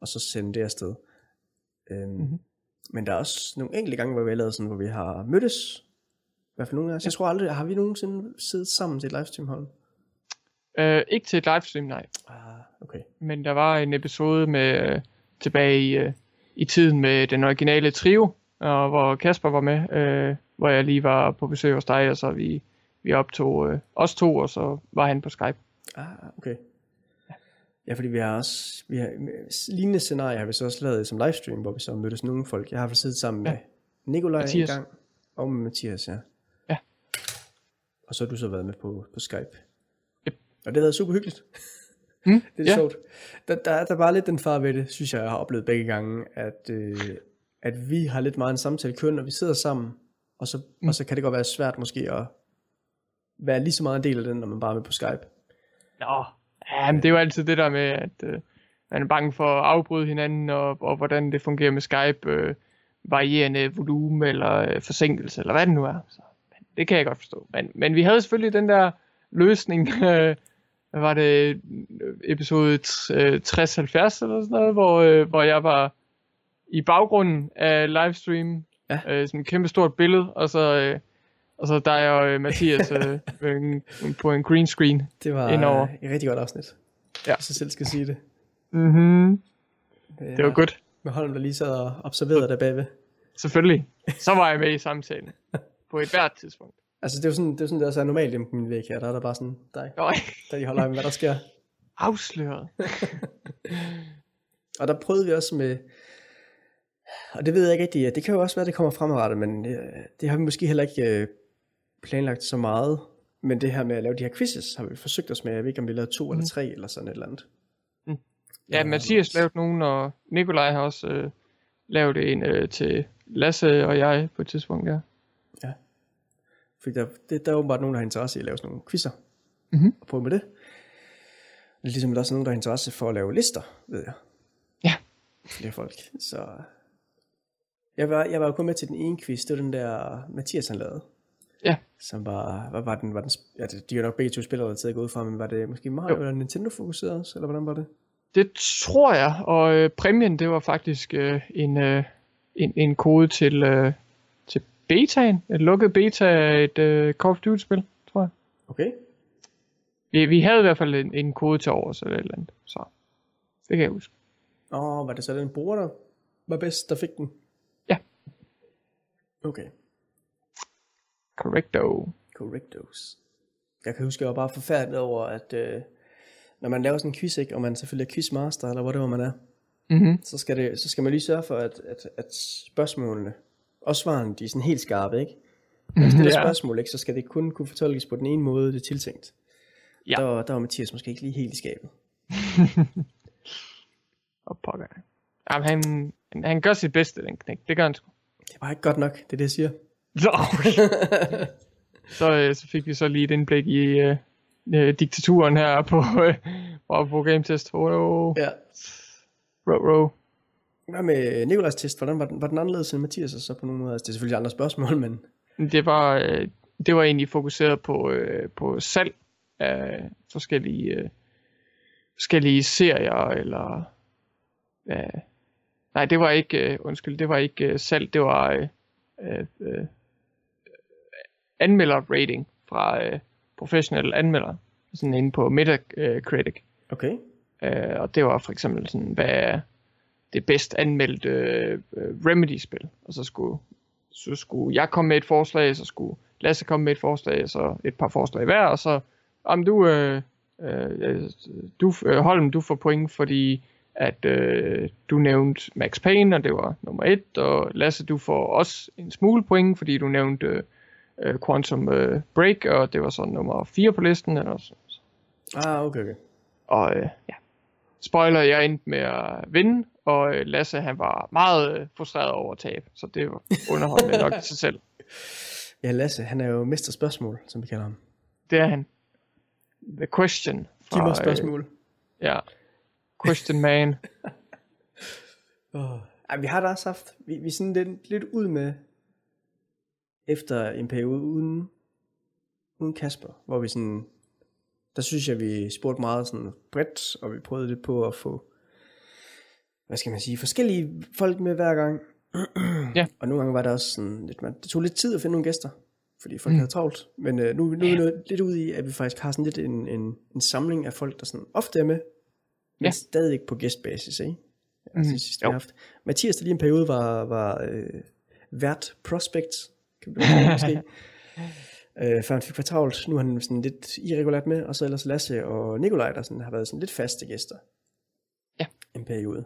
og så sende det afsted. Øhm, Mhm. Men der er også nogle enkelte gange, hvor vi har lavet sådan, hvor vi har mødtes, i hvert fald nogle af os. Jeg tror aldrig, har vi nogensinde siddet sammen til et livestream hold? Øh, ikke til et livestream, nej. Ah, okay. Men der var en episode med øh, tilbage i, øh, i tiden med den originale trio, og hvor Kasper var med, øh, hvor jeg lige var på besøg hos dig, og så vi, vi optog øh, os to, og så var han på Skype. Ah, okay. Ja, fordi vi har også, vi har, lignende scenarier har vi så også lavet som livestream, hvor vi så mødtes nogle folk. Jeg har fald siddet sammen Ja. med Nikolaj Mathias. en gang, og med Mathias, ja. Ja. Og så har du så været med på, på Skype. Yep. Og det har været super hyggeligt. Mm, [laughs] Det er ja. sjovt. Der, der, er- der var lidt den far ved det, synes jeg, jeg har oplevet begge gange, at, øh, at vi har lidt meget en samtale kørende, når vi sidder sammen, og så, mm. og så kan det godt være svært måske at være lige så meget en del af den, når man bare er med på Skype. Nå, ja, men det er jo altid det der med, at øh, man er bange for at afbryde hinanden, og, og hvordan det fungerer med Skype, øh, varierende volumen eller øh, forsinkelse, eller hvad det nu er. Så, men det kan jeg godt forstå. Men, men vi havde selvfølgelig den der løsning, [laughs] øh, hvad var det, episode t- øh, 60-70 eller sådan noget, hvor, øh, hvor jeg var i baggrunden af livestream, Ja. øh, sådan et kæmpe stort billede, og så, øh, og så dig og øh, Mathias øh, [laughs] en, på en green screen. Det var Indover. øh, et rigtig godt afsnit. Ja. Hvis jeg selv skal sige det. Mhm. Det var godt. Med Holm, der lige sad og observerede der bagved. Selvfølgelig. Så var jeg med i samtalen. [laughs] På et hvert tidspunkt. Altså, det er jo sådan, det, er sådan, det også er normalt hjemme på min væg her. Der er der bare sådan dig, Nøj, der lige holder øje med, hvad der sker. afsløret. [laughs] Og der prøvede vi også med, og det ved jeg ikke rigtig, det kan jo også være, det kommer fremadrettet, men øh, det har vi måske heller ikke øh, planlagt så meget. Men det her med at lave de her quizzes, har vi forsøgt os med. Jeg ved ikke, om vi lavede to mm. eller tre, eller sådan et eller andet. Ja, Mathias lavede nogen, og Nikolaj har også øh, lavet en øh, til Lasse og jeg på et tidspunkt, ja. Fordi der, det, der er åbenbart nogen, der har interesse i at lave sådan nogle quizzer. Mhm. Og prøve med det. Ligesom der er også nogen, der har interesse for at lave lister, ved jeg. Ja. Flere folk. Så jeg var, jeg var jo kun med til den ene quiz. Det var den der Mathias han lavede. Ja. Som var, hvad var den, var den, ja, de er jo nok begge to spillere, der taget ud fra, men var det måske Mario Jo. eller Nintendo fokuseret også, eller hvordan var det? Det tror jeg, og øh, præmien, det var faktisk øh, en, øh, en, en kode til, øh, til betaen. Et lukket beta af et øh, Call of Duty-spil, tror jeg. Okay. Vi, vi havde i hvert fald en, en kode til overs eller et eller andet, så det kan jeg huske. Åh, var det så den bruger, der var bedst, der fik den? Okay. Correcto. Correctos. Jeg kan huske, jeg var bare forfærdet over, at øh, når man laver sådan en quiz, ikke, og man selvfølgelig er quizmaster, eller whatever man er, Mm-hmm. så skal, det, så skal man lige sørge for, at, at, at spørgsmålene, og svarene, de er sådan helt skarpe, ikke? Når man stiller Ja. spørgsmål, ikke, så skal det kun kunne fortolkes på den ene måde, det er tiltænkt. Ja. Der, var- der var Mathias måske ikke lige helt i skabet. [laughs] Og pokker. Jamen, han, han, han gør sit bedste, den knæk. Det gør han sgu. Det bare ikke godt nok, det er det, jeg siger. Så, [laughs] så, øh, så fik vi så lige et indblik i, øh, øh, diktaturen her på, øh, på, Game Test. Oh, no. Ja. Row, row. Hvad med Nikolajs test? Hvordan var den, var den anderledes end Mathias' så på nogen måde? Altså, det er selvfølgelig andre spørgsmål, men... Det var, øh, det var egentlig fokuseret på, øh, på salg af forskellige, øh, forskellige serier, eller... Øh, nej, det var ikke, øh, undskyld, det var ikke øh, salg, det var øh, øh, øh, anmelder-rating fra øh, professionelle anmeldere, sådan inde på Metacritic. Okay. Øh, og det var for eksempel sådan, hvad er det bedst anmeldte øh, Remedy-spil? Og så skulle, så skulle jeg komme med et forslag, så skulle Lasse komme med et forslag, så et par forslag hver, og så, om du, øh, øh, du øh, Holm, du får point, fordi at øh, du nævnte Max Payne, og det var nummer et, og Lasse, du får også en smule point, fordi du nævnte øh, Quantum øh, Break, og det var så nummer 4 på listen, eller så. Ah, okay, okay. Og øh, ja, spoiler, jeg endte med at vinde, og øh, Lasse han var meget øh, frustreret over at tabe, så det var underholdende nok i sig selv. [laughs] Ja, Lasse, han er jo mester spørgsmål, som vi kalder ham. Det er han. The question. Giv mig spørgsmål. Øh, ja. Question man. oh. Ej, vi har da også haft, vi, vi sådan lidt, lidt ud med, efter en periode uden, uden Kasper, hvor vi sådan, der synes jeg, vi spurgte meget sådan bredt, og vi prøvede lidt på at få, hvad skal man sige, forskellige folk med hver gang. Ja. [clears throat] Og nogle gange var der også sådan lidt, man, det tog lidt tid at finde nogle gæster, fordi folk mm. havde travlt. Men øh, nu, nu er vi nået lidt ud i, at vi faktisk har sådan lidt en, en, en samling af folk, der sådan ofte er med, men Ja. stadig på gæstbasis, ikke? Altså, sidst, vi Jo. har haft. Mathias, der lige en periode var, var øh, vært prospect, kan man det måske. [laughs] øh, før han fik for travlt. Nu er han sådan lidt irregulært med, og så ellers Lasse og Nikolaj, der sådan har været sådan lidt faste gæster. Ja. En periode.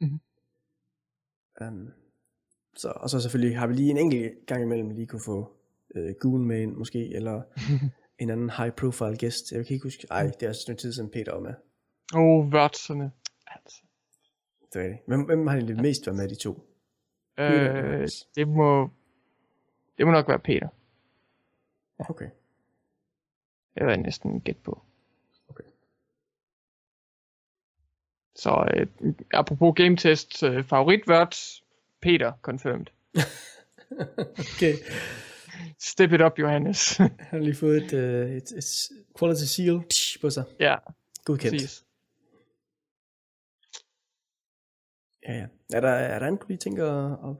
Mhm. Um, så, og så selvfølgelig har vi lige en enkelt gang imellem lige kunne få øh, Goon med ind, måske, eller [laughs] en anden high profile gæst. Jeg kan ikke huske, ej, det er også noget tid siden Peter var med. Åh, oh, værtserne. Altså. Det er det. Hvem, hvem har egentlig mest været med af de to? Øh, det må, det må nok være Peter. Okay. Det var jeg næsten gæt på. Okay. Så øh, apropos game test, øh, favoritvært, Peter confirmed. [laughs] okay. Step it up, Johannes. Han har lige fået et, uh, et, et quality seal på sig. ja, Godkendt. præcis. Ja, ja. Er der, er der andet, du lige tænker at, at,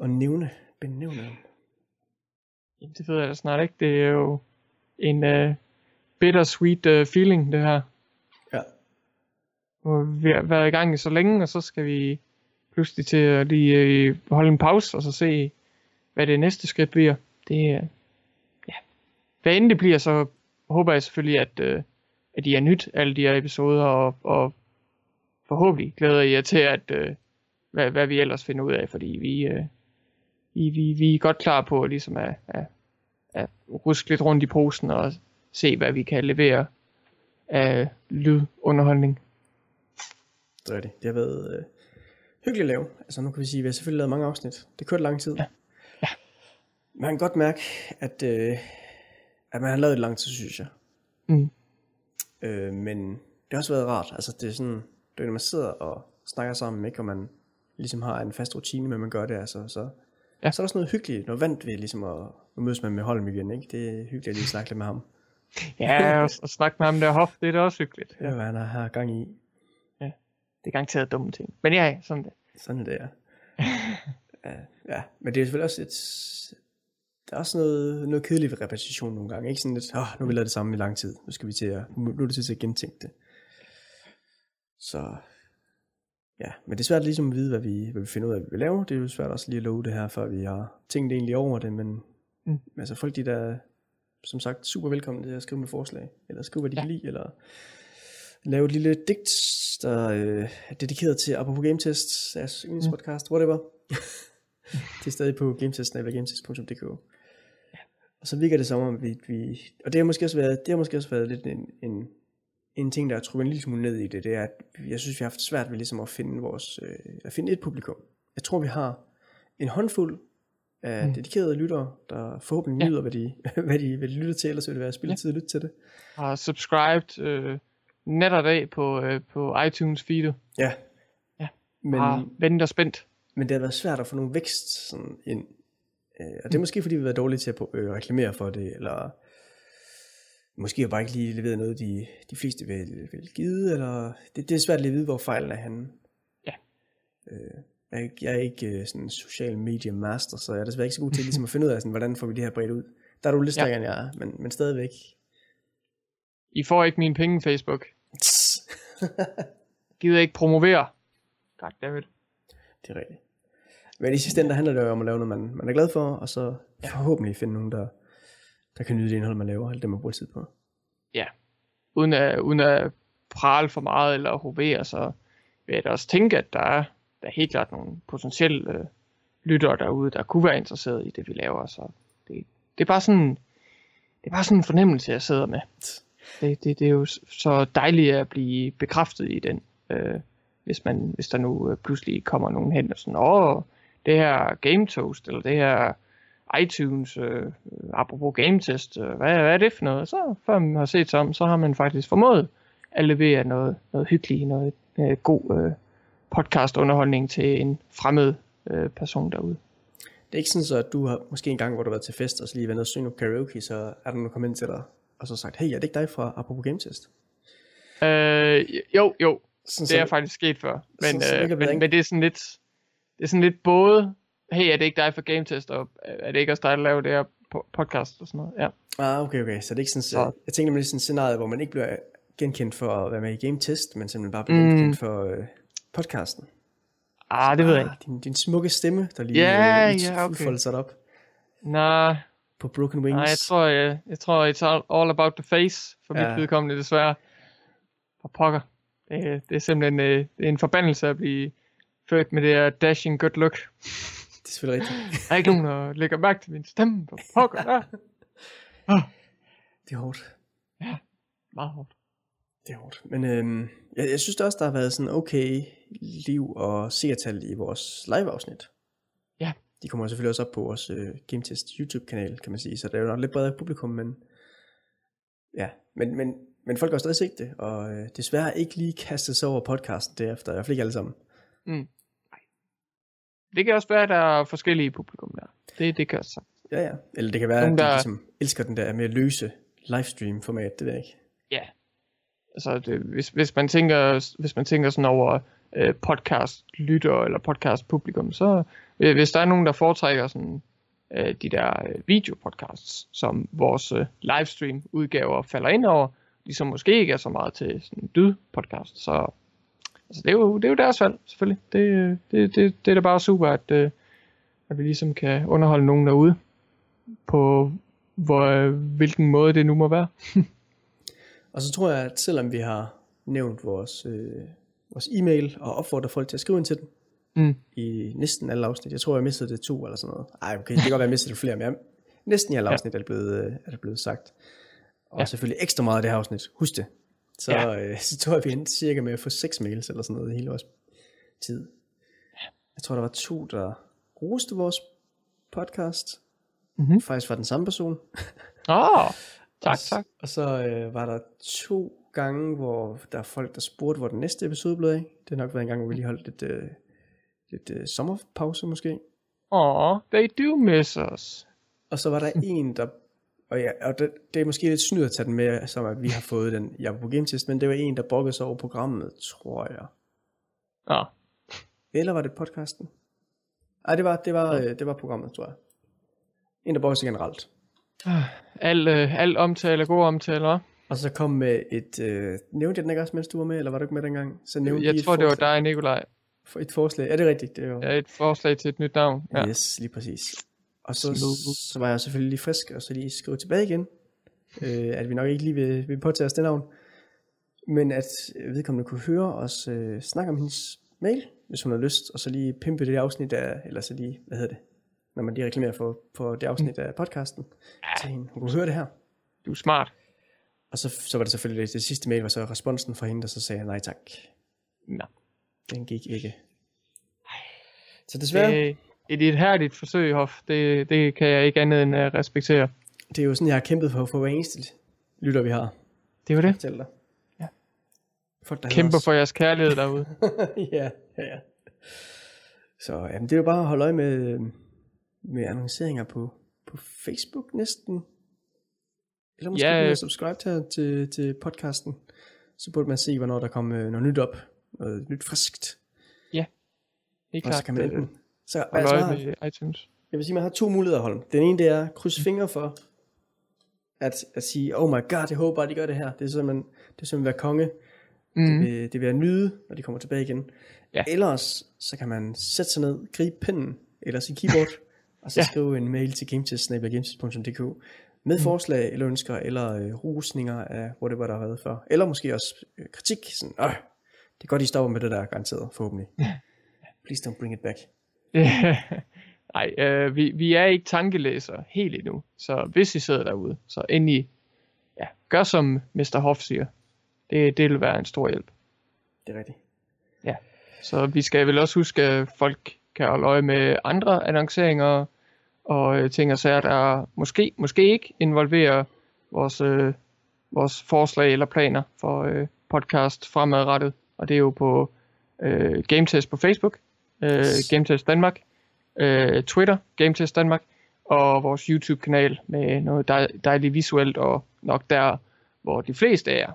at nævne? Benævne ham? Jamen, det ved jeg snart ikke. Det er jo en uh, bittersweet uh, feeling, det her. Ja. Nu har vi været i gang i så længe, og så skal vi pludselig til at lige øh, holde en pause, og så se, hvad det næste skridt bliver. Det er, ja. Hvad end det bliver, så håber jeg selvfølgelig, at, øh, at I er nyt, alle de her episoder, og, og forhåbentlig glæder I jer til, at, øh, hvad, hvad vi ellers finder ud af, fordi vi, øh, vi, vi, vi er godt klar på ligesom at, at, at ruske lidt rundt i posen og se, hvad vi kan levere af lydunderholdning. Det er det. Det har været øh, hyggeligt at lave. Altså nu kan vi sige, at vi har selvfølgelig lavet mange afsnit. Det kørte lang tid. Ja. Ja. Man kan godt mærke, at, øh, at man har lavet det lang tid, synes jeg. Mm. Øh, men det har også været rart. Altså det er sådan, det er, når man sidder og snakker sammen, ikke, og man ligesom har en fast rutine med, at man gør det, altså, så, Ja. så er der sådan noget hyggeligt, noget vant ved ligesom at, at mødes med, med Holm igen, ikke? Det er hyggeligt at lige snakke lidt med ham. [laughs] Ja, og, og snakke med ham der hof, det er da også hyggeligt. Ja. Hvad han har, gang i. Det er garanteret dumme ting. Men ja, sådan det. Sådan er det, ja. ja. Ja, men det er selvfølgelig også et... Der er også noget, noget kedeligt ved repetition nogle gange. Ikke sådan lidt, åh, nu har vi lavet det samme i lang tid. Nu skal vi til at, nu er det til at gentænke det. Så ja, men det er svært ligesom at vide, hvad vi, hvad vi finder ud af, hvad vi vil lave. Det er jo svært også lige at love det her, før vi har tænkt egentlig over det, men Mm. mm. altså folk, de der er, som sagt, super velkommen til at skrive med forslag, eller skrive, hvad de Ja. ja. kan lide, eller lave et lille digt, der øh, er dedikeret til Apropos Game Test, deres yndlingspodcast, whatever. [laughs] det er stadig på gametest, eller gametest.dk. Og så virker det som om, vi, vi og det har måske også været, det har måske også været lidt en, en, en ting, der er trukket en lille smule ned i det, det er, at jeg synes, vi har haft svært ved ligesom at finde vores, øh, at finde et publikum. Jeg tror, vi har en håndfuld af mm. dedikerede lyttere, der forhåbentlig ja. nyder, hvad de, [laughs] hvad, de, hvad de lytter til, ellers vil det være spilletid ja. at lytte til det. Har subscribed øh, nat og dag på, øh, på iTunes feedet. Ja. Ja. Men, har ventet og spændt. Men det har været svært at få nogle vækst sådan ind. Øh, og det er mm. måske fordi, vi har været dårlige til at øh, reklamere for det, eller måske har bare ikke lige leveret noget, de, de fleste vil, vil give, eller det, det er svært at vide, hvor fejlen er henne. Ja. Øh, jeg, er ikke, jeg er ikke øh, sådan en social media master, så jeg er desværre ikke så god til ligesom at finde ud af, sådan, hvordan får vi det her bredt ud. Der er du lidt stærkere ja. end jeg er, men, men stadigvæk. I får ikke mine penge, Facebook. [laughs] Gider ikke promovere. Tak, David. Det er rigtigt. Men i sidste ende, der handler det jo om at lave noget, man, man er glad for, og så ja. forhåbentlig finde nogen, der, der kan nyde det indhold, man laver, alt det, man bruger tid på. Ja. Uden at, uden at prale for meget eller hovere, så vil jeg da også tænke, at der er, der er helt klart nogle potentielle øh, lyttere derude, der kunne være interesseret i det, vi laver. Så det, det er bare sådan, det er bare sådan en fornemmelse, jeg sidder med. Det, det, det er jo så dejligt at blive bekræftet i den, øh, hvis, man, hvis der nu øh, pludselig kommer nogen hen og sådan, åh, det her Game Toast, eller det her iTunes, øh, apropos Game Test, øh, hvad, hvad er det for noget? Så før man har set sig om, så har man faktisk formået at levere noget, noget hyggeligt, noget øh, god øh, podcast-underholdning til en fremmed øh, person derude. Det er ikke sådan så, at du har måske en gang, hvor du har været til fest, og så lige været nede og synge karaoke, så er der nogen, der kommer ind til dig, og så sagt, hey, er det ikke dig fra Apropos Game Test? Øh, jo, jo, sådan, det er så, faktisk sket før, men, sådan, øh, men, men det er sådan lidt, det er sådan lidt både, hey, er det ikke dig for Game Test, og er det ikke også dig, der laver det her podcast og sådan noget, ja. Ah, okay, okay, så det er ikke sådan, så, jeg tænker nemlig sådan et scenarie, hvor man ikke bliver genkendt for at være med i Game Test, men simpelthen bare bliver mm. genkendt for øh, podcasten. Ah, det ved jeg ikke. Din, din smukke stemme, der lige yeah, øh, yeah, okay. folder sig op. Nej. På Broken Wings. Nej, jeg tror, jeg, jeg tror, it's all, all about the face, for ja. mit vedkommende desværre. For pokker. Det, det er simpelthen øh, det er en forbandelse at blive født med det her dashing good look. Det er selvfølgelig rigtigt. Der er ikke nogen, der lægger mærke til min stemme. For pokker. Ja. Ah. Det er hårdt. Ja, meget hårdt. Det er hårdt. Men øhm, jeg, jeg synes også, der har været sådan okay liv og seertal i vores live-afsnit. Ja. De kommer selvfølgelig også op på vores øh, Game Test YouTube-kanal, kan man sige. Så det er jo nok lidt bredere publikum, men... Ja, men, men, men folk har stadig set det, og øh, desværre ikke lige kastet sig over podcasten derefter. I hvert fald ikke alle sammen. Mm. Det kan også være, at der er forskellige publikum der. Det, det kan også Ja, ja. Eller det kan være, Nogle, at de der... ligesom elsker den der mere løse livestream-format, det ved jeg ikke. Ja, Altså, det, hvis, hvis, man tænker, hvis man tænker sådan over øh, podcast-lytter eller podcast-publikum, så øh, hvis der er nogen, der foretrækker sådan, øh, de der øh, videopodcasts, som vores øh, livestream-udgaver falder ind over, de som måske ikke er så meget til sådan dyd-podcast, så altså, det, er jo, det er jo deres valg, selvfølgelig. Det, det, det, det er da bare super, at, øh, at vi ligesom kan underholde nogen derude på hvor, hvilken måde det nu må være. [laughs] Og så tror jeg, at selvom vi har nævnt vores, øh, vores e-mail og opfordret folk til at skrive ind til den, mm. i næsten alle afsnit. Jeg tror, jeg mistede det to eller sådan noget. Ej, okay, det kan godt være, jeg mistede det flere, men jeg, næsten i alle afsnit ja. er, det blevet, øh, er det blevet sagt. Og ja. selvfølgelig ekstra meget af det her afsnit. Husk det. Så, ja. øh, så tror jeg, vi endte cirka med at få seks mails eller sådan noget i hele vores tid. Jeg tror, der var to, der roste vores podcast. Mm-hmm. Faktisk var den samme person. Åh! [laughs] oh. Tak, og, tak. Og så øh, var der to gange, hvor der er folk, der spurgte, hvor den næste episode blev af. Det har nok været en gang, hvor vi lige holdt lidt, øh, lidt øh, sommerpause måske. Åh, they do miss us. Og så var der [laughs] en, der... Og, ja, og det, det er måske lidt snyd at tage den med, som at vi har fået den jeg på Game Test, men det var en, der bokkede sig over programmet, tror jeg. Ja. Eller var det podcasten? Nej, det var, det var, ja. øh, det var programmet, tror jeg. En, der bokkede sig generelt. Al, øh, al omtale er god omtale, Og så kom med et, øh, nævnte jeg den ikke også, mens du var med, eller var du ikke med dengang? Så nævnte jeg tror, det var dig, Nikolaj. For et forslag, er det rigtigt? Det er jo... Ja, et forslag til et nyt navn. Ja. Yes, lige præcis. Og så, så var jeg selvfølgelig lige frisk, og så lige skrive tilbage igen, øh, at vi nok ikke lige vil, vil påtage os det navn, men at vedkommende kunne høre os øh, snakke om hendes mail, hvis hun har lyst, og så lige pimpe det afsnit af, eller så lige, hvad hedder det, når man lige reklamerer for, for det afsnit af podcasten. Ja. Så hende, hun kunne høre det her. Du er smart. Og så, så var det selvfølgelig det, det sidste mail, var så responsen fra hende, der så sagde nej tak. Nå. Den gik ikke. Så desværre. Det, et, herligt forsøg, Hoff. Det, det kan jeg ikke andet end uh, respektere. Det er jo sådan, jeg har kæmpet for, for hver eneste lytter, vi har. Det var det. Fortæl dig. Ja. Folk, der Kæmper for jeres kærlighed derude. [laughs] ja, ja, ja. Så jamen, det er jo bare at holde øje med, med annonceringer på, på Facebook næsten. Eller måske Ja, ja, øh. subscribe til, til, til podcasten. Så burde man se, hvornår der kommer øh, noget nyt op. Noget nyt friskt. Helt Og så klart. kan man øh, enten... Så holde altså, jeg, har- iTunes. jeg vil sige, man har to muligheder, Holm. Den ene, det er at krydse fingre for, at, at sige, oh my god, jeg håber bare, de gør det her. Det er simpelthen, det er simpelthen være konge. Mm. Det, vil, det vil jeg nyde, når de kommer tilbage igen. Ja. Ellers, så kan man sætte sig ned, gribe pinden, eller sin keyboard, [laughs] og så Ja. skrive en mail til gametest.dk med Mm. forslag eller ønsker, eller øh, rusninger af whatever, der har været før. Eller måske også øh, kritik, sådan, øh, det er godt, I stopper med det der, garanteret, forhåbentlig. [laughs] Please don't bring it back. [laughs] Nej, øh, vi, vi er ikke tankelæsere helt endnu. Så hvis I sidder derude, så endelig ja, gør som Mr. Hoff siger. Det, det vil være en stor hjælp. Det er rigtigt. Så vi skal vel også huske, at folk kan holde øje med andre annonceringer og øh, ting og sager, der måske, måske ikke involverer vores, øh, vores forslag eller planer for øh, podcast fremadrettet. Og det er jo på øh, Gametest på Facebook, øh. Gametest Danmark, øh, Twitter, Gametest Danmark, og vores YouTube-kanal med noget dej, dejligt visuelt, og nok der, hvor de fleste af jer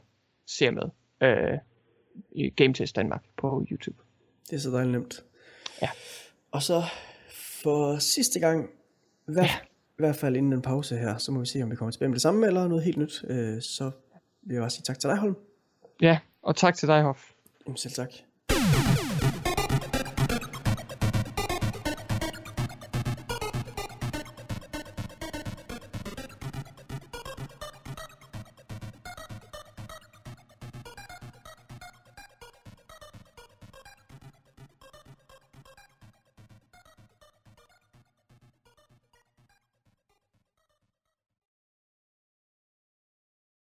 ser med øh, i Gametest Danmark på YouTube. Det er så dejligt nemt. Ja. Og så for sidste gang, i hvert, ja. i hvert fald inden en pause her, så må vi se, om vi kommer tilbage med det samme, eller noget helt nyt. Øh, så vil jeg bare sige tak til dig, Holm. Ja, og tak til dig, Hoff. Jamen selv tak.